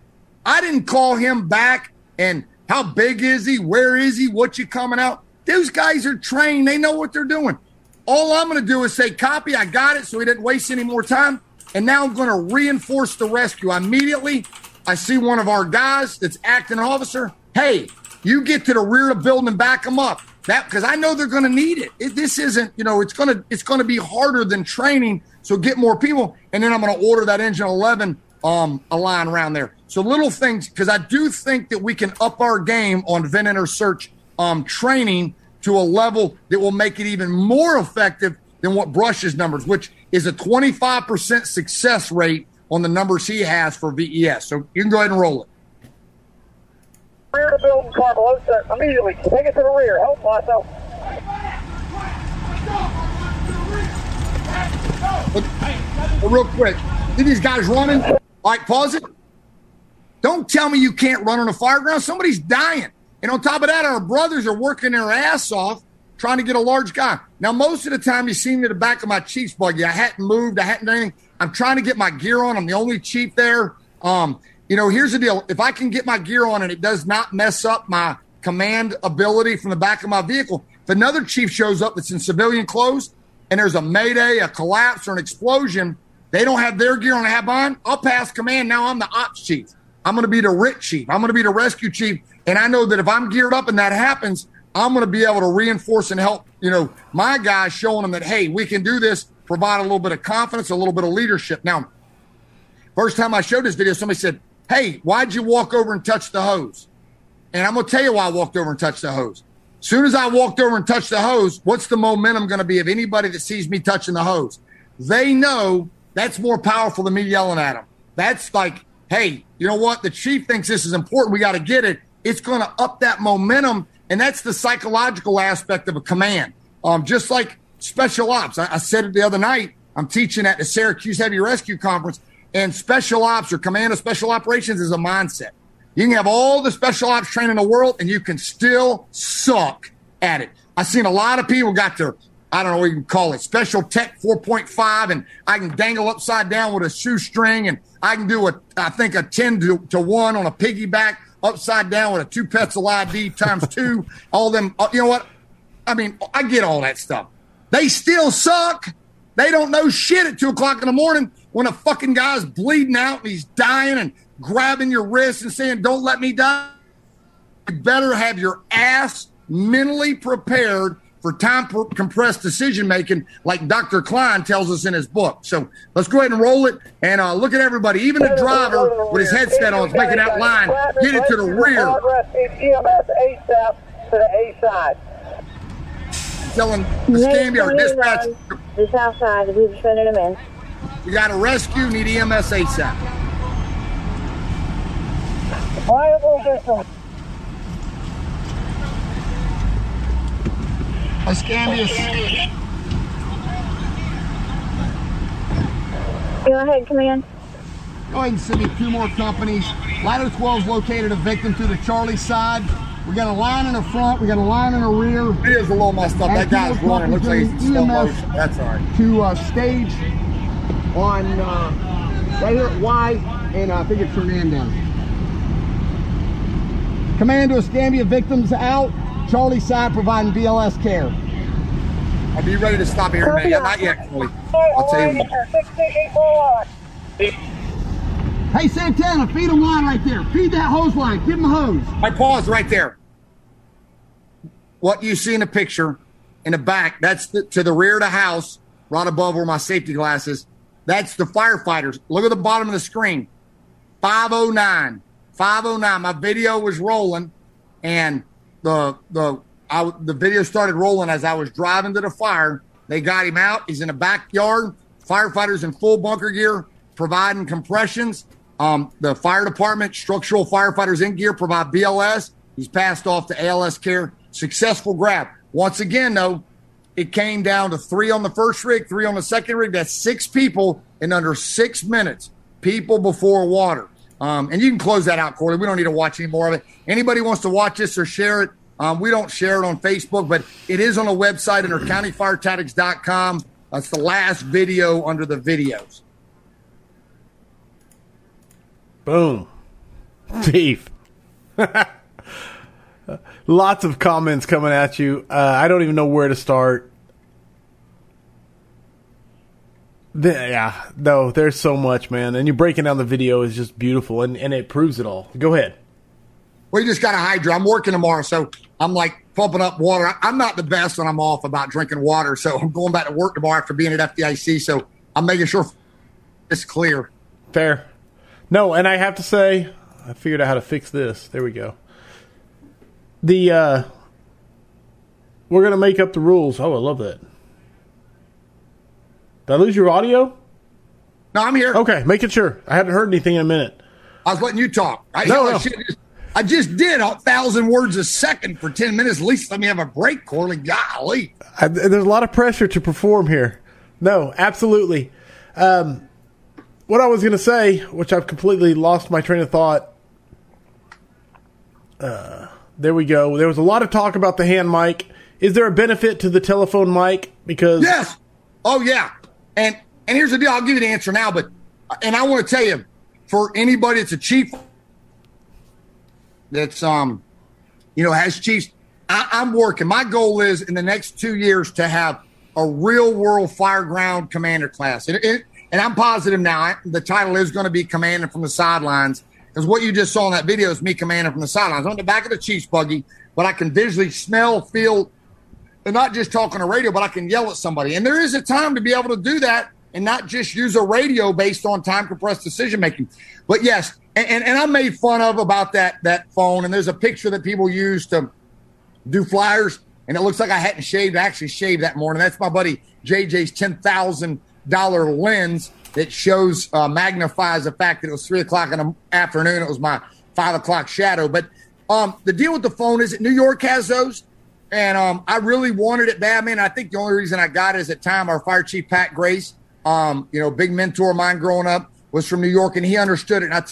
I didn't call him back and how big is he? Where is he? What you coming out? Those guys are trained. They know what they're doing. All I'm going to do is say, copy, I got it, so he didn't waste any more time. And now I'm going to reinforce the rescue. Immediately, I see one of our guys that's acting officer. Hey, you get to the rear of the building and back them up. That because I know they're going to need it. it. This isn't, you know, it's going to it's going to be harder than training. So get more people, and then I'm going to order that engine 11 um, a line around there. So little things, because I do think that we can up our game on vent enter search um, training to a level that will make it even more effective than what Brush's numbers, which is a 25% success rate on the numbers he has for VES. So you can go ahead and roll it. Rear to building car below set immediately. Take it to the rear. Help myself. Real quick, see these guys running? Like, pause it. Don't tell me you can't run on a fire ground. Somebody's dying. And on top of that, our brothers are working their ass off trying to get a large guy. Now, most of the time, you see me at the back of my Chiefs buggy. I hadn't moved. I hadn't done anything. I'm trying to get my gear on. I'm the only Chief there. Um, you know, here's the deal. If I can get my gear on and it does not mess up my command ability from the back of my vehicle, if another Chief shows up that's in civilian clothes and there's a mayday, a collapse, or an explosion, they don't have their gear on, I have mine, I'll pass command. Now I'm the ops chief. I'm going to be the RIT chief. I'm going to be the rescue chief. And I know that if I'm geared up and that happens, I'm going to be able to reinforce and help, you know, my guys showing them that, hey, we can do this, provide a little bit of confidence, a little bit of leadership. Now, first time I showed this video, somebody said, hey, why'd you walk over and touch the hose? And I'm going to tell you why I walked over and touched the hose. Soon as I walked over and touched the hose, what's the momentum going to be of anybody that sees me touching the hose? They know that's more powerful than me yelling at them. That's like, hey, you know what? The chief thinks this is important. We got to get it. It's going to up that momentum. And that's the psychological aspect of a command. Um, just like special ops. I, I said it the other night. I'm teaching at the Syracuse Heavy Rescue Conference, and special ops or command of special operations is a mindset. You can have all the special ops training in the world, and you can still suck at it. I've seen a lot of people got their, I don't know what you can call it, special tech 4.5, and I can dangle upside down with a shoestring, and I can do a, I think a 10 to, to 1 on a piggyback upside down with a two pencil ID times two. all them, uh, you know what? I mean, I get all that stuff. They still suck. They don't know shit at two o'clock in the morning when a fucking guy's bleeding out and he's dying and grabbing your wrist and saying, Don't let me die. You better have your ass mentally prepared for time compressed decision making, like Dr. Klein tells us in his book. So let's go ahead and roll it and uh, look at everybody. Even the driver with his headset on is making that line. Get it to the rear. EMS ASAP to the A side. Telling the Escambia or dispatch, The south side, we've sending them in. we got a rescue, need EMS ASAP. Viable distance. Escambia. Go ahead, command. Go ahead and send me two more companies. Ladder 12 is located a victim to the Charlie side. We got a line in the front. We got a line in the rear. It is a little messed up. That guy's running. Looks like he's in slow motion. That's all right. To uh, stage on uh, right here at Y, and uh, I think it's Fernandez. Command to Escambia victims out. Charlie side providing BLS care. I'll be ready to stop here in a minute. Yeah, not yet, Chloe. I'll tell you. what. Hey Santana, feed a line right there. Feed that hose line. Give him a hose. I pause right there. What you see in the picture in the back, that's the, to the rear of the house, right above where my safety glasses. That's the firefighters. Look at the bottom of the screen. 509. 509. My video was rolling and the the I, the video started rolling as I was driving to the fire. They got him out. He's in the backyard. Firefighters in full bunker gear providing compressions. Um, the fire department, structural firefighters in gear provide BLS. He's passed off to ALS care. Successful grab. Once again, though, it came down to three on the first rig, three on the second rig. That's six people in under six minutes. People before water. Um, and you can close that out, Corley. We don't need to watch any more of it. Anybody wants to watch this or share it, um, we don't share it on Facebook, but it is on the website under countyfiretactics.com. That's the last video under the videos. Boom. Beef. Lots of comments coming at you. Uh, I don't even know where to start. The, yeah, no, there's so much, man. And you breaking down the video is just beautiful, and, and it proves it all. Go ahead. We just got a hydro. I'm working tomorrow, so I'm like pumping up water. I'm not the best when I'm off about drinking water, so I'm going back to work tomorrow after being at FDIC. So I'm making sure it's clear. Fair. No, and I have to say, I figured out how to fix this. There we go. The uh, we're gonna make up the rules. Oh, I love that. Did I lose your audio? No, I'm here. Okay, making sure. I hadn't heard anything in a minute. I was letting you talk. I, No, no. just- I just did a thousand words a second for ten minutes. At least let me have a break, Corley. Golly. I, there's a lot of pressure to perform here. No, absolutely. Um, what I was going to say, which I've completely lost my train of thought. Uh, there we go. There was a lot of talk about the hand mic. Is there a benefit to the telephone mic? Because Yes. Oh yeah. And and here's the deal. I'll give you the answer now, but and I want to tell you, for anybody that's a chief, that's um, you know, has chiefs. I, I'm working. My goal is in the next two years to have a real world fireground commander class, and, it, and I'm positive now I- the title is going to be commanding from the sidelines because what you just saw in that video is me commanding from the sidelines. I'm on the back of the Chiefs buggy, but I can visually smell, feel, and not just talk on a radio, but I can yell at somebody. And there is a time to be able to do that and not just use a radio based on time compressed decision making. But yes, and, and, and I made fun of about that that phone. And there's a picture that people use to do flyers, and it looks like I hadn't shaved. I actually shaved that morning. That's my buddy JJ's ten thousand dollar lens that shows uh, magnifies the fact that it was three o'clock in the afternoon. It was my five o'clock shadow. But um, the deal with the phone is that New York has those. And um, I really wanted it bad, man. I think the only reason I got it is at time our fire chief Pat Grace, um, you know, big mentor of mine growing up, was from New York, and he understood it. And I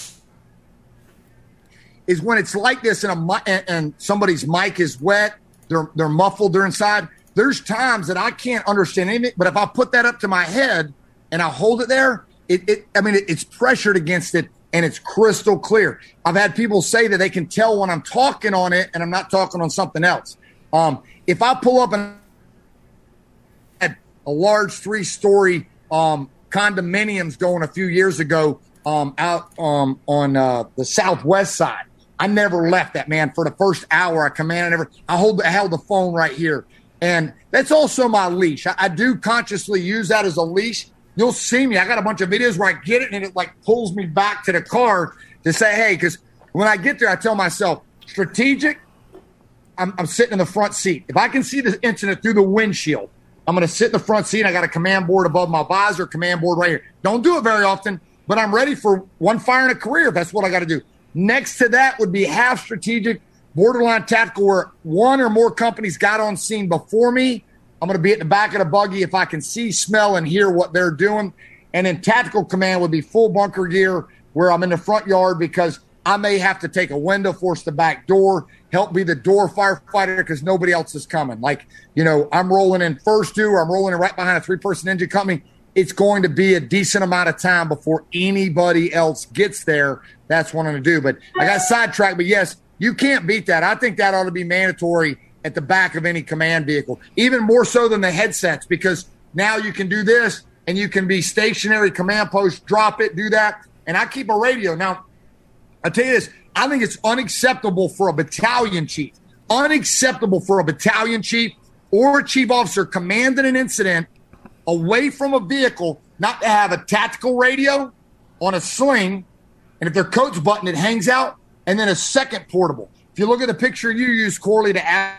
is when it's like this and a and, and somebody's mic is wet, they're they're muffled, they're inside. There's times that I can't understand anything, but if I put that up to my head and I hold it there, it, it I mean it, it's pressured against it and it's crystal clear. I've had people say that they can tell when I'm talking on it and I'm not talking on something else. Um, if I pull up and a large three story um, condominiums going a few years ago um, out um, on uh, the southwest side. I never left that man for the first hour. I commanded never. I hold I held the phone right here, and that's also my leash. I, I do consciously use that as a leash. You'll see me. I got a bunch of videos where I get it and it like pulls me back to the car to say, hey, because when I get there, I tell myself strategic. I'm, I'm sitting in the front seat. If I can see the incident through the windshield, I'm going to sit in the front seat. I got a command board above my visor, command board right here. Don't do it very often, but I'm ready for one fire in a career if that's what I got to do. Next to that would be half strategic, borderline tactical, where one or more companies got on scene before me. I'm going to be at the back of the buggy if I can see, smell, and hear what they're doing. And then tactical command would be full bunker gear, where I'm in the front yard because I may have to take a window, force the back door, help be the door firefighter because nobody else is coming. Like, you know, I'm rolling in first due I'm rolling in right behind a three person engine company. It's going to be a decent amount of time before anybody else gets there. That's what I'm going to do. But I got sidetracked. But yes, you can't beat that. I think that ought to be mandatory at the back of any command vehicle, even more so than the headsets, because now you can do this and you can be stationary command post, drop it, do that. And I keep a radio. Now, I tell you this, I think it's unacceptable for a battalion chief, unacceptable for a battalion chief or a chief officer commanding an incident away from a vehicle not to have a tactical radio on a sling. And if their coat's button, it hangs out, and then a second portable. If you look at the picture you used, Corley, to add,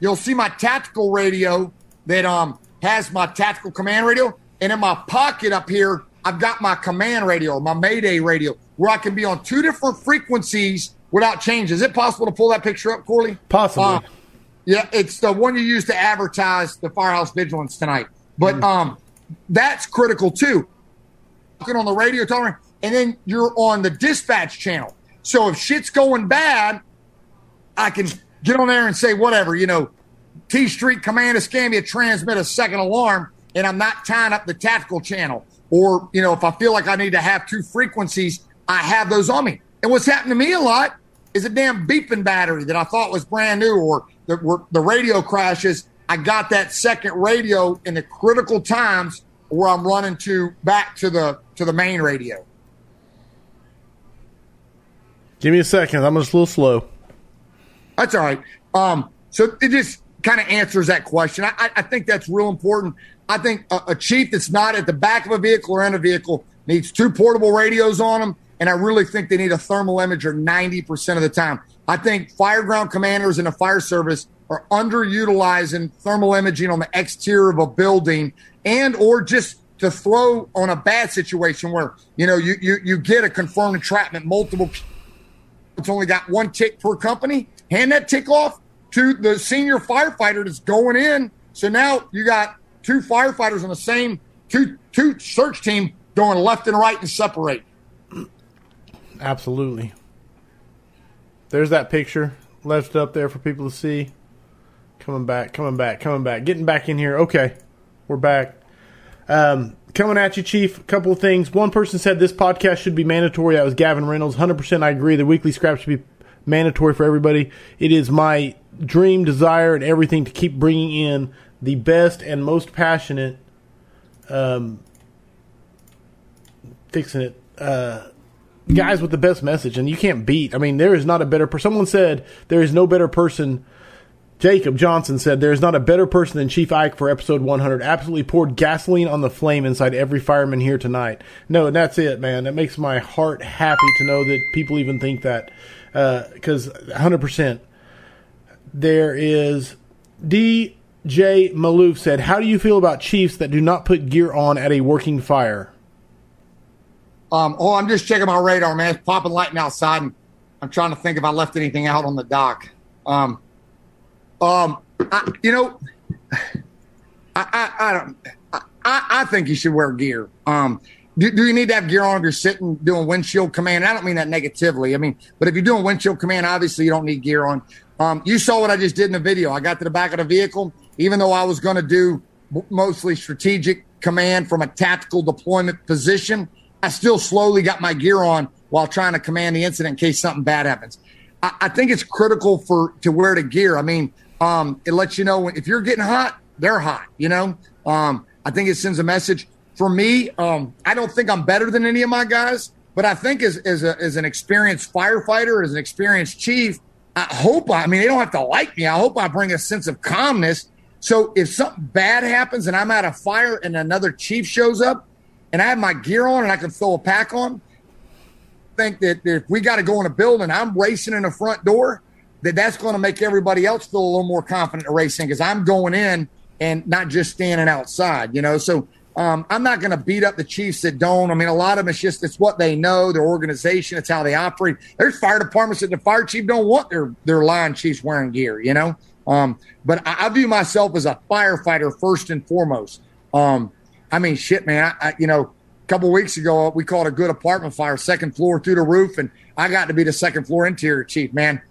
you'll see my tactical radio that um has my tactical command radio. And in my pocket up here, I've got my command radio, my Mayday radio, where I can be on two different frequencies without change. Is it possible to pull that picture up, Corley? Possibly. Uh, yeah, it's the one you use to advertise the Firehouse Vigilance tonight. But um, that's critical too. Talking on the radio, talking, and then you're on the dispatch channel. So if shit's going bad, I can get on there and say whatever, you know, T Street Command Escambia transmit a second alarm, and I'm not tying up the tactical channel. Or, you know, if I feel like I need to have two frequencies, I have those on me. And what's happened to me a lot is a damn beeping battery that I thought was brand new, or the, the radio crashes. I got that second radio in the critical times where I'm running to back to the to the main radio. Give me a second. I'm just a little slow. That's all right. Um, so it just kind of answers that question. I, I- I think that's real important. I think a, a chief that's not at the back of a vehicle or in a vehicle needs two portable radios on them and I really think they need a thermal imager 90% of the time. I think fireground commanders in a fire service are underutilizing thermal imaging on the exterior of a building and or just to throw on a bad situation where you know you you, you get a confirmed entrapment multiple it's only got one tick per company hand that tick off to the senior firefighter that's going in so now you got two firefighters on the same two two search team going left and right and separate Absolutely. There's that picture left up there for people to see. Coming back, coming back, coming back, getting back in here. Okay, we're back. Um, coming at you, Chief. A couple of things. One person said this podcast should be mandatory. That was Gavin Reynolds. 100% I agree. The weekly scrap should be mandatory for everybody. It is my dream, desire, and everything to keep bringing in the best and most passionate, um, fixing it, uh, guys with the best message. And you can't beat. I mean, there is not a better person. Someone said there is no better person. Jacob Johnson said there is not a better person than Chief Ike for episode 100. Absolutely poured gasoline on the flame inside every fireman here tonight. No, and that's it, man. That makes my heart happy to know that people even think that. Because uh, 100%. There is DJ Malouf said, How do you feel about chiefs that do not put gear on at a working fire? Um, oh, I'm just checking my radar, man. It's popping lightning outside, and I'm trying to think if I left anything out on the dock. Um, um, I, you know, I, I, I don't. I, I think you should wear gear. Um, do, do, you need to have gear on if you're sitting doing windshield command? I don't mean that negatively. I mean, but if you're doing windshield command, obviously you don't need gear on. Um, you saw what I just did in the video. I got to the back of the vehicle, even though I was going to do mostly strategic command from a tactical deployment position. I still slowly got my gear on while trying to command the incident in case something bad happens. I, I think it's critical for to wear the gear. I mean, um, it lets you know if you're getting hot, they're hot. You know, um, I think it sends a message. For me, um, I don't think I'm better than any of my guys, but I think as as, a, as an experienced firefighter, as an experienced chief, I hope I, I mean they don't have to like me. I hope I bring a sense of calmness. So if something bad happens and I'm at a fire and another chief shows up, and I have my gear on and I can throw a pack on, think that if we got to go in a building, I'm racing in the front door, that that's going to make everybody else feel a little more confident in racing because I'm going in and not just standing outside, you know. So um, I'm not going to beat up the Chiefs that don't. I mean, a lot of them, it's just it's what they know, their organization, it's how they operate. There's fire departments that the fire chief don't want their their line chiefs wearing gear, you know. Um, but I, I, view myself as a firefighter first and foremost. Um, I mean, shit, man. I, I, you know, a couple weeks ago, we called a good apartment fire, second floor through the roof, and I got to be the second floor interior chief, man.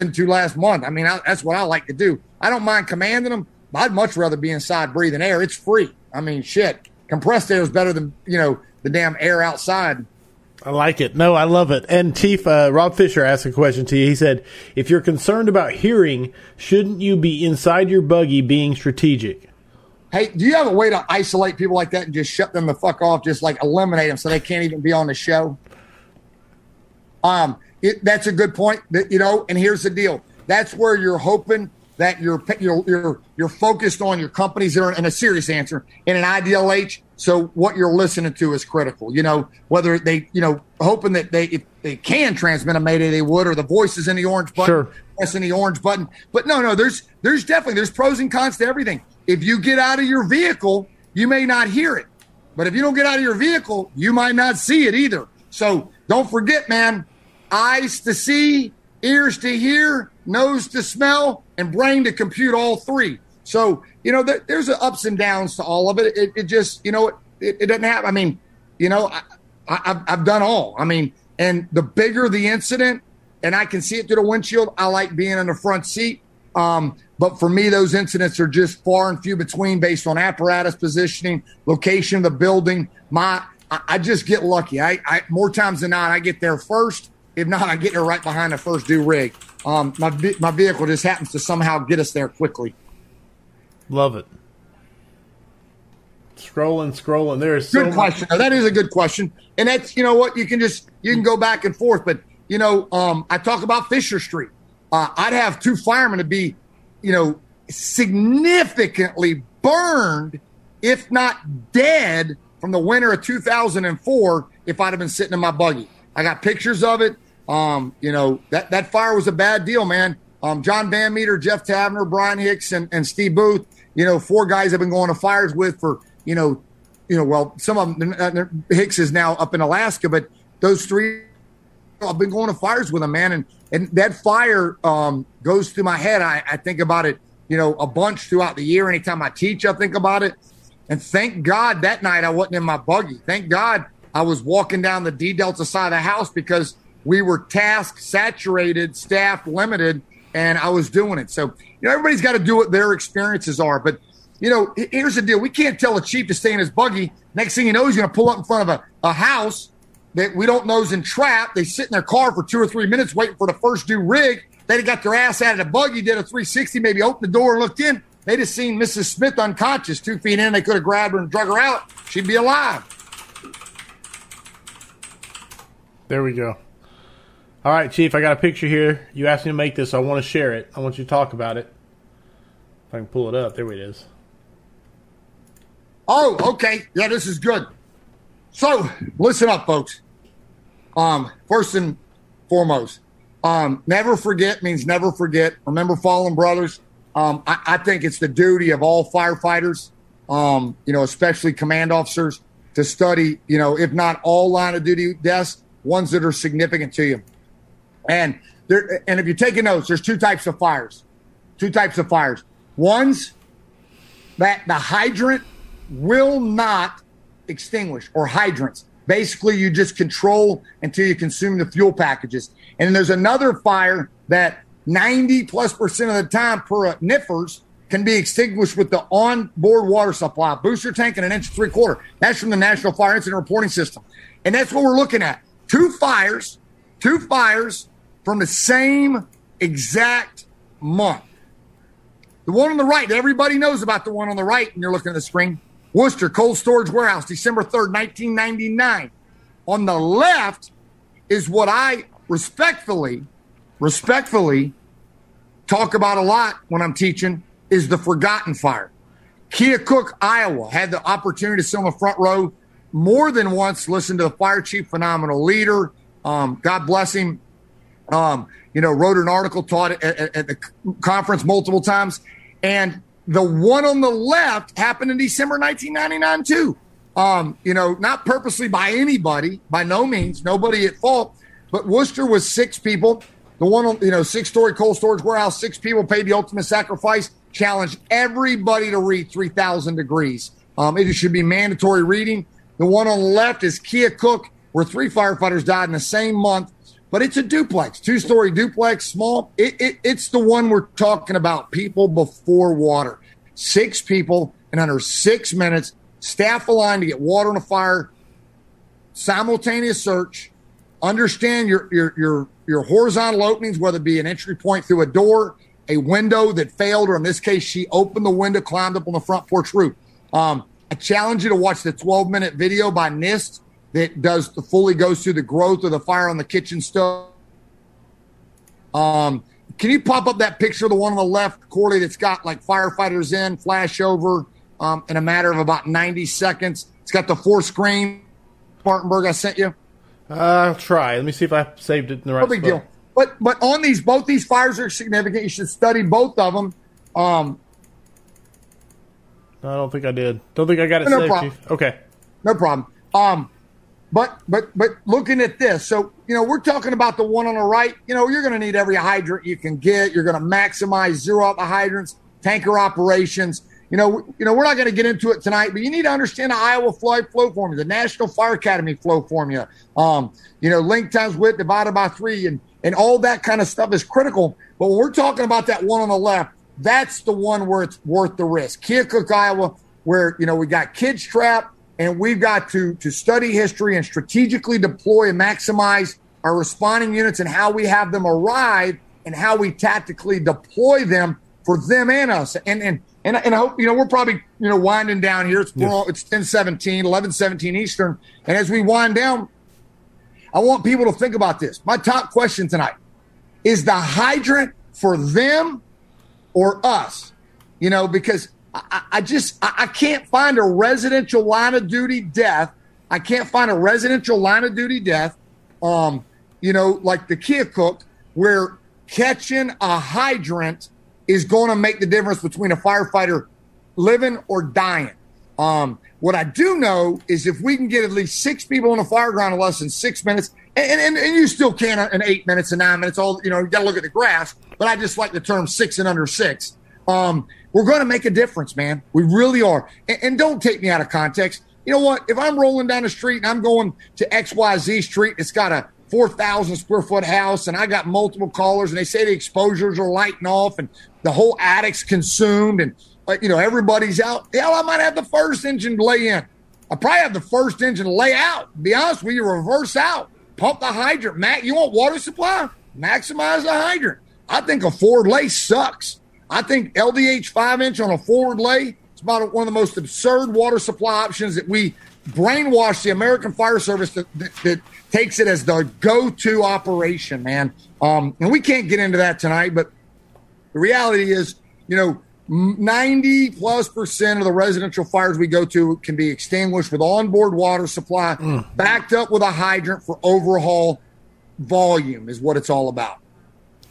Into last month. I mean, I, that's what I like to do. I don't mind commanding them. I'd much rather be inside breathing air. It's free. I mean, shit. Compressed air is better than you know the damn air outside. I like it. No, I love it. And Chief uh, Rob Fisher asked a question to you. He said, "If you're concerned about hearing, shouldn't you be inside your buggy being strategic?" Hey, do you have a way to isolate people like that and just shut them the fuck off, just like eliminate them so they can't even be on the show? Um, it, that's a good point. That you know, and here's the deal: that's where you're hoping that you're you're you're, you're focused on your companies that are in a serious answer in an IDLH. So what you're listening to is critical. You know, whether they you know hoping that they if they can transmit a mayday they would, or the voices in the orange button, sure. pressing the orange button. But no, no, there's there's definitely there's pros and cons to everything. If you get out of your vehicle, you may not hear it. But if you don't get out of your vehicle, you might not see it either. So don't forget, man, eyes to see, ears to hear, nose to smell, and brain to compute all three. So, you know, there, there's ups and downs to all of it. It, it just, you know, it, it, doesn't happen. I mean, you know, I, I, I've done all. I mean, and the bigger the incident, and I can see it through the windshield, I like being in the front seat. Um, but for me, those incidents are just far and few between based on apparatus positioning, location of the building. My, I, I just get lucky. I, I, more times than not, I get there first. If not, I get there right behind the first do rig. Um, my my vehicle just happens to somehow get us there quickly. Love it. Scrolling, scrolling. There's good so question. Much- that is a good question, and that's you know what you can just you can go back and forth. But you know, um, I talk about Fisher Street. Uh, I'd have two firemen to be you know, significantly burned, if not dead, from the winter of 2004 if I'd have been sitting in my buggy. I got pictures of it. Um, you know, that, that fire was a bad deal, man. Um, John Van Meter, Jeff Tavner, Brian Hicks, and, and Steve Booth, you know, four guys I've been going to fires with for, you know, you know, well, some of them, uh, Hicks is now up in Alaska, but those three, I've been going to fires with them, man. And, and that fire um, goes through my head. I, I think about it, you know, a bunch throughout the year. Anytime I teach, I think about it. And thank God that night I wasn't in my buggy. Thank God I was walking down the D Delta side of the house because we were task saturated, staff limited, and I was doing it. So, you know, everybody's got to do what their experiences are. But, you know, here's the deal. We can't tell a chief to stay in his buggy. Next thing you know, he's going to pull up in front of a, a house that we don't know is in trap. They sit in their car for two or three minutes waiting for the first due rig. They'd got their ass out of the buggy, did a 360, maybe opened the door and looked in. They'd have seen Mrs. Smith unconscious, two feet in. They could have grabbed her and drug her out. She'd be alive. There we go. All right, Chief, I got a picture here. You asked me to make this, so I want to share it. I want you to talk about it. If I can pull it up. There it is. Oh, okay. Yeah, this is good. So, listen up, folks. Um, first and foremost, um, never forget means never forget. Remember fallen brothers. Um, I, I, think it's the duty of all firefighters, um, you know, especially command officers, to study, you know, if not all line of duty deaths, ones that are significant to you. And there, and if you're taking notes, there's two types of fires. Two types of fires. One's that the hydrant will not extinguish or hydrants. Basically, you just control until you consume the fuel packages. And there's another fire that 90 plus percent of the time per NFIRS can be extinguished with the onboard water supply, booster tank, and an inch and three quarter. That's from the National Fire Incident Reporting System. And that's what we're looking at. Two fires, two fires from the same exact month. The one on the right, everybody knows about the one on the right, and you're looking at the screen. Worcester Cold Storage Warehouse, December 3rd, 1999. On the left is what I respectfully, respectfully talk about a lot when I'm teaching is the forgotten fire. Keokuk, Iowa had the opportunity to sit on the front row more than once, listen to the fire chief, phenomenal leader. Um, God bless him. Um, you know, wrote an article, taught at, at, at the conference multiple times. And the one on the left happened in December 1999 too. Um, you know, not purposely by anybody, by no means, nobody at fault. But Worcester was six people. The one, on, you know, six story cold storage warehouse, six people paid the ultimate sacrifice, challenged everybody to read 3,000 degrees. Um, it should be mandatory reading. The one on the left is Keokuk, where three firefighters died in the same month but it's a duplex, two story duplex, small. It, it, it's the one we're talking about people before water. Six people in under six minutes, staff aligned to get water on a fire, simultaneous search, understand your, your, your, your horizontal openings, whether it be an entry point through a door, a window that failed, or in this case, she opened the window, climbed up on the front porch roof. Um, I challenge you to watch the 12 minute video by NIST that does the, fully goes through the growth of the fire on the kitchen stove. Um, can you pop up that picture, the one on the left, Corley, that's got like firefighters in, flash over um, in a matter of about 90 seconds? It's got the four screen Spartanburg I sent you. Uh, I'll try. Let me see if I saved it in the right. No big spot. deal. But but on these, both these fires are significant. You should study both of them. Um, I don't think I did. Don't think I got it no saved, problem. Chief. Okay. No problem. Um, but but but looking at this, so you know we're talking about the one on the right. You know you're going to need every hydrant you can get. You're going to maximize zero out the hydrants, tanker operations. You know you know we're not going to get into it tonight, but you need to understand the Iowa flow flow formula, the National Fire Academy flow formula. Um, you know length times width divided by three, and and all that kind of stuff is critical. But when we're talking about that one on the left, that's the one where it's worth the risk. Keokuk, Iowa, where you know we got kids trapped and we've got to to study history and strategically deploy and maximize our responding units and how we have them arrive and how we tactically deploy them for them and us. And and and, and I hope you know we're probably you know winding down here. It's yes. it's 10 17, 11 17 Eastern. And as we wind down, I want people to think about this. My top question tonight is the hydrant for them or us? You know, because I, I just I, I can't find a residential line of duty death I can't find a residential line of duty death, um, you know, like the Keokuk, where catching a hydrant is going to make the difference between a firefighter living or dying. Um, what I do know is if we can get at least six people on the fire ground in less than six minutes, and, and, and you still can in eight minutes and nine minutes, all you know, you got to look at the grass. But I just like the term six and under six. Um, we're going to make a difference, man. We really are. And, and don't take me out of context. You know what? If I'm rolling down the street and I'm going to XYZ Street, it's got a 4,000 square foot house and I got multiple callers and they say the exposures are lighting off and the whole attic's consumed and uh, you know everybody's out. Hell, I might have the first engine lay in. I probably have the first engine lay out. Be honest with you, reverse out, pump the hydrant. Matt, you want water supply? Maximize the hydrant. I think a forward lay sucks. I think LDH five inch on a forward lay is about one of the most absurd water supply options that we brainwash the American Fire Service that, that, that takes it as the go-to operation, man. Um, and we can't get into that tonight, but the reality is, you know, 90 plus percent of the residential fires we go to can be extinguished with onboard water supply, mm. backed up with a hydrant for overhaul volume, is what it's all about.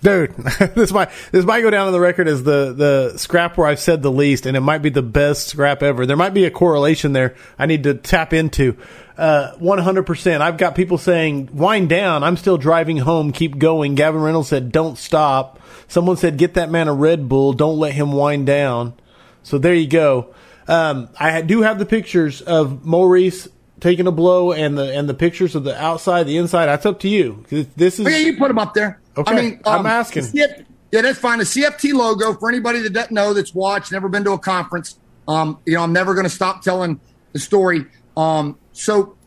Dude, this might this might go down on the record as the the scrap where I've said the least, and it might be the best scrap ever. There might be a correlation there. I need to tap into. Uh, one hundred percent. I've got people saying, "Wind down." I'm still driving home. Keep going. Gavin Reynolds said, "Don't stop." Someone said, "Get that man a Red Bull. Don't let him wind down." So there you go. Um, I do have the pictures of Maurice taking a blow and the and the pictures of the outside, the inside. That's up to you. This is. Oh, yeah, you put them up there. Okay, I mean, um, I'm asking. Yeah, that's fine. The CFT logo for anybody that doesn't know, that's watched, never been to a conference. Um, you know, I'm never going to stop telling the story. Um, so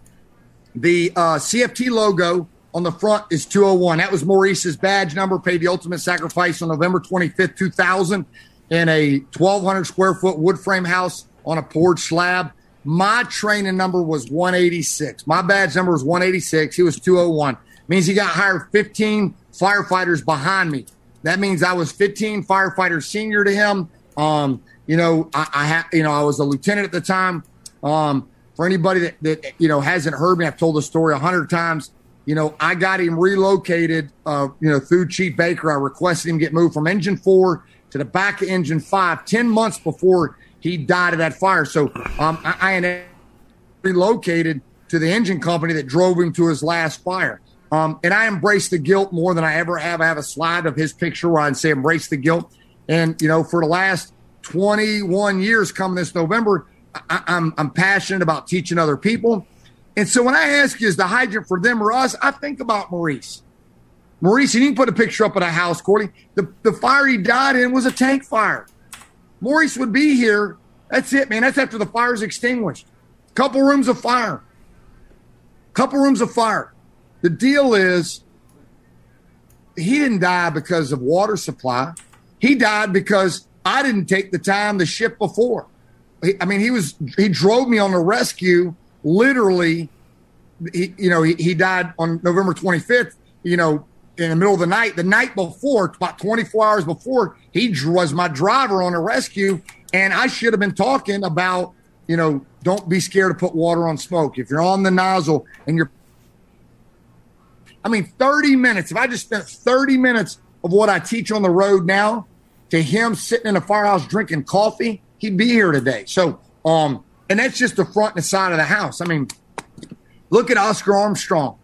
the uh, CFT logo on the front is 201. That was Maurice's badge number, paid the ultimate sacrifice on November 25th, 2000, in a 1,200 square foot wood frame house on a poured slab. My training number was 186. My badge number was 186. He was 201. Means he got hired 15 firefighters behind me. That means I was 15 firefighters senior to him. Um, you know, I, I had, you know, I was a lieutenant at the time. Um, for anybody that, that, you know, hasn't heard me, I've told the story a hundred times. You know, I got him relocated, uh, you know, through Chief Baker. I requested him get moved from engine four to the back of engine five 10 months before he died of that fire. So, um, I, I relocated to the engine company that drove him to his last fire. Um, and I embrace the guilt more than I ever have. I have a slide of his picture where I say embrace the guilt. And, you know, for the last 21 years coming this November, I, I'm, I'm passionate about teaching other people. And so when I ask you, is the hydrant for them or us? I think about Maurice. Maurice, you didn't put a picture up at a house, Cordy. The, the fire he died in was a tank fire. Maurice would be here. That's it, man. That's after the fire's extinguished. Couple rooms of fire. Couple rooms of fire. The deal is he didn't die because of water supply. He died because I didn't take the time to ship before. I mean, he was he drove me on the rescue literally. He, you know, he, he died on November 25th. You know, in the middle of the night. The night before, about 24 hours before, he was my driver on a rescue, and I should have been talking about, you know, don't be scared to put water on smoke. If you're on the nozzle and you're I mean, 30 minutes. If I just spent 30 minutes of what I teach on the road now to him sitting in a firehouse drinking coffee, he'd be here today. So, um, and that's just the front and the side of the house. I mean, look at Oscar Armstrong,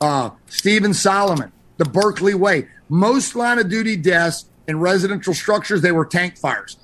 uh, Stephen Solomon, the Berkeley Way. Most line of duty deaths in residential structures, they were tank fires.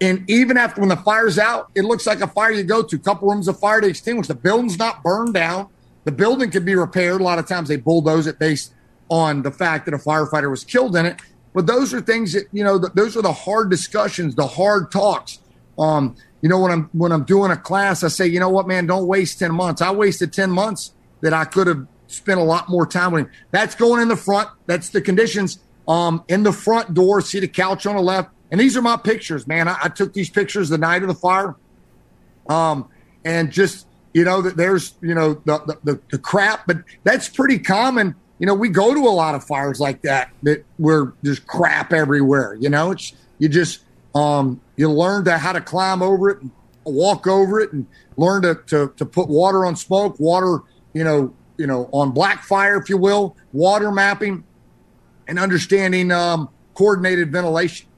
And even after when the fire's out, it looks like a fire you go to, couple rooms of fire to extinguish. The building's not burned down. The building can be repaired. A lot of times they bulldoze it based on the fact that a firefighter was killed in it. But those are things that you know. Those are the hard discussions, the hard talks. Um, you know, when I'm when I'm doing a class, I say, you know what, man, don't waste ten months. I wasted ten months that I could have spent a lot more time with him. That's going in the front. That's the conditions. Um, in the front door, see the couch on the left. And these are my pictures, man. I, I took these pictures the night of the fire. Um, and just you know that there's you know the, the, the crap, but that's pretty common. You know, we go to a lot of fires like that that where there's crap everywhere. You know, it's you just um, you learn to how to climb over it. And walk over it and learn to, to, to put water on smoke, water, you know, you know, on black fire, if you will, water mapping, and understanding um, coordinated ventilation.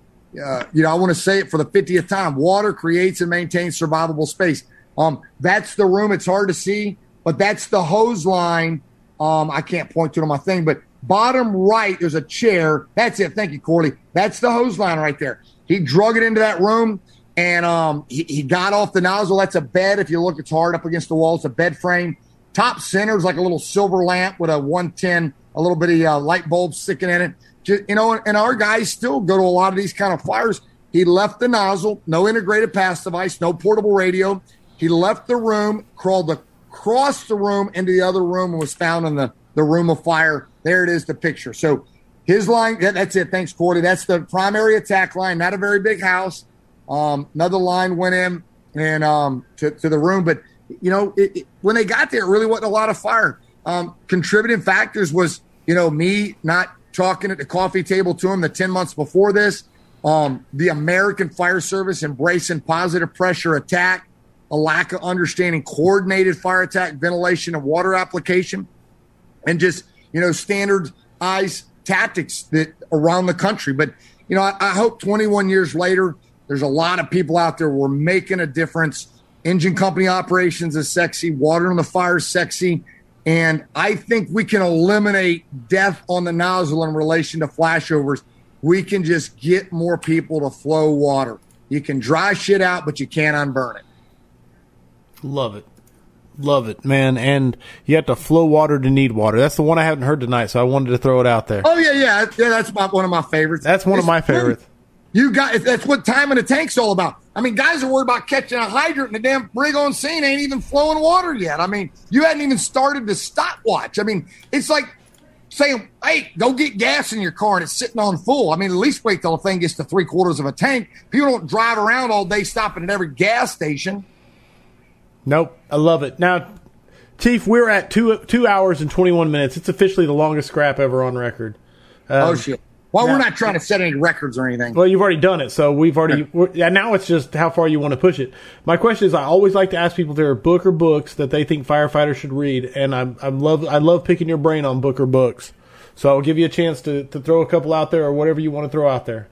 Uh, you know, I want to say it for the 50th time. Water creates and maintains survivable space. Um, that's the room. It's hard to see, but that's the hose line. Um, I can't point to it on my thing, but bottom right, there's a chair. That's it. Thank you, Corley. That's the hose line right there. He drug it into that room and um, he, he got off the nozzle. That's a bed. If you look, it's hard up against the wall. It's a bed frame. Top center is like a little silver lamp with a 110, a little bit of uh, light bulb sticking in it. Just, you know, and our guys still go to a lot of these kind of fires. He left the nozzle, no integrated pass device, no portable radio. He left the room, crawled across the room into the other room, and was found in the, the room of fire. There it is, the picture. So his line, that's it. Thanks, Cordy. That's the primary attack line, not a very big house. Um, another line went in and um, to, to the room, but you know, it, it, when they got there, it really wasn't a lot of fire. Um, contributing factors was, you know, me not talking at the coffee table to him the 10 months before this, um, the American Fire Service embracing positive pressure attack, a lack of understanding coordinated fire attack, ventilation, and water application, and just, you know, standardized tactics that around the country. But, you know, I, I hope 21 years later, there's a lot of people out there. We're making a difference. Engine company operations is sexy. Water on the fire is sexy. And I think we can eliminate death on the nozzle in relation to flashovers. We can just get more people to flow water. You can dry shit out, but you can't unburn it. Love it. Love it, man. And you have to flow water to need water. That's the one I haven't heard tonight, so I wanted to throw it out there. Oh, yeah, yeah. Yeah, that's my, one of my favorites. That's one it's of my favorites. You got that's what time in the tank's all about. I mean, guys are worried about catching a hydrant, and the damn rig on scene ain't even flowing water yet. I mean, you hadn't even started the stopwatch. I mean, it's like saying, "Hey, go get gas in your car," and it's sitting on full. I mean, at least wait till the thing gets to three quarters of a tank. People don't drive around all day stopping at every gas station. Nope, I love it. Now, Chief, we're at two two hours and twenty one minutes. It's officially the longest scrap ever on record. Um, oh shit! Well, now, we're not trying to set any records or anything. Well, you've already done it, so we've already. Yeah, now it's just how far you want to push it. My question is, I always like to ask people if there are book or books that they think firefighters should read, and I'm, I'm love I love picking your brain on book or books. So I'll give you a chance to, to throw a couple out there or whatever you want to throw out there.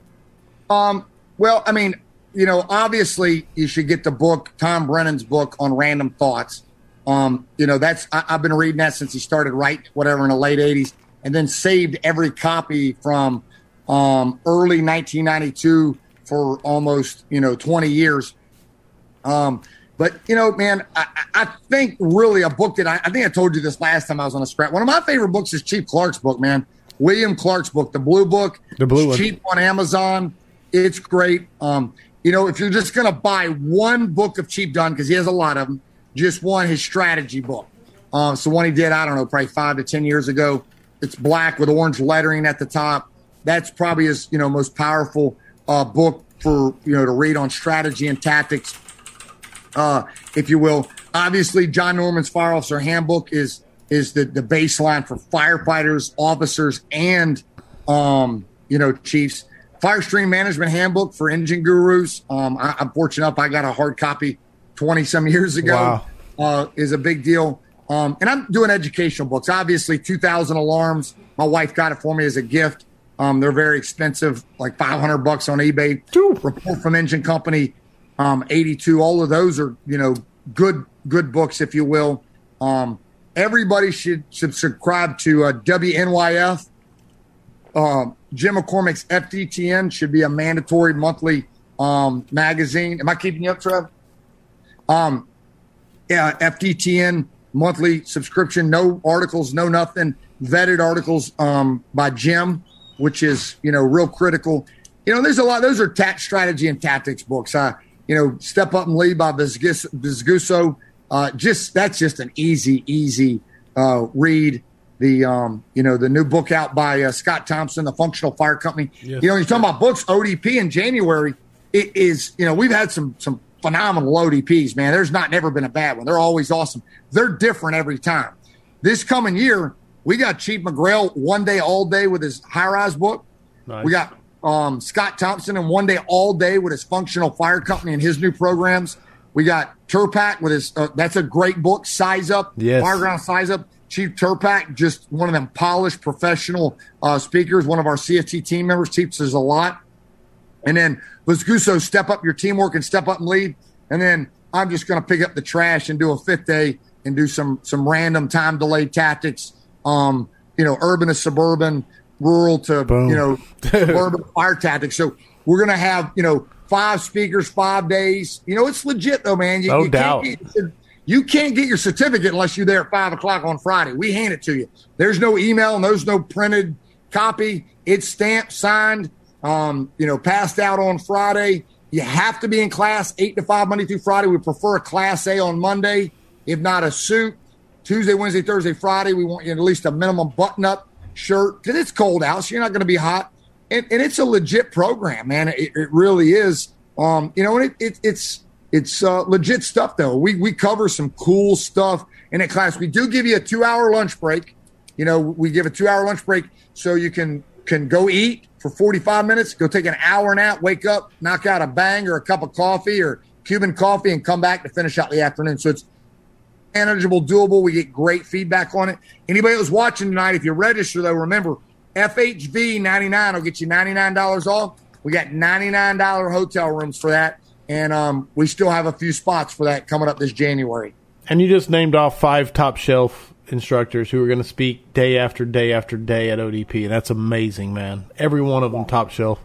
Um. Well, I mean, you know, obviously you should get the book Tom Brennan's book on random thoughts. Um, you know, that's I, I've been reading that since he started writing whatever in the late '80s and then saved every copy from um, early 1992 for almost you know 20 years. Um, but you know, man, I, I, think really a book that I, I, think I told you this last time I was on a scrap. One of my favorite books is Chief Clark's book, man. William Clark's book, the Blue Book. The Blue one. cheap on Amazon. It's great. Um, you know, if you're just going to buy one book of Chief Dunne, because he has a lot of them, just one, his strategy book. Uh, so one he did, I don't know, probably five to 10 years ago. It's black with orange lettering at the top. That's probably his you know most powerful uh, book for you know to read on strategy and tactics, uh, if you will. Obviously, John Norman's Fire Officer Handbook is is the the baseline for firefighters, officers, and um, you know chiefs. Fire Stream Management Handbook for engine gurus. Um, I, am fortunate enough I got a hard copy 20 some years ago. Wow. Uh, is a big deal. Um, and I'm doing educational books. Obviously, 2,000 alarms. My wife got it for me as a gift. Um, they're very expensive, like 500 bucks on eBay. Two. Report from Engine Company, um, 82. All of those are, you know, good good books, if you will. Um, everybody should, should subscribe to uh, WNYF. Um, Jim McCormack's FDTN should be a mandatory monthly um, magazine. Am I keeping you up, Trev? Um, yeah, FDTN monthly subscription, no articles, no nothing, vetted articles um, by Jim, which is, you know, real critical. You know, there's a lot, those are strategy and tactics books. Uh, you know, Step Up and Lead by Viscuso. Uh, just, that's just an easy, easy uh, read. The, um, you know, the new book out by uh, Scott Thompson, The Functional Fire Company. Yes. You know, you're talking about books, ODP in January. It is, you know, we've had some, some phenomenal ODPs, man. There's not never been a bad one. They're always awesome. They're different every time. This coming year, we got Chief McGrail one day all day with his high rise book. Nice. We got um, Scott Thompson and one day all day with his functional fire company and his new programs. We got Terpak with his. Uh, that's a great book. Size up. Yes. Fireground Size Up. Chief Terpak, just one of them polished professional uh, speakers. One of our CFT team members teaches a lot. And then Guso, step up your teamwork and step up and lead. And then I'm just going to pick up the trash and do a fifth day and do some some random time delayed tactics. Um, you know, urban to suburban, rural to Boom. you know suburban fire tactics. So we're going to have you know five speakers, five days. You know, it's legit though, man. You, No you doubt. Can't get, you can't get your certificate unless you're there at five o'clock on Friday. We hand it to you. There's no email and there's no printed copy. It's stamped, signed, um, you know, passed out on Friday. You have to be in class eight to five Monday through Friday. We prefer a class A on Monday, if not a suit. Tuesday, Wednesday, Thursday, Friday, we want you at least a minimum button up shirt because it's cold out, so you're not going to be hot. And, and it's a legit program, man. It, it really is. Um, you know, and it, it, it's it's uh, legit stuff though. We we cover some cool stuff in a class. We do give you a two hour lunch break. You know, we give a two hour lunch break so you can can go eat for 45 minutes, go take an hour nap, wake up, knock out a bang or a cup of coffee or Cuban coffee, and come back to finish out the afternoon. So it's manageable, doable. We get great feedback on it. Anybody that was watching tonight, if you register though, remember FHV 99 will get you $99 off. We got $99 hotel rooms for that. And um, we still have a few spots for that coming up this January. And you just named off five top shelf instructors who are going to speak day after day after day at ODP, and that's amazing, man. Every one of them top shelf.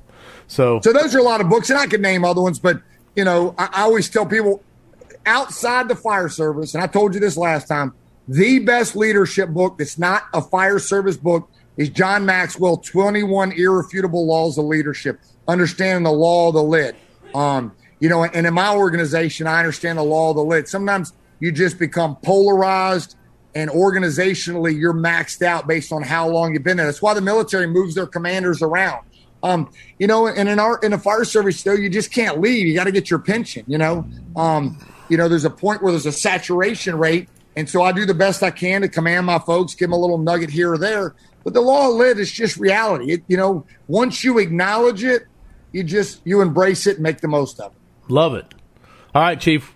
So, So those are a lot of books, and I could name other ones, but you know, I, I always tell people outside the fire service, and I told you this last time, the best leadership book that's not a fire service book is John Maxwell, 21 Irrefutable Laws of Leadership, understanding the law of the lid. Um, you know, and in my organization, I understand the law of the lid. Sometimes you just become polarized and organizationally you're maxed out based on how long you've been there. That's why the military moves their commanders around. Um, you know, and in our in the fire service though, you just can't leave. You got to get your pension. You know, um, you know, there's a point where there's a saturation rate, and so I do the best I can to command my folks, give them a little nugget here or there. But the law of lid is just reality. It, you know, once you acknowledge it, you just you embrace it and make the most of it. love it. All right, Chief.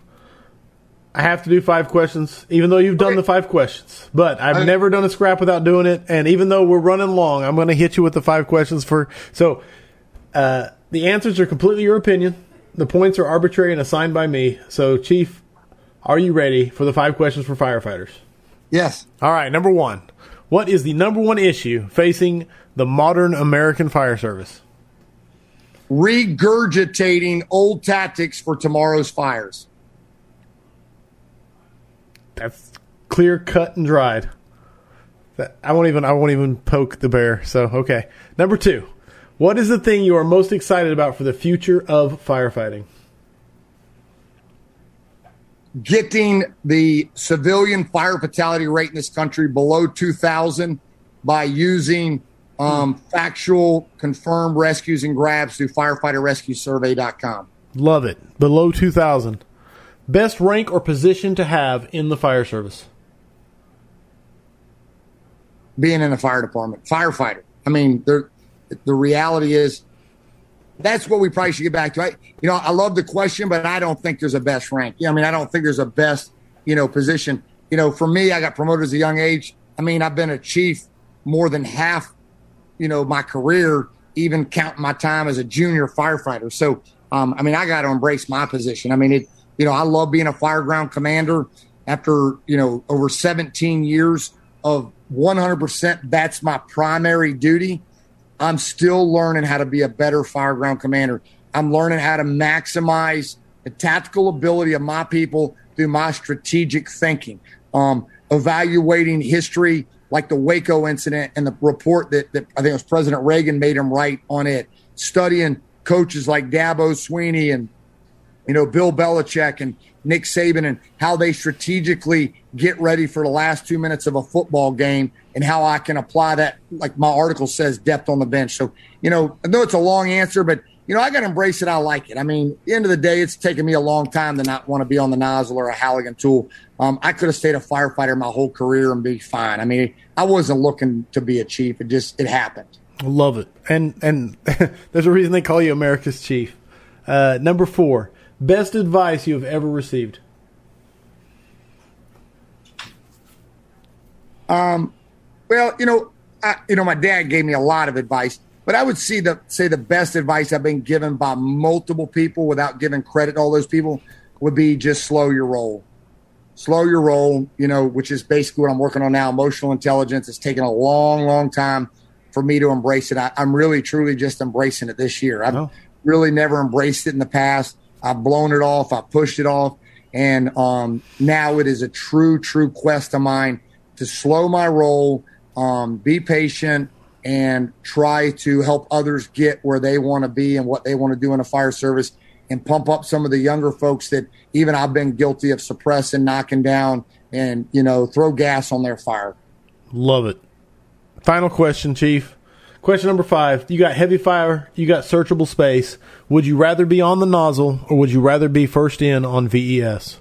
I have to do five questions, even though you've done Okay. the five questions. But I've never done a scrap without doing it. And even though we're running long, I'm going to hit you with the five questions for. So, uh, the answers are completely your opinion. The points are arbitrary and assigned by me. So, Chief, are you ready for the five questions for firefighters? Yes. All right, number one. What is the number one issue facing the modern American fire service? Regurgitating old tactics for tomorrow's fires. That's clear cut and dried. That, I won't even I won't even poke the bear. So okay. Number two. What is the thing you are most excited about for the future of firefighting? getting the civilian fire fatality rate in this country below 2,000 by using um, factual, confirmed rescues and grabs through firefighterrescuesurvey.com. Love it. Below 2000. Best rank or position to have in the fire service? Being in the fire department, firefighter. I mean, the the reality is that's what we probably should get back to. I, you know, I love the question, but I don't think there's a best rank. Yeah, I mean, I don't think there's a best, you know, position. You know, for me, I got promoted as a young age. I mean, I've been a chief more than half, you know, my career, even counting my time as a junior firefighter. So, um, I mean, I got to embrace my position. I mean, it, you know, I love being a fireground commander after, you know, over 17 years of 100%. That's my primary duty. I'm still learning how to be a better fireground commander. I'm learning how to maximize the tactical ability of my people through my strategic thinking. Um, evaluating history like the Waco incident and the report that, that I think it was President Reagan made him write on it. Studying coaches like Dabo Swinney and you know, Bill Belichick and Nick Saban and how they strategically get ready for the last two minutes of a football game and how I can apply that, like my article says, depth on the bench. So, you know, I know it's a long answer, but, you know, I got to embrace it. I like it. I mean, the end of the day, it's taken me a long time to not want to be on the nozzle or a Halligan tool. Um, I could have stayed a firefighter my whole career and be fine. I mean, I wasn't looking to be a chief. It just, it happened. Love it. And and there's a reason they call you America's Chief. Uh, number four. Best advice you have ever received. Um, well, you know, I, you know, my dad gave me a lot of advice, but I would see the say the best advice I've been given by multiple people without giving credit to all those people would be just slow your roll. Slow your roll, you know, which is basically what I'm working on now. Emotional intelligence. It's taken a long, long time for me to embrace it. I, am really, truly just embracing it this year. I've oh. really never embraced it in the past. I've blown it off. I pushed it off. And um, now it is a true, true quest of mine to slow my roll, um, be patient, and try to help others get where they want to be and what they want to do in a fire service and pump up some of the younger folks that even I've been guilty of suppressing, knocking down, and, you know, throw gas on their fire. Love it. Final question, Chief. Question number five. You got heavy fire, you got searchable space. Would you rather be on the nozzle or would you rather be first in on VES?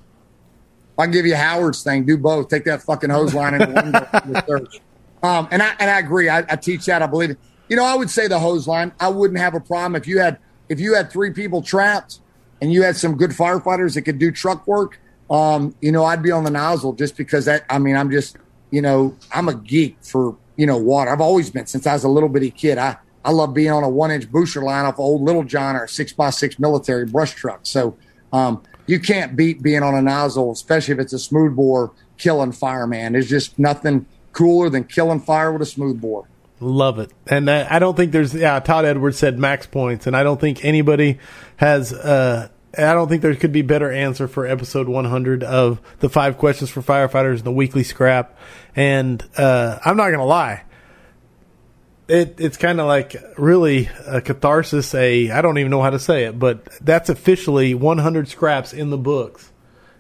I'll give you Howard's thing. Do both. Take that fucking hose line in the search. Um, and I and I agree. I, I, teach that. I believe it. You know, I would say the hose line. I wouldn't have a problem if you had if you had three people trapped and you had some good firefighters that could do truck work. Um, you know, I'd be on the nozzle just because that. I mean, I'm just you know, I'm a geek for you know water. I've always been since I was a little bitty kid. I I love being on a one inch booster line off old Little John or a six by six military brush truck. So um, you can't beat being on a nozzle, especially if it's a smooth bore killing fire, man. There's just nothing cooler than killing fire with a smooth bore. Love it. And I don't think there's, yeah, Todd Edwards said max points, and I don't think anybody has, uh, I don't think there could be better answer for episode 100 of the five questions for firefighters, the weekly scrap. And uh, I'm not to lie it it's kind of like really a catharsis. A I don't even know how to say it, but that's officially 100 scraps in the books,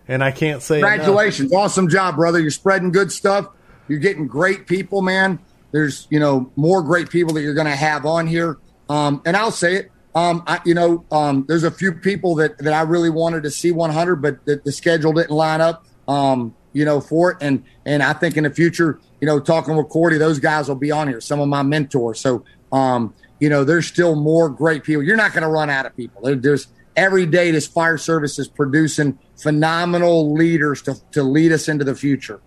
and I can't say congratulations, enough. awesome job, brother. You're spreading good stuff. You're getting great people, man. There's you know more great people that you're to have on here. Um, and I'll say it. Um, I, you know, um, there's a few people that that I really wanted to see 100, but the, the schedule didn't line up. Um, you know, for it. And and I think in the future, you know, talking with Cordy, those guys will be on here. Some of my mentors. So, um, you know, there's still more great people. You're not going to run out of people. There, there's every day this fire service is producing phenomenal leaders to to lead us into the future.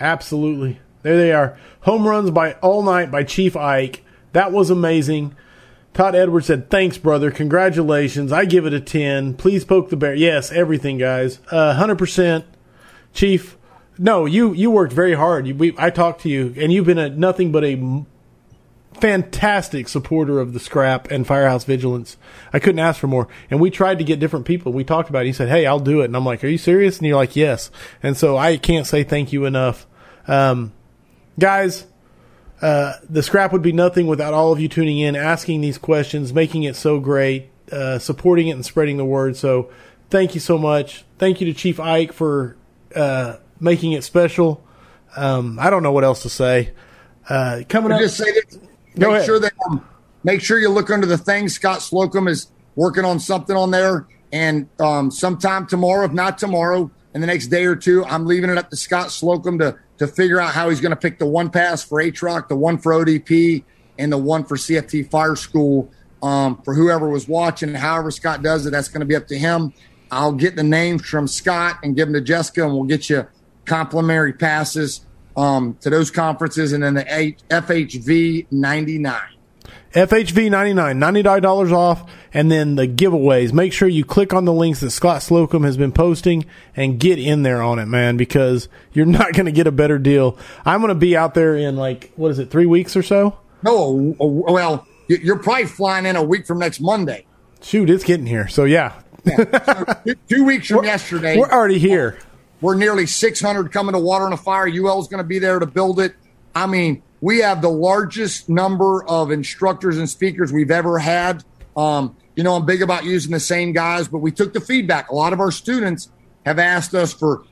Absolutely. There they are. Home runs by all night by Chief Ike. That was amazing. Todd Edwards said, "Thanks, brother. Congratulations. I give it a ten. Please poke the bear. Yes, everything, guys. Uh, hundred percent. Chief, no, you you worked very hard. You, we, I talked to you, and you've been a nothing but a fantastic supporter of the scrap and firehouse vigilance. I couldn't ask for more. And we tried to get different people. We talked about it. He said, "Hey, I'll do it." And I'm like, "Are you serious?" And you're like, "Yes." And so I can't say thank you enough, um, guys. Uh, the scrap would be nothing without all of you tuning in, asking these questions, making it so great, uh, supporting it, and spreading the word. So, thank you so much. Thank you to Chief Ike for uh, making it special. Um, I don't know what else to say. Uh, coming up, just say this. Make ahead. sure that um, make sure you look under the thing. Scott Slocum is working on something on there, and um, sometime tomorrow, if not tomorrow, in the next day or two, I'm leaving it up to Scott Slocum to to figure out how he's going to pick the one pass for HROC, the one for ODP, and the one for CFT Fire School. Um, for whoever was watching, however Scott does it, that's going to be up to him. I'll get the names from Scott and give them to Jessica, and we'll get you complimentary passes um, to those conferences, and then the FHV 99. FHV 99, $99 off, and then the giveaways. Make sure you click on the links that Scott Slocum has been posting and get in there on it, man, because you're not going to get a better deal. I'm going to be out there in like, what is it, three weeks or so? No, well, you're probably flying in a week from next Monday. Shoot, it's getting here. So, yeah, so two weeks from we're, yesterday. We're already here. We're nearly 600 coming to Water on the Fire. UL is going to be there to build it. I mean, we have the largest number of instructors and speakers we've ever had. Um, you know, I'm big about using the same guys, but we took the feedback. A lot of our students have asked us for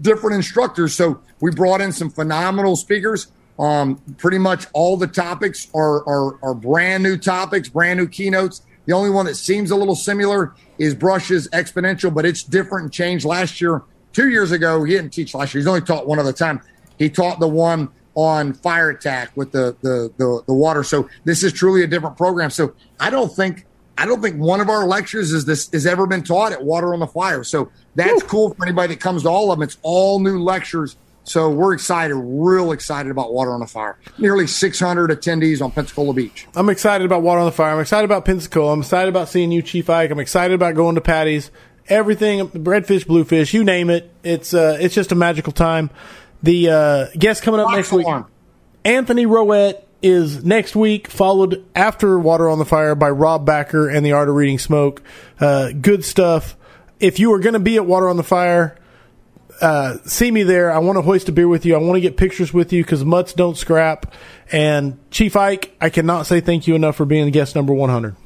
different instructors. So we brought in some phenomenal speakers. Um, pretty much all the topics are, are, are brand new topics, brand new keynotes. The only one that seems a little similar is Brush's exponential, but it's different and changed last year. Two years ago, he didn't teach last year. He's only taught one other time. He taught the one on fire attack with the, the, the, the water. So this is truly a different program. So I don't think I don't think one of our lectures is this has ever been taught at Water on the Fire. So that's cool for anybody that comes to all of them. It's all new lectures. So we're excited, real excited about Water on the Fire. Nearly 600 attendees on Pensacola Beach. I'm excited about Water on the Fire. I'm excited about Pensacola. I'm excited about seeing you, Chief Ike. I'm excited about going to Patty's. Everything, the redfish, bluefish, you name it. It's uh, it's just a magical time. The uh, guest coming up Box next week, alarm. Anthony Rowett is next week, followed after Water on the Fire by Rob Backer and the Art of Reading Smoke. Uh, good stuff. If you are going to be at Water on the Fire, uh, see me there. I want to hoist a beer with you. I want to get pictures with you because mutts don't scrap. And Chief Ike, I cannot say thank you enough for being the guest number 100.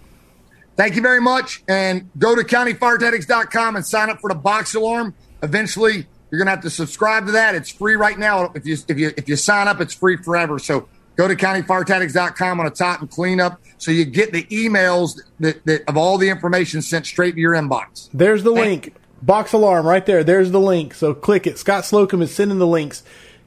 Thank you very much. And go to countyfiretactics.com and sign up for the box alarm. Eventually, you're going to have to subscribe to that. It's free right now. If you if you if you sign up, it's free forever. So go to countyfiretactics.com on the top and clean up so you get the emails that, that of all the information sent straight to your inbox. There's the Thank link. Box alarm right there. There's the link. So click it. Scott Slocum is sending the links.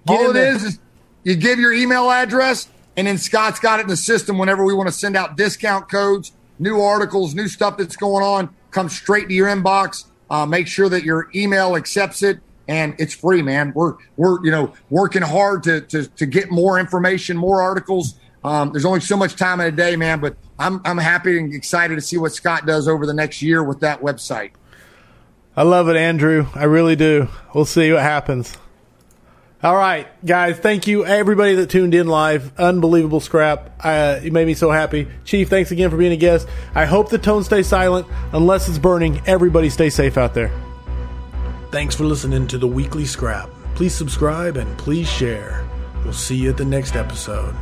Get All in it there. is is you give your email address, and then Scott's got it in the system. Whenever we want to send out discount codes, new articles, new stuff that's going on, comes straight to your inbox. Uh, make sure that your email accepts it, and it's free, man. We're we're you know working hard to to to get more information, more articles. Um, there's only so much time in a day, man. But I'm I'm happy and excited to see what Scott does over the next year with that website. I love it, Andrew. I really do. We'll see what happens. All right, guys. Thank you, everybody that tuned in live. Unbelievable scrap. Uh, you made me so happy. Chief, thanks again for being a guest. I hope the tone stays silent unless it's burning. Everybody stay safe out there. Thanks for listening to the weekly scrap. Please subscribe and please share. We'll see you at the next episode.